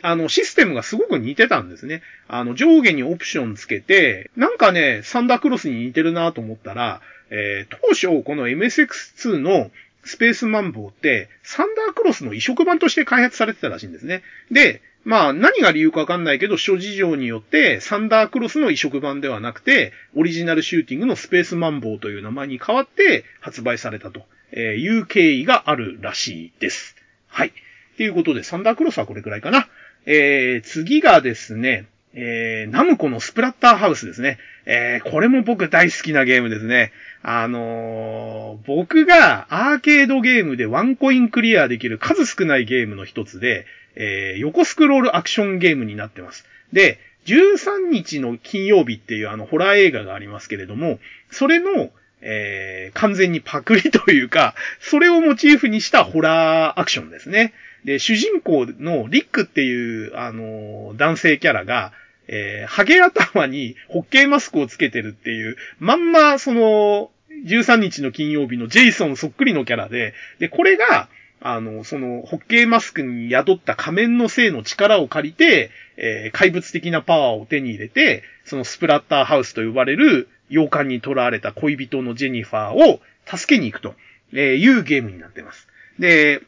あの、システムがすごく似てたんですね。あの、上下にオプションつけて、なんかね、サンダークロスに似てるなと思ったら、えー、当初、この MSX2 のスペースマンボウって、サンダークロスの移植版として開発されてたらしいんですね。で、まあ、何が理由かわかんないけど、諸事情によって、サンダークロスの移植版ではなくて、オリジナルシューティングのスペースマンボウという名前に変わって発売されたという経緯があるらしいです。はい。ということで、サンダークロスはこれくらいかな。えー、次がですね、えー、ナムコのスプラッターハウスですね。えー、これも僕大好きなゲームですね。あのー、僕がアーケードゲームでワンコインクリアできる数少ないゲームの一つで、えー、横スクロールアクションゲームになってます。で、13日の金曜日っていうあのホラー映画がありますけれども、それの、えー、完全にパクリというか、それをモチーフにしたホラーアクションですね。で、主人公のリックっていう、あの、男性キャラが、えー、ハゲ頭にホッケーマスクをつけてるっていう、まんま、その、13日の金曜日のジェイソンそっくりのキャラで、で、これが、あの、その、ホッケーマスクに宿った仮面の性の力を借りて、えー、怪物的なパワーを手に入れて、そのスプラッターハウスと呼ばれる洋館に囚われた恋人のジェニファーを助けに行くとえいうゲームになってます。で、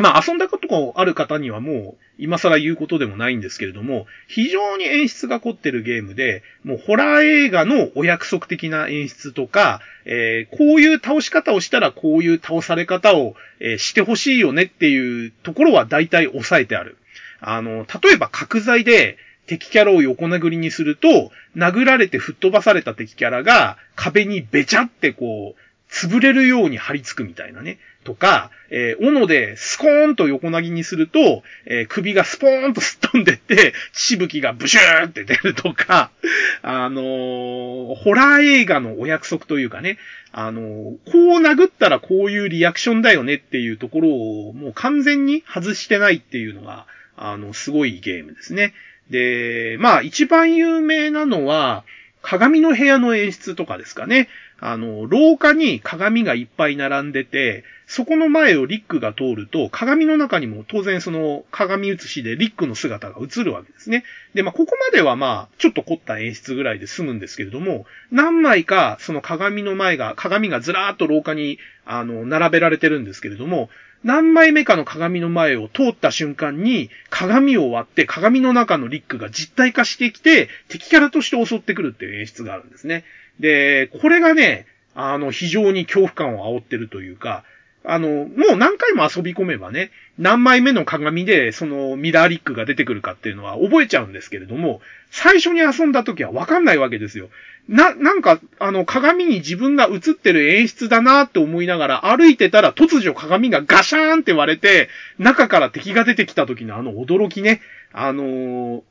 まあ遊んだことがある方にはもう今更言うことでもないんですけれども、非常に演出が凝ってるゲームで、もうホラー映画のお約束的な演出とか、えー、こういう倒し方をしたらこういう倒され方を、えー、してほしいよねっていうところは大体抑えてある。あの、例えば角材で敵キャラを横殴りにすると、殴られて吹っ飛ばされた敵キャラが壁にべちゃってこう、潰れるように張り付くみたいなね。とか、えー、斧でスコーンと横投げにすると、えー、首がスポーンとすっ飛んでって、血吹きがブシューって出るとか、あのー、ホラー映画のお約束というかね、あのー、こう殴ったらこういうリアクションだよねっていうところをもう完全に外してないっていうのが、あの、すごいゲームですね。で、まあ一番有名なのは、鏡の部屋の演出とかですかね。あの、廊下に鏡がいっぱい並んでて、そこの前をリックが通ると、鏡の中にも当然その鏡写しでリックの姿が映るわけですね。で、まあ、ここまではまあ、ちょっと凝った演出ぐらいで済むんですけれども、何枚かその鏡の前が、鏡がずらーっと廊下に、あの、並べられてるんですけれども、何枚目かの鏡の前を通った瞬間に、鏡を割って鏡の中のリックが実体化してきて、敵キャラとして襲ってくるっていう演出があるんですね。で、これがね、あの、非常に恐怖感を煽ってるというか、あの、もう何回も遊び込めばね、何枚目の鏡でそのミラーリックが出てくるかっていうのは覚えちゃうんですけれども、最初に遊んだ時はわかんないわけですよ。な、なんか、あの、鏡に自分が映ってる演出だなって思いながら歩いてたら突如鏡がガシャーンって割れて、中から敵が出てきた時のあの驚きね。あのー、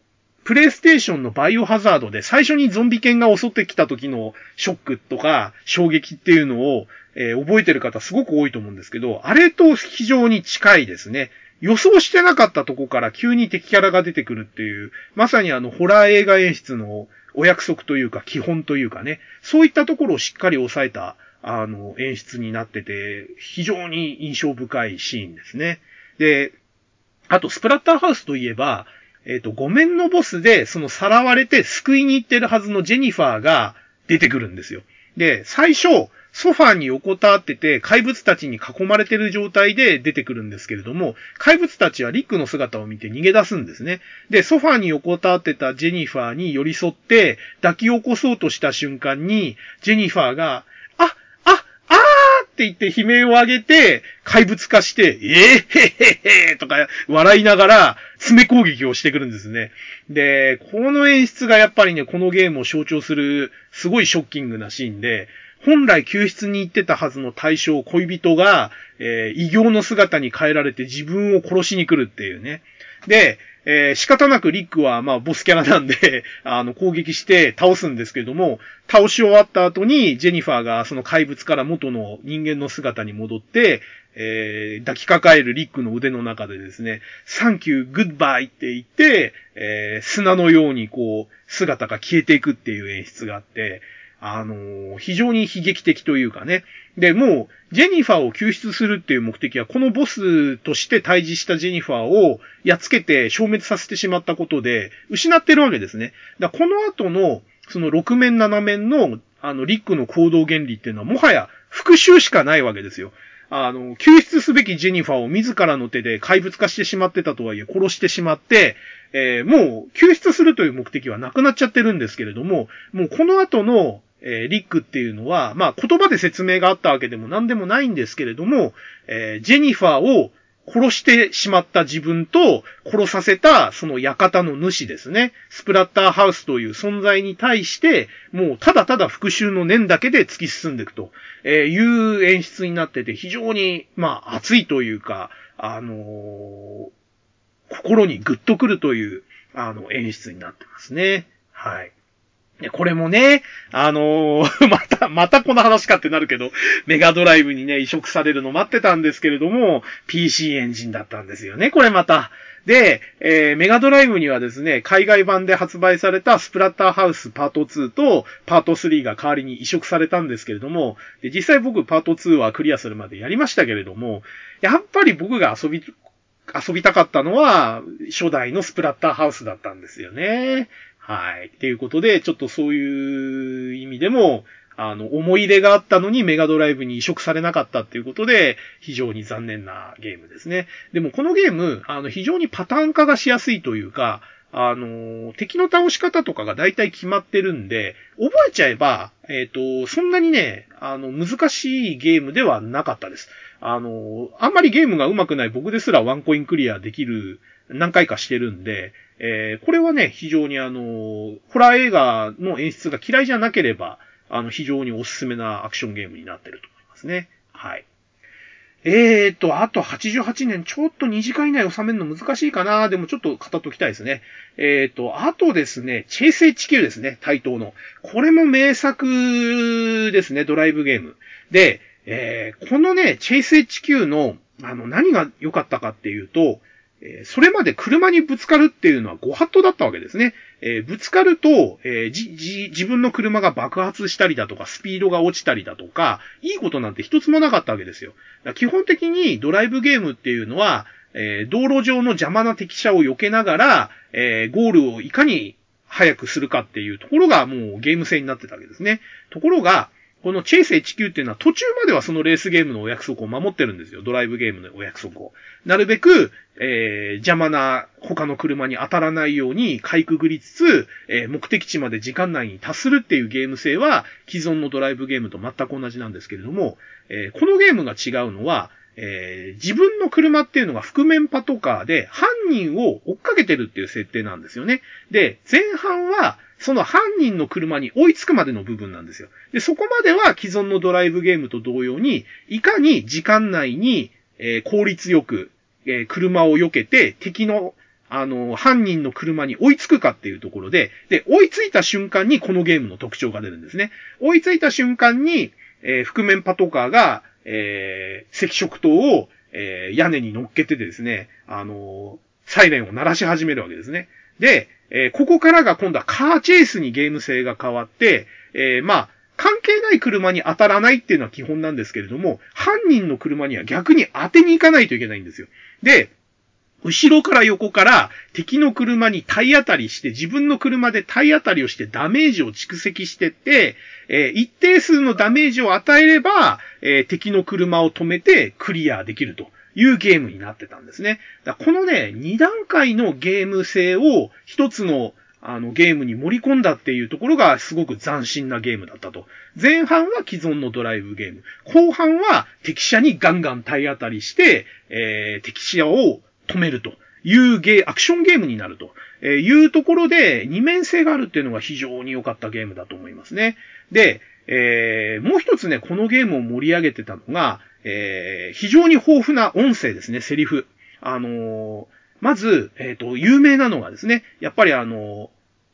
プレイステーションのバイオハザードで最初にゾンビ犬が襲ってきた時のショックとか衝撃っていうのを、えー、覚えてる方すごく多いと思うんですけど、あれと非常に近いですね。予想してなかったとこから急に敵キャラが出てくるっていう、まさにあのホラー映画演出のお約束というか基本というかね、そういったところをしっかり抑えた、あの、演出になってて、非常に印象深いシーンですね。で、あと、スプラッターハウスといえば、えっ、ー、と、ごめんのボスで、そのさらわれて救いに行ってるはずのジェニファーが出てくるんですよ。で、最初、ソファーに横たわってて、怪物たちに囲まれてる状態で出てくるんですけれども、怪物たちはリックの姿を見て逃げ出すんですね。で、ソファーに横たわってたジェニファーに寄り添って抱き起こそうとした瞬間に、ジェニファーが、って言って悲鳴を上げて、怪物化して、えー、へへへとか笑いながら、爪攻撃をしてくるんですね。で、この演出がやっぱりね、このゲームを象徴する、すごいショッキングなシーンで、本来救出に行ってたはずの対象、恋人が、えー、異形の姿に変えられて自分を殺しに来るっていうね。で、えー、仕方なくリックは、まあ、ボスキャラなんで あの、攻撃して倒すんですけれども、倒し終わった後に、ジェニファーがその怪物から元の人間の姿に戻って、えー、抱きかかえるリックの腕の中でですね、サンキュー、グッバイって言って、えー、砂のようにこう、姿が消えていくっていう演出があって、あの、非常に悲劇的というかね。で、もう、ジェニファーを救出するっていう目的は、このボスとして退治したジェニファーをやっつけて消滅させてしまったことで、失ってるわけですね。だこの後の、その6面7面の、あの、リックの行動原理っていうのは、もはや復讐しかないわけですよ。あの、救出すべきジェニファーを自らの手で怪物化してしまってたとはいえ殺してしまって、えー、もう救出するという目的はなくなっちゃってるんですけれども、もうこの後の、えー、リックっていうのは、まあ言葉で説明があったわけでも何でもないんですけれども、えー、ジェニファーを殺してしまった自分と殺させたその館の主ですね。スプラッターハウスという存在に対して、もうただただ復讐の念だけで突き進んでいくという演出になってて、非常に、まあ熱いというか、あのー、心にグッとくるという、あの演出になってますね。はい。で、これもね、あのー また、またこの話かってなるけど、メガドライブにね、移植されるの待ってたんですけれども、PC エンジンだったんですよね、これまた。で、えー、メガドライブにはですね、海外版で発売されたスプラッターハウスパート2とパート3が代わりに移植されたんですけれども、で、実際僕パート2はクリアするまでやりましたけれども、やっぱり僕が遊び、遊びたかったのは、初代のスプラッターハウスだったんですよね。はい。っていうことで、ちょっとそういう意味でも、あの、思い入れがあったのにメガドライブに移植されなかったっていうことで、非常に残念なゲームですね。でもこのゲーム、あの、非常にパターン化がしやすいというか、あの、敵の倒し方とかが大体決まってるんで、覚えちゃえば、えっ、と、そんなにね、あの、難しいゲームではなかったです。あの、あんまりゲームが上手くない僕ですらワンコインクリアできる、何回かしてるんで、えー、これはね、非常にあの、ホラー映画の演出が嫌いじゃなければ、あの、非常におすすめなアクションゲームになってると思いますね。はい。えーと、あと88年、ちょっと2時間以内収めるの難しいかなでもちょっと語っときたいですね。えーと、あとですね、チェイス HQ ですね、対等の。これも名作ですね、ドライブゲーム。で、えー、このね、チェイス HQ の、あの、何が良かったかっていうと、えそれまで車にぶつかるっていうのはご法度だったわけですね。えー、ぶつかると、えー、じ、じ、自分の車が爆発したりだとか、スピードが落ちたりだとか、いいことなんて一つもなかったわけですよ。基本的にドライブゲームっていうのは、えー、道路上の邪魔な敵車を避けながら、えゴールをいかに早くするかっていうところがもうゲーム性になってたわけですね。ところが、このチェイス HQ っていうのは途中まではそのレースゲームのお約束を守ってるんですよ。ドライブゲームのお約束を。なるべく、えー、邪魔な他の車に当たらないようにかいくぐりつつ、えー、目的地まで時間内に達するっていうゲーム性は既存のドライブゲームと全く同じなんですけれども、えー、このゲームが違うのは、えー、自分の車っていうのが覆面パトカーで犯人を追っかけてるっていう設定なんですよね。で、前半はその犯人の車に追いつくまでの部分なんですよ。で、そこまでは既存のドライブゲームと同様に、いかに時間内に、えー、効率よく、えー、車を避けて敵のあの、犯人の車に追いつくかっていうところで、で、追いついた瞬間にこのゲームの特徴が出るんですね。追いついた瞬間に、え、覆面パトカーが、えー、赤色灯を、え、屋根に乗っけてですね、あのサイレンを鳴らし始めるわけですね。で、えー、ここからが今度はカーチェイスにゲーム性が変わって、えー、まあ、関係ない車に当たらないっていうのは基本なんですけれども、犯人の車には逆に当てに行かないといけないんですよ。で、後ろから横から敵の車に体当たりして、自分の車で体当たりをしてダメージを蓄積してって、えー、一定数のダメージを与えれば、えー、敵の車を止めてクリアできると。いうゲームになってたんですね。だこのね、2段階のゲーム性を一つのあのゲームに盛り込んだっていうところがすごく斬新なゲームだったと。前半は既存のドライブゲーム。後半は敵車にガンガン体当たりして、えー、敵車を止めるというゲー、アクションゲームになるというところで二面性があるっていうのが非常に良かったゲームだと思いますね。で、えー、もう一つね、このゲームを盛り上げてたのが、えー、非常に豊富な音声ですね、セリフ。あのー、まず、えっ、ー、と、有名なのがですね、やっぱりあの、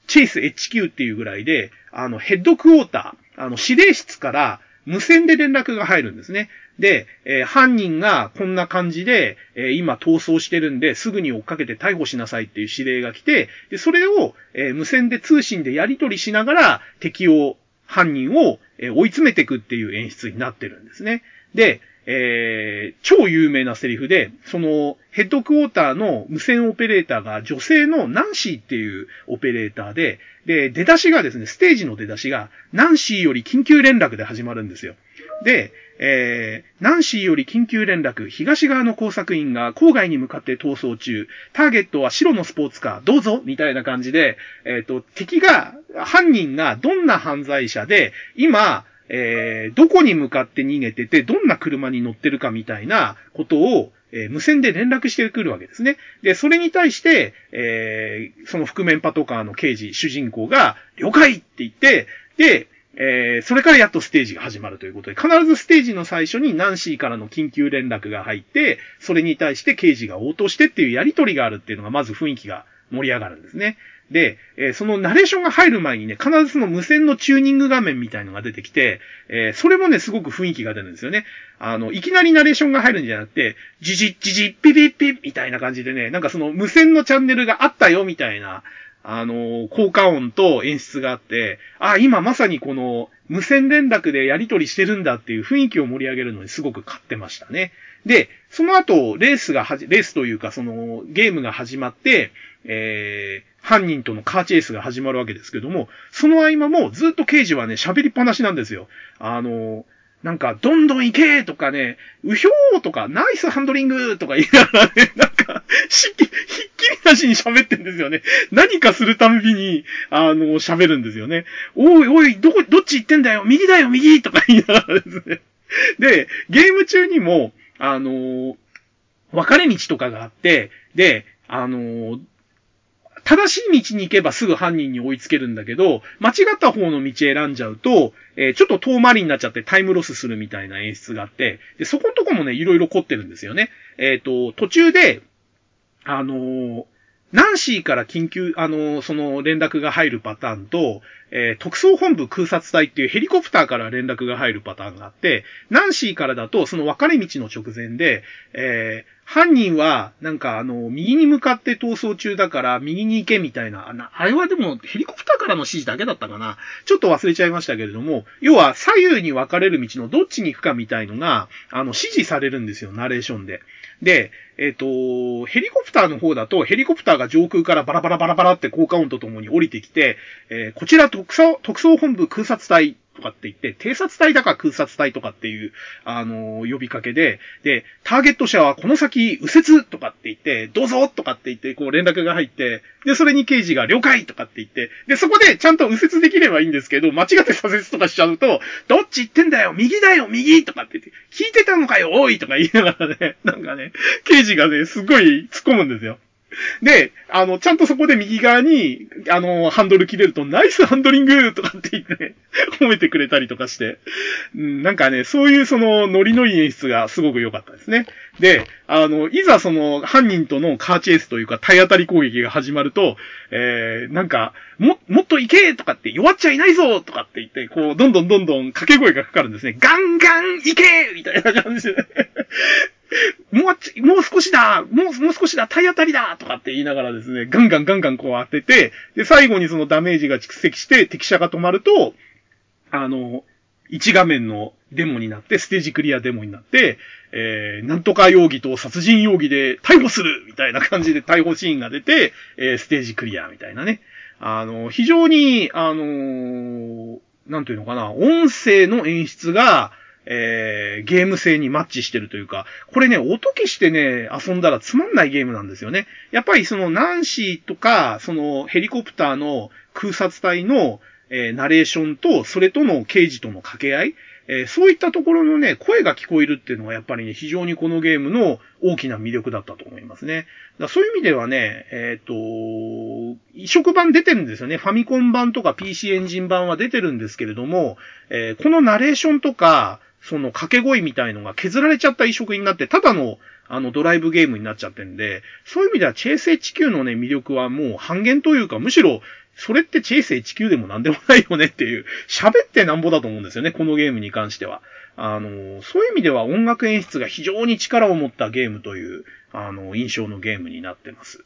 チェイス HQ っていうぐらいで、あの、ヘッドクォーター、あの、指令室から無線で連絡が入るんですね。で、えー、犯人がこんな感じで、えー、今逃走してるんで、すぐに追っかけて逮捕しなさいっていう指令が来て、で、それを、えー、無線で通信でやり取りしながら、敵を、犯人を、え追い詰めていくっていう演出になってるんですね。で、えー、超有名なセリフで、その、ヘッドクォーターの無線オペレーターが女性のナンシーっていうオペレーターで、で、出だしがですね、ステージの出だしが、ナンシーより緊急連絡で始まるんですよ。で、えー、ナンシーより緊急連絡、東側の工作員が郊外に向かって逃走中、ターゲットは白のスポーツカー、どうぞみたいな感じで、えっ、ー、と、敵が、犯人がどんな犯罪者で、今、えー、どこに向かって逃げてて、どんな車に乗ってるかみたいなことを、えー、無線で連絡してくるわけですね。で、それに対して、えー、その覆面パトカーの刑事、主人公が、了解って言って、で、えー、それからやっとステージが始まるということで、必ずステージの最初にナンシーからの緊急連絡が入って、それに対して刑事が応答してっていうやりとりがあるっていうのがまず雰囲気が盛り上がるんですね。で、えー、そのナレーションが入る前にね、必ずその無線のチューニング画面みたいのが出てきて、えー、それもね、すごく雰囲気が出るんですよね。あの、いきなりナレーションが入るんじゃなくて、ジジッジジッピピッピみたいな感じでね、なんかその無線のチャンネルがあったよみたいな、あの、効果音と演出があって、あ、今まさにこの無線連絡でやり取りしてるんだっていう雰囲気を盛り上げるのにすごく勝ってましたね。で、その後、レースがはじ、レースというかそのゲームが始まって、えー、犯人とのカーチェイスが始まるわけですけども、その合間もずっと刑事はね、喋りっぱなしなんですよ。あの、なんか、どんどん行けとかね、うひょーとか、ナイスハンドリングとか言いながらね、なんか、しっきり、ひっきりなしに喋ってんですよね。何かするたびに、あの、喋るんですよね。おいおい、どこ、どっち行ってんだよ右だよ右とか言いながらですね。で、ゲーム中にも、あの、分かれ道とかがあって、で、あの、正しい道に行けばすぐ犯人に追いつけるんだけど、間違った方の道選んじゃうと、えー、ちょっと遠回りになっちゃってタイムロスするみたいな演出があって、で、そこのとこもね、いろいろ凝ってるんですよね。えっ、ー、と、途中で、あのー、ナンシーから緊急、あの、その連絡が入るパターンと、えー、特捜本部空撮隊っていうヘリコプターから連絡が入るパターンがあって、ナンシーからだとその分かれ道の直前で、えー、犯人は、なんかあの、右に向かって逃走中だから、右に行けみたいな、あれはでもヘリコプターからの指示だけだったかな。ちょっと忘れちゃいましたけれども、要は左右に分かれる道のどっちに行くかみたいのが、あの、指示されるんですよ、ナレーションで。で、えっ、ー、と、ヘリコプターの方だと、ヘリコプターが上空からバラバラバラバラって効果音とともに降りてきて、えー、こちら特捜、特捜本部空撮隊とかって言って、偵察隊だか空撮隊とかっていう、あのー、呼びかけで、で、ターゲット者はこの先右折とかって言って、どうぞとかって言って、こう連絡が入って、で、それに刑事が了解とかって言って、で、そこでちゃんと右折できればいいんですけど、間違って左折とかしちゃうと、どっち行ってんだよ右だよ右とかって言って、聞いてたのかよおいとか言いながらね、なんかね、刑事がね、すごい突っ込むんですよ。で、あの、ちゃんとそこで右側に、あの、ハンドル切れると、ナイスハンドリングとかって言って、ね、褒めてくれたりとかして、うん、なんかね、そういうその、ノリのいい演出がすごく良かったですね。で、あの、いざその、犯人とのカーチェイスというか、体当たり攻撃が始まると、えー、なんか、も、もっと行けとかって、弱っちゃいないぞとかって言って、こう、どんどんどんどん掛け声がかかるんですね。ガンガン行けみたいな感じで、もう、もう少しだもう、もう少しだ体当たりだとかって言いながらですね、ガンガンガンガンこう当てて、で、最後にそのダメージが蓄積して敵車が止まると、あの、1画面のデモになって、ステージクリアデモになって、えー、なんとか容疑と殺人容疑で逮捕するみたいな感じで逮捕シーンが出て、えー、ステージクリアみたいなね。あの、非常に、あのー、なんていうのかな、音声の演出が、えー、ゲーム性にマッチしてるというか、これね、音消してね、遊んだらつまんないゲームなんですよね。やっぱりそのナンシーとか、そのヘリコプターの空撮隊の、えー、ナレーションと、それとの刑事との掛け合い、えー、そういったところのね、声が聞こえるっていうのはやっぱりね、非常にこのゲームの大きな魅力だったと思いますね。だそういう意味ではね、えっ、ー、と、移植版出てるんですよね。ファミコン版とか PC エンジン版は出てるんですけれども、えー、このナレーションとか、その掛け声みたいのが削られちゃった移植になって、ただのあのドライブゲームになっちゃってんで、そういう意味ではチェイス HQ のね、魅力はもう半減というか、むしろ、それってチェイス HQ でもなんでもないよねっていう、喋ってなんぼだと思うんですよね、このゲームに関しては。あの、そういう意味では音楽演出が非常に力を持ったゲームという、あの、印象のゲームになってます。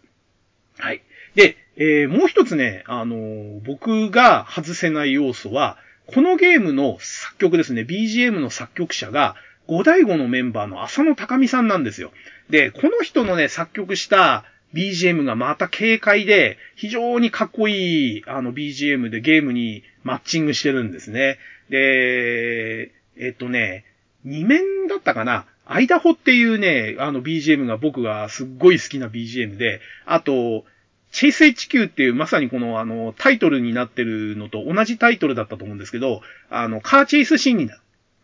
はい。で、えー、もう一つね、あの、僕が外せない要素は、このゲームの作曲ですね、BGM の作曲者が、五大五のメンバーの浅野高美さんなんですよ。で、この人のね、作曲した BGM がまた軽快で、非常にかっこいい、あの BGM でゲームにマッチングしてるんですね。で、えっとね、二面だったかな？アイダホっていうね、あの BGM が僕がすっごい好きな BGM で、あと、チェイス HQ っていうまさにこのあのタイトルになってるのと同じタイトルだったと思うんですけど、あのカーチェイスシーンに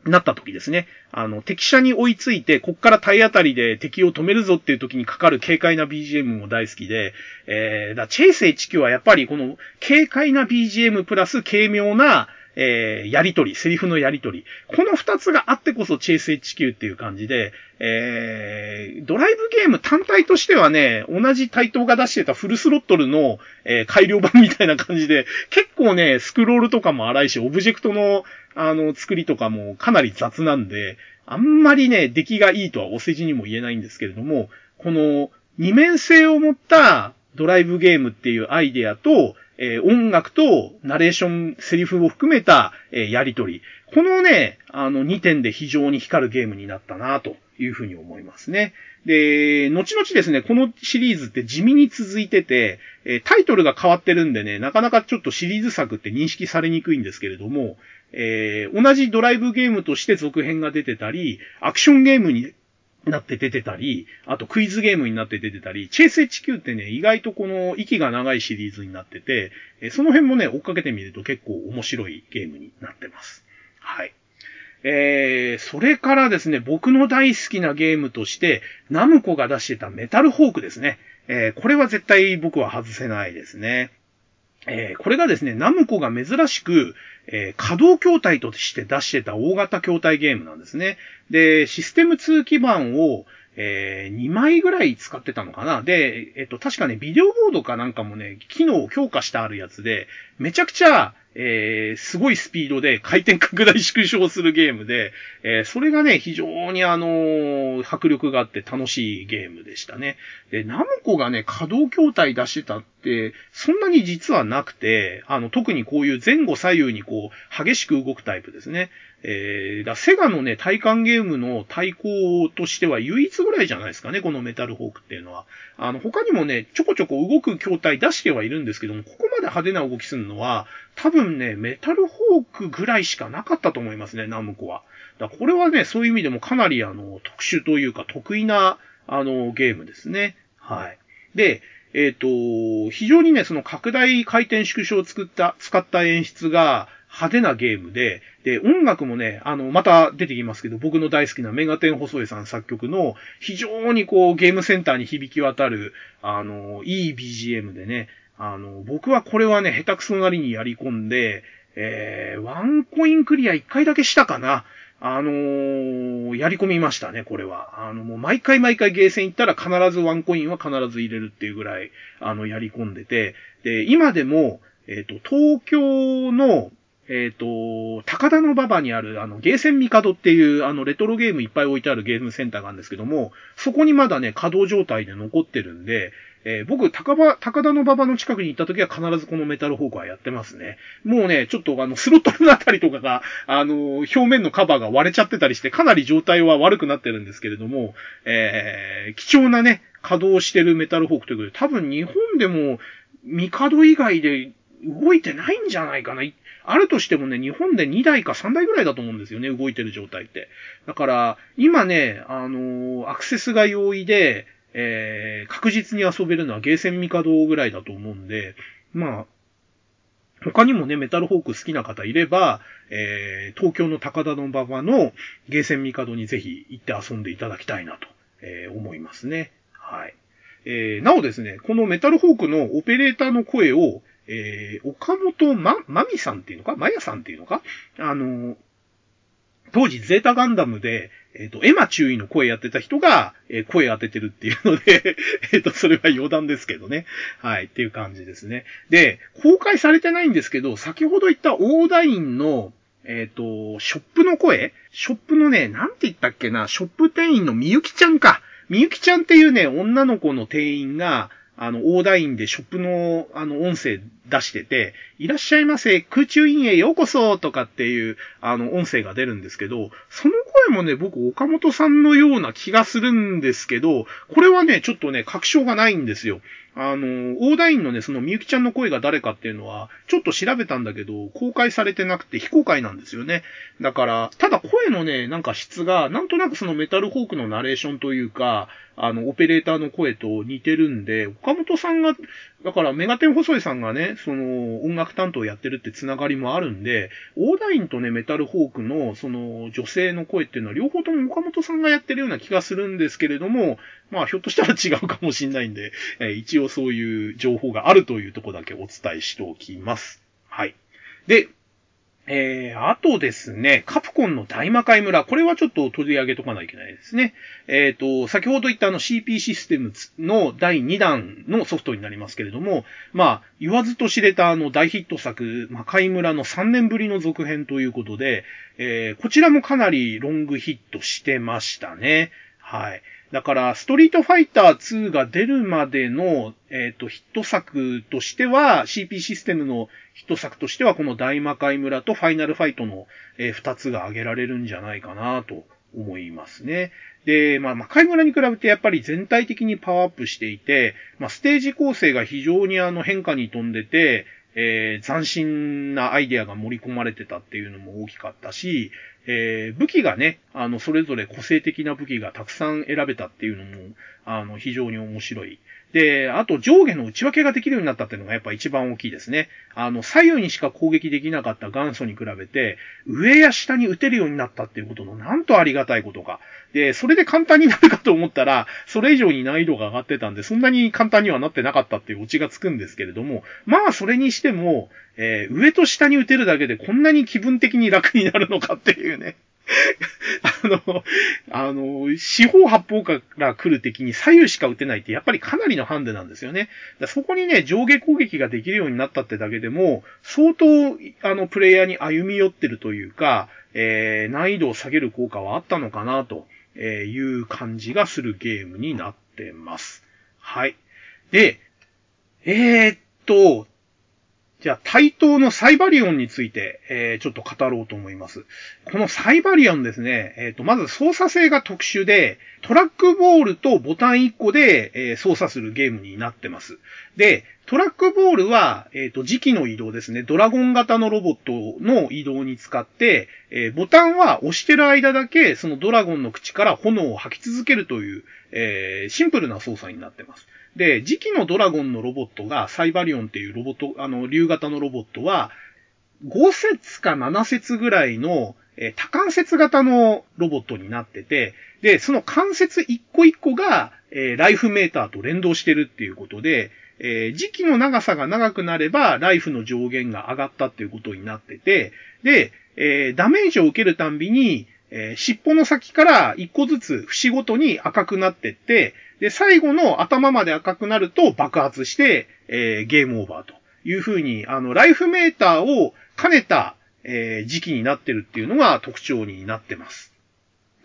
なった時ですね。あの、敵車に追いついて、こっから体当たりで敵を止めるぞっていう時にかかる軽快な BGM も大好きで、えー、だチェイス HQ はやっぱりこの軽快な BGM プラス軽妙な、えー、やりとり、セリフのやりとり。この二つがあってこそチェイス HQ っていう感じで、えー、ドライブゲーム単体としてはね、同じ対等が出してたフルスロットルの、えー、改良版みたいな感じで、結構ね、スクロールとかも荒いし、オブジェクトの、あの、作りとかもかなり雑なんで、あんまりね、出来がいいとはお世辞にも言えないんですけれども、この二面性を持ったドライブゲームっていうアイデアと、えー、音楽とナレーション、セリフを含めた、えー、やりとり。このね、あの2点で非常に光るゲームになったなというふうに思いますね。で、後々ですね、このシリーズって地味に続いてて、えー、タイトルが変わってるんでね、なかなかちょっとシリーズ作って認識されにくいんですけれども、えー、同じドライブゲームとして続編が出てたり、アクションゲームになって出てたり、あとクイズゲームになって出てたり、チェイス HQ ってね、意外とこの息が長いシリーズになってて、その辺もね、追っかけてみると結構面白いゲームになってます。はい。えー、それからですね、僕の大好きなゲームとして、ナムコが出してたメタルホークですね。えー、これは絶対僕は外せないですね。えー、これがですね、ナムコが珍しく、えー、稼働筐体として出してた大型筐体ゲームなんですね。で、システム2基板を、えー、2枚ぐらい使ってたのかなで、えっと、確かね、ビデオボードかなんかもね、機能を強化してあるやつで、めちゃくちゃ、えー、すごいスピードで回転拡大縮小するゲームで、えー、それがね、非常にあのー、迫力があって楽しいゲームでしたね。で、ナムコがね、稼働筐体出してた、そんなに実はなくて、あの、特にこういう前後左右にこう、激しく動くタイプですね。えー、だセガのね、体感ゲームの対抗としては唯一ぐらいじゃないですかね、このメタルホークっていうのは。あの、他にもね、ちょこちょこ動く筐体出してはいるんですけども、ここまで派手な動きするのは、多分ね、メタルホークぐらいしかなかったと思いますね、ナムコは。だこれはね、そういう意味でもかなりあの、特殊というか得意な、あの、ゲームですね。はい。で、えっ、ー、と、非常にね、その拡大回転縮小を作った、使った演出が、派手なゲームで、で、音楽もね、あの、また出てきますけど、僕の大好きなメガテン細江さん作曲の、非常にこう、ゲームセンターに響き渡る、あの、いい BGM でね、あの、僕はこれはね、下手くそなりにやり込んで、えー、ワンコインクリア一回だけしたかな。あのー、やり込みましたね、これは。あの、もう毎回毎回ゲーセン行ったら必ずワンコインは必ず入れるっていうぐらい、あの、やり込んでて、で、今でも、えっ、ー、と、東京の、えっ、ー、と、高田の馬場にある、あの、ゲーセンミカドっていう、あの、レトロゲームいっぱい置いてあるゲームセンターがあるんですけども、そこにまだね、稼働状態で残ってるんで、えー、僕、高場、高田の馬場の近くに行った時は必ずこのメタルホークはやってますね。もうね、ちょっとあの、スロットルのあたりとかが、あの、表面のカバーが割れちゃってたりして、かなり状態は悪くなってるんですけれども、えー、貴重なね、稼働してるメタルホークということで、多分日本でも、ミカド以外で動いてないんじゃないかな。あるとしてもね、日本で2台か3台ぐらいだと思うんですよね、動いてる状態って。だから、今ね、あのー、アクセスが容易で、えー、確実に遊べるのはゲーセンミカドぐらいだと思うんで、まあ、他にもね、メタルホーク好きな方いれば、えー、東京の高田馬場のゲーセンミカドにぜひ行って遊んでいただきたいなと、えー、思いますね。はい。えー、なおですね、このメタルホークのオペレーターの声を、えー、岡本ま、まみさんっていうのか？まやさんっていうのか？あの、当時ゼータガンダムで、えっ、ー、と、エマ注意の声やってた人が、えー、声当ててるっていうので えっと、それは余談ですけどね。はい、っていう感じですね。で、公開されてないんですけど、先ほど言ったオーダインの、えっ、ー、と、ショップの声ショップのね、なんて言ったっけな、ショップ店員のみゆきちゃんか。みゆきちゃんっていうね、女の子の店員が、あの、オーダインでショップの、あの、音声出してて、いらっしゃいませ、空中院へようこそとかっていう、あの、音声が出るんですけど、その声もね、僕、岡本さんのような気がするんですけど、これはね、ちょっとね、確証がないんですよ。あの、オーダインのね、そのみゆきちゃんの声が誰かっていうのは、ちょっと調べたんだけど、公開されてなくて非公開なんですよね。だから、ただ声のね、なんか質が、なんとなくそのメタルホークのナレーションというか、あの、オペレーターの声と似てるんで、岡本さんが、だからメガテン細井さんがね、その、音楽担当やってるってつながりもあるんで、オーダインとね、メタルホークの、その、女性の声っていうのは両方とも岡本さんがやってるような気がするんですけれども、まあ、ひょっとしたら違うかもしんないんで、えー、一応そういう情報があるというとこだけお伝えしておきます。はい。で、えー、あとですね、カプコンの大魔界村。これはちょっと取り上げとかないといけないですね。えっ、ー、と、先ほど言ったあの CP システムの第2弾のソフトになりますけれども、まあ、言わずと知れたあの大ヒット作、魔界村の3年ぶりの続編ということで、えー、こちらもかなりロングヒットしてましたね。はい。だから、ストリートファイター2が出るまでの、えっ、ー、と、ヒット作としては、CP システムのヒット作としては、この大魔界村とファイナルファイトの、えー、2つが挙げられるんじゃないかなと思いますね。で、まあ、魔界村に比べてやっぱり全体的にパワーアップしていて、まあ、ステージ構成が非常にあの変化に富んでて、えー、斬新なアイデアが盛り込まれてたっていうのも大きかったし、えー、武器がね、あの、それぞれ個性的な武器がたくさん選べたっていうのも、あの、非常に面白い。で、あと上下の内訳ができるようになったっていうのがやっぱ一番大きいですね。あの、左右にしか攻撃できなかった元祖に比べて、上や下に撃てるようになったっていうことのなんとありがたいことか。で、それで簡単になるかと思ったら、それ以上に難易度が上がってたんで、そんなに簡単にはなってなかったっていうオチがつくんですけれども、まあそれにしても、えー、上と下に打てるだけでこんなに気分的に楽になるのかっていうね。あの、あの、四方八方から来る敵に左右しか撃てないってやっぱりかなりのハンデなんですよね。だそこにね、上下攻撃ができるようになったってだけでも、相当、あの、プレイヤーに歩み寄ってるというか、えー、難易度を下げる効果はあったのかな、という感じがするゲームになってます。はい。で、えー、っと、じゃあ、対等のサイバリオンについて、えー、ちょっと語ろうと思います。このサイバリオンですね、えっ、ー、と、まず操作性が特殊で、トラックボールとボタン1個で、えー、操作するゲームになってます。で、トラックボールは、えっ、と、時期の移動ですね。ドラゴン型のロボットの移動に使って、えボタンは押してる間だけ、そのドラゴンの口から炎を吐き続けるという、えーシンプルな操作になってます。で、次期のドラゴンのロボットが、サイバリオンっていうロボット、あの、竜型のロボットは、5節か7節ぐらいの、えー、多関節型のロボットになってて、で、その関節一個一個が、えー、ライフメーターと連動してるっていうことで、えー、時期の長さが長くなれば、ライフの上限が上がったっていうことになってて、で、えー、ダメージを受けるたんびに、えー、尻尾の先から一個ずつ節ごとに赤くなってって、で、最後の頭まで赤くなると爆発して、えー、ゲームオーバーという風に、あの、ライフメーターを兼ねた、えー、時期になってるっていうのが特徴になってます。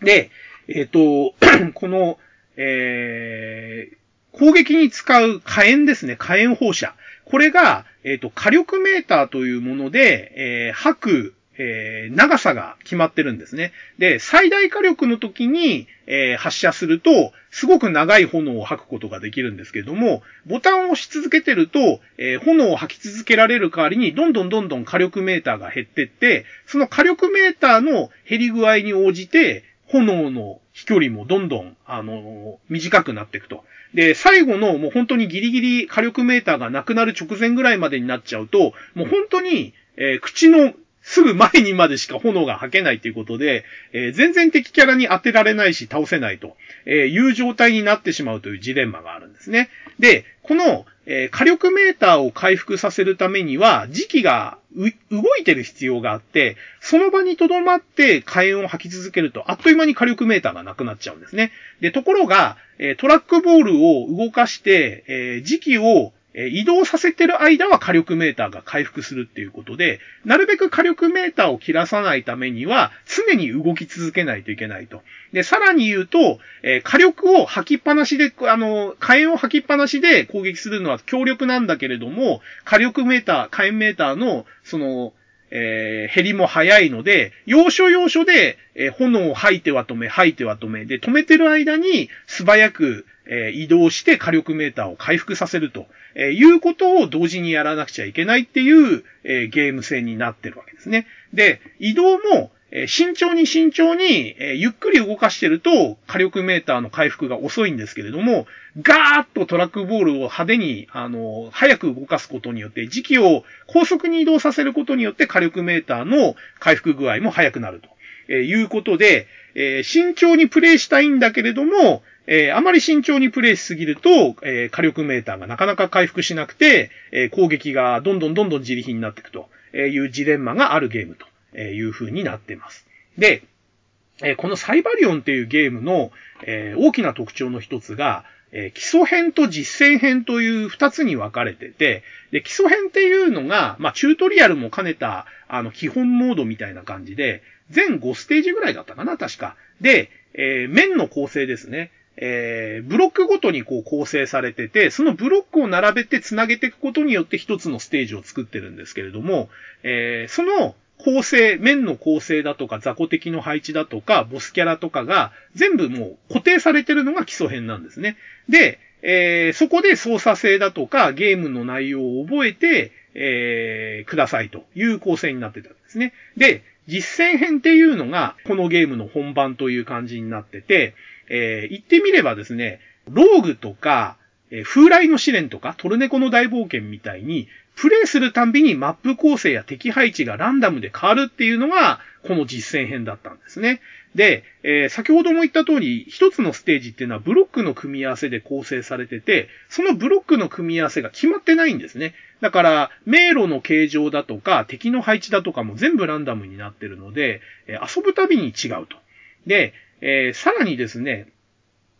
で、えっ、ー、と、この、えー、攻撃に使う火炎ですね、火炎放射。これが、えっ、ー、と、火力メーターというもので、えー、吐く、えー、長さが決まってるんですね。で、最大火力の時に、えー、発射すると、すごく長い炎を吐くことができるんですけれども、ボタンを押し続けてると、えー、炎を吐き続けられる代わりに、どんどんどんどん火力メーターが減ってって、その火力メーターの減り具合に応じて、炎の飛距離もどんどん、あの短くなっていくと。で、最後のもう本当にギリギリ火力メーターがなくなる直前ぐらいまでになっちゃうと、もう本当に、えー、口のすぐ前にまでしか炎が吐けないということで、えー、全然敵キャラに当てられないし倒せないと、えいう状態になってしまうというジレンマがあるんですね。で、この、えー、火力メーターを回復させるためには、時期が動いてる必要があって、その場に留まって火炎を吐き続けると、あっという間に火力メーターがなくなっちゃうんですね。で、ところが、えー、トラックボールを動かして、えー、時期をえ移動させてる間は火力メーターが回復するっていうことで、なるべく火力メーターを切らさないためには、常に動き続けないといけないと。で、さらに言うと、え火力を吐きっぱなしで、あの、火炎を吐きっぱなしで攻撃するのは強力なんだけれども、火力メーター、火炎メーターの、その、えー、減りも早いので、要所要所で、えー、炎を吐いては止め、吐いては止め、で、止めてる間に素早く、え、移動して火力メーターを回復させると、え、いうことを同時にやらなくちゃいけないっていう、え、ゲーム性になってるわけですね。で、移動も、え慎重に慎重に、えゆっくり動かしてると火力メーターの回復が遅いんですけれども、ガーッとトラックボールを派手に、あの、早く動かすことによって、時期を高速に移動させることによって火力メーターの回復具合も速くなると、えいうことで、え慎重にプレイしたいんだけれども、えー、あまり慎重にプレイしすぎると、えー、火力メーターがなかなか回復しなくて、えー、攻撃がどんどんどんどん自利品になっていくというジレンマがあるゲームという風になっています。で、えこのサイバリオンっていうゲームの、え大きな特徴の一つが、え基礎編と実践編という二つに分かれてて、で、基礎編っていうのが、まあ、チュートリアルも兼ねた、あの、基本モードみたいな感じで、全5ステージぐらいだったかな、確か。で、えー、面の構成ですね。えー、ブロックごとにこう構成されてて、そのブロックを並べて繋げていくことによって一つのステージを作ってるんですけれども、えー、その構成、面の構成だとか、雑魚的の配置だとか、ボスキャラとかが、全部もう固定されてるのが基礎編なんですね。で、えー、そこで操作性だとか、ゲームの内容を覚えて、えー、くださいという構成になってたんですね。で、実践編っていうのが、このゲームの本番という感じになってて、えー、言ってみればですね、ローグとか、え、風来の試練とか、トルネコの大冒険みたいに、プレイするたんびにマップ構成や敵配置がランダムで変わるっていうのが、この実践編だったんですね。で、えー、先ほども言った通り、一つのステージっていうのはブロックの組み合わせで構成されてて、そのブロックの組み合わせが決まってないんですね。だから、迷路の形状だとか、敵の配置だとかも全部ランダムになってるので、え、遊ぶたびに違うと。で、えー、さらにですね、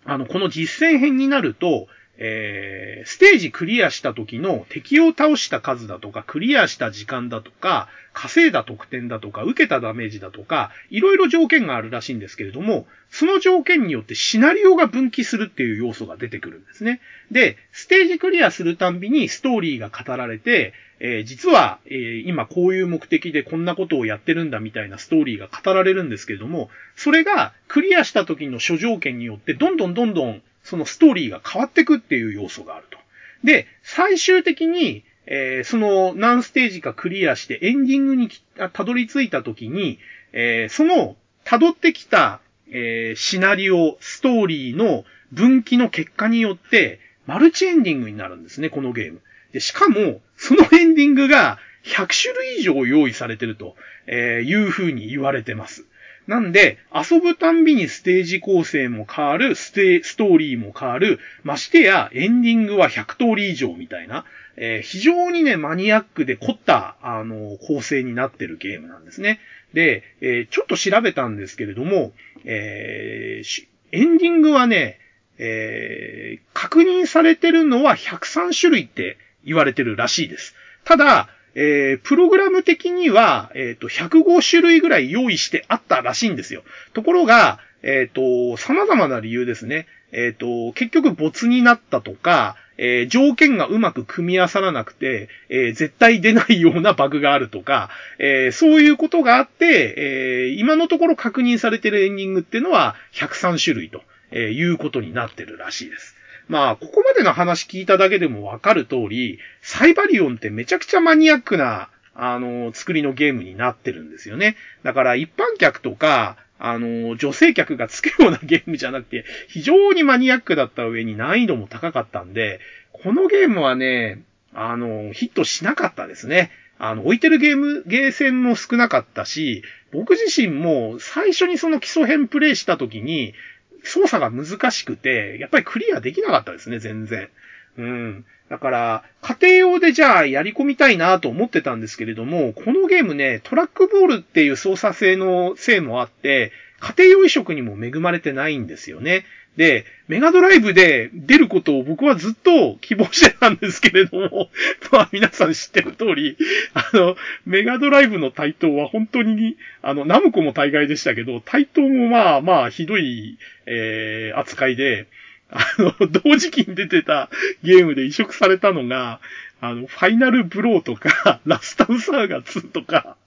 あの、この実践編になると、えー、ステージクリアした時の敵を倒した数だとか、クリアした時間だとか、稼いだ得点だとか、受けたダメージだとか、いろいろ条件があるらしいんですけれども、その条件によってシナリオが分岐するっていう要素が出てくるんですね。で、ステージクリアするたんびにストーリーが語られて、えー、実は、えー、今こういう目的でこんなことをやってるんだみたいなストーリーが語られるんですけれども、それがクリアした時の諸条件によってどんどんどんどんそのストーリーが変わってくっていう要素があると。で、最終的に、えー、その何ステージかクリアしてエンディングにたどり着いた時に、えー、その辿ってきた、えー、シナリオ、ストーリーの分岐の結果によって、マルチエンディングになるんですね、このゲーム。で、しかも、そのエンディングが100種類以上用意されてるとえいう風に言われてます。なんで、遊ぶたんびにステージ構成も変わる、ステ、ストーリーも変わる、ましてやエンディングは100通り以上みたいな、えー、非常にね、マニアックで凝った、あの、構成になってるゲームなんですね。で、えー、ちょっと調べたんですけれども、えー、エンディングはね、えー、確認されてるのは103種類って言われてるらしいです。ただ、えー、プログラム的には、えっ、ー、と、105種類ぐらい用意してあったらしいんですよ。ところが、えっ、ー、と、様々な理由ですね。えっ、と、結局没になったとか、え条件がうまく組み合わさらなくて、え絶対出ないようなバグがあるとか、えそういうことがあって、え今のところ確認されてるエンディングっていうのは103種類と、えいうことになってるらしいです。まあ、ここまでの話聞いただけでもわかる通り、サイバリオンってめちゃくちゃマニアックな、あの、作りのゲームになってるんですよね。だから一般客とか、あの、女性客がつくようなゲームじゃなくて、非常にマニアックだった上に難易度も高かったんで、このゲームはね、あの、ヒットしなかったですね。あの、置いてるゲーム、ゲーセンも少なかったし、僕自身も最初にその基礎編プレイした時に、操作が難しくて、やっぱりクリアできなかったですね、全然。うん。だから、家庭用でじゃあやり込みたいなと思ってたんですけれども、このゲームね、トラックボールっていう操作性のせいもあって、家庭用移植にも恵まれてないんですよね。で、メガドライブで出ることを僕はずっと希望してたんですけれども、まあ皆さん知ってる通り、あの、メガドライブの台頭は本当に、あの、ナムコも大概でしたけど、台頭もまあまあひどい、えー、扱いで、あの、同時期に出てたゲームで移植されたのが、あの、ファイナルブローとか、ラスタウサーガ2とか、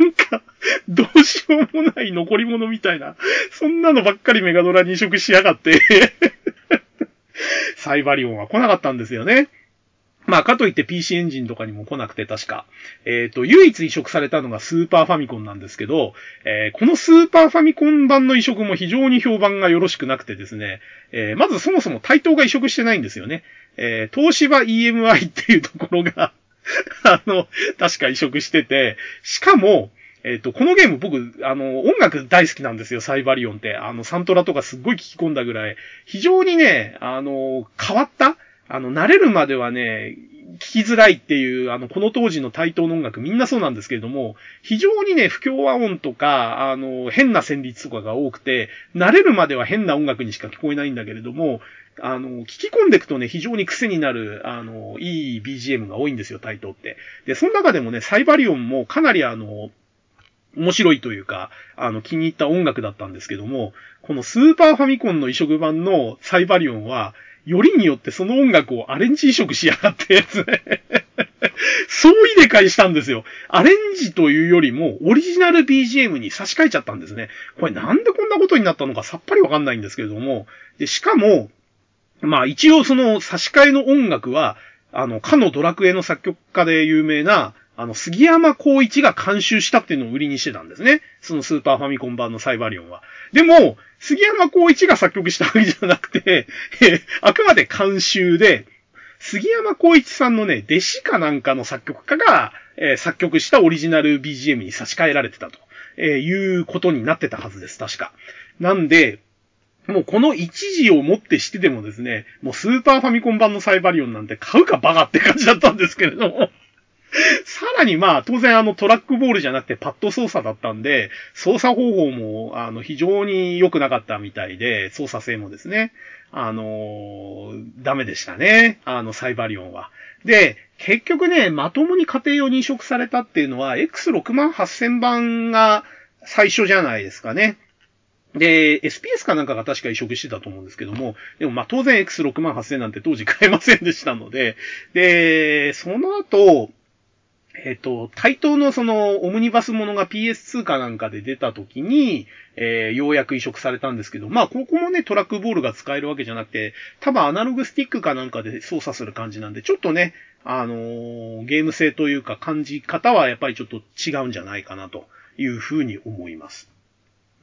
なんか、どうしようもない残り物みたいな、そんなのばっかりメガドラに移植しやがって サイバリオンは来なかったんですよね。まあ、かといって PC エンジンとかにも来なくて確か。えっ、ー、と、唯一移植されたのがスーパーファミコンなんですけど、えー、このスーパーファミコン版の移植も非常に評判がよろしくなくてですね、えー、まずそもそも対等が移植してないんですよね。え、東芝 EMI っていうところが あの、確か移植してて、しかも、えっ、ー、と、このゲーム僕、あの、音楽大好きなんですよ、サイバリオンって。あの、サントラとかすっごい聞き込んだぐらい、非常にね、あの、変わったあの、慣れるまではね、聞きづらいっていう、あの、この当時の対等の音楽みんなそうなんですけれども、非常にね、不協和音とか、あの、変な旋律とかが多くて、慣れるまでは変な音楽にしか聞こえないんだけれども、あの、聞き込んでいくとね、非常に癖になる、あの、いい BGM が多いんですよ、対等って。で、その中でもね、サイバリオンもかなりあの、面白いというか、あの、気に入った音楽だったんですけども、このスーパーファミコンの移植版のサイバリオンは、よりによってその音楽をアレンジ移植しやがってですねそう入れ替えしたんですよ。アレンジというよりも、オリジナル BGM に差し替えちゃったんですね。これなんでこんなことになったのかさっぱりわかんないんですけれども、で、しかも、まあ一応その差し替えの音楽は、あの、かのドラクエの作曲家で有名な、あの、杉山光一が監修したっていうのを売りにしてたんですね。そのスーパーファミコン版のサイバリオンは。でも、杉山光一が作曲したわけじゃなくて、えあくまで監修で、杉山光一さんのね、弟子かなんかの作曲家が、えー、作曲したオリジナル BGM に差し替えられてたと、えー、いうことになってたはずです、確か。なんで、もうこの一時をもってしてでもですね、もうスーパーファミコン版のサイバリオンなんて買うかバカって感じだったんですけれども。さらにまあ、当然あのトラックボールじゃなくてパッド操作だったんで、操作方法もあの非常に良くなかったみたいで、操作性もですね、あのー、ダメでしたね。あの、サイバリオンは。で、結局ね、まともに家庭用に移植されたっていうのは、X68000 番が最初じゃないですかね。で、SPS かなんかが確か移植してたと思うんですけども、でもまあ当然 X68000 なんて当時買えませんでしたので、で、その後、えっ、と、対等のその、オムニバスものが PS2 かなんかで出た時に、えー、ようやく移植されたんですけど、まあ、ここもね、トラックボールが使えるわけじゃなくて、多分アナログスティックかなんかで操作する感じなんで、ちょっとね、あのー、ゲーム性というか感じ方はやっぱりちょっと違うんじゃないかなというふうに思います。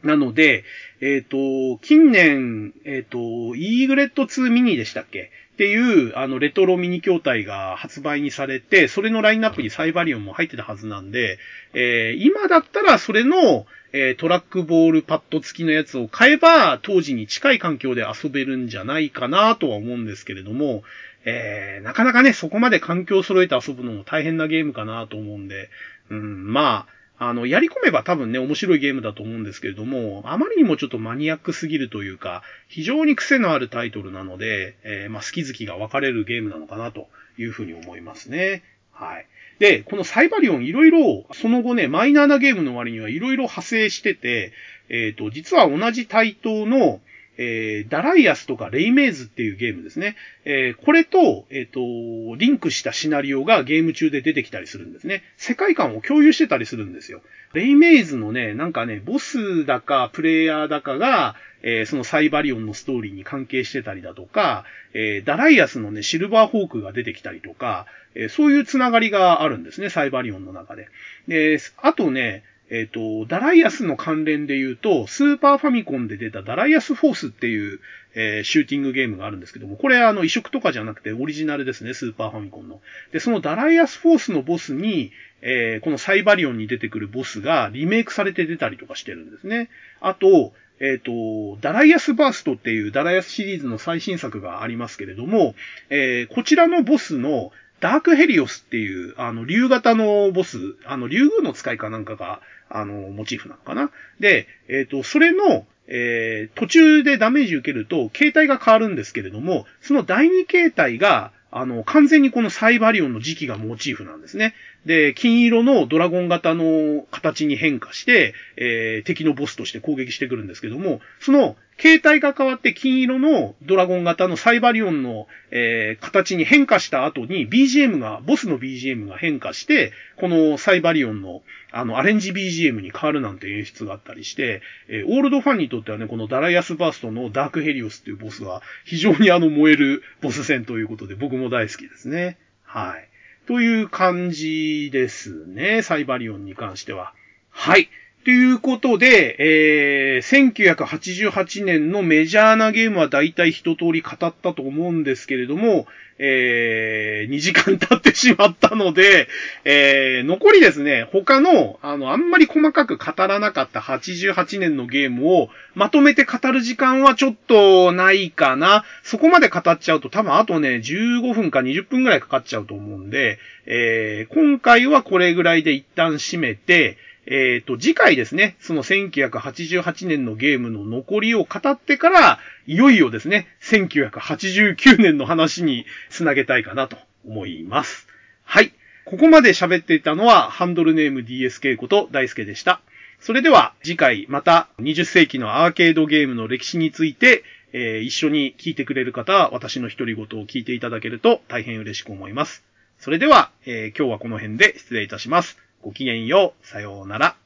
なので、えっ、ー、と、近年、えっ、ー、と、イーグレット2ミニでしたっけ？っていう、あの、レトロミニ筐体が発売にされて、それのラインナップにサイバリオンも入ってたはずなんで、えー、今だったらそれの、え、トラックボールパッド付きのやつを買えば、当時に近い環境で遊べるんじゃないかなとは思うんですけれども、え、なかなかね、そこまで環境揃えて遊ぶのも大変なゲームかなと思うんで、うん、まあ、あの、やり込めば多分ね、面白いゲームだと思うんですけれども、あまりにもちょっとマニアックすぎるというか、非常に癖のあるタイトルなので、えー、まあ、好き好きが分かれるゲームなのかなというふうに思いますね。はい。で、このサイバリオンいろいろ、その後ね、マイナーなゲームの割にはいろいろ派生してて、えっ、ー、と、実は同じ対等の、えー、ダライアスとかレイメイズっていうゲームですね。えー、これと、えっ、ー、と、リンクしたシナリオがゲーム中で出てきたりするんですね。世界観を共有してたりするんですよ。レイメイズのね、なんかね、ボスだか、プレイヤーだかが、えー、そのサイバリオンのストーリーに関係してたりだとか、えー、ダライアスのね、シルバーホークが出てきたりとか、えー、そういうつながりがあるんですね、サイバリオンの中で。で、あとね、えっ、ー、と、ダライアスの関連で言うと、スーパーファミコンで出たダライアスフォースっていう、えー、シューティングゲームがあるんですけども、これあの移植とかじゃなくてオリジナルですね、スーパーファミコンの。で、そのダライアスフォースのボスに、えー、このサイバリオンに出てくるボスがリメイクされて出たりとかしてるんですね。あと、えっ、ー、と、ダライアスバーストっていうダライアスシリーズの最新作がありますけれども、えー、こちらのボスのダークヘリオスっていう、あの、竜型のボス、あの、竜宮の使いかなんかが、あの、モチーフなのかな？で、えっ、と、それの、えー、途中でダメージ受けると、形態が変わるんですけれども、その第二形態が、あの、完全にこのサイバリオンの時期がモチーフなんですね。で、金色のドラゴン型の形に変化して、えー、敵のボスとして攻撃してくるんですけども、その形態が変わって金色のドラゴン型のサイバリオンの、えー、形に変化した後に BGM が、ボスの BGM が変化して、このサイバリオンのあのアレンジ BGM に変わるなんて演出があったりして、えー、オールドファンにとってはね、このダライアスバーストのダークヘリオスっていうボスは非常にあの燃えるボス戦ということで僕も大好きですね。はい。という感じですね、サイバリオンに関しては。はい。ということで、えー、1988年のメジャーなゲームは大体一通り語ったと思うんですけれども、えー、2時間経ってしまったので、えー、残りですね、他の、あの、あんまり細かく語らなかった88年のゲームをまとめて語る時間はちょっとないかな。そこまで語っちゃうと多分あとね、15分か20分くらいかかっちゃうと思うんで、えー、今回はこれぐらいで一旦締めて、えっ、ー、と、次回ですね、その1988年のゲームの残りを語ってから、いよいよですね、1989年の話につなげたいかなと思います。はい。ここまで喋っていたのは、ハンドルネーム DSK こと大輔でした。それでは次回また20世紀のアーケードゲームの歴史について、えー、一緒に聞いてくれる方は私の独り言を聞いていただけると大変嬉しく思います。それでは、えー、今日はこの辺で失礼いたします。ごきげんよう。さようなら。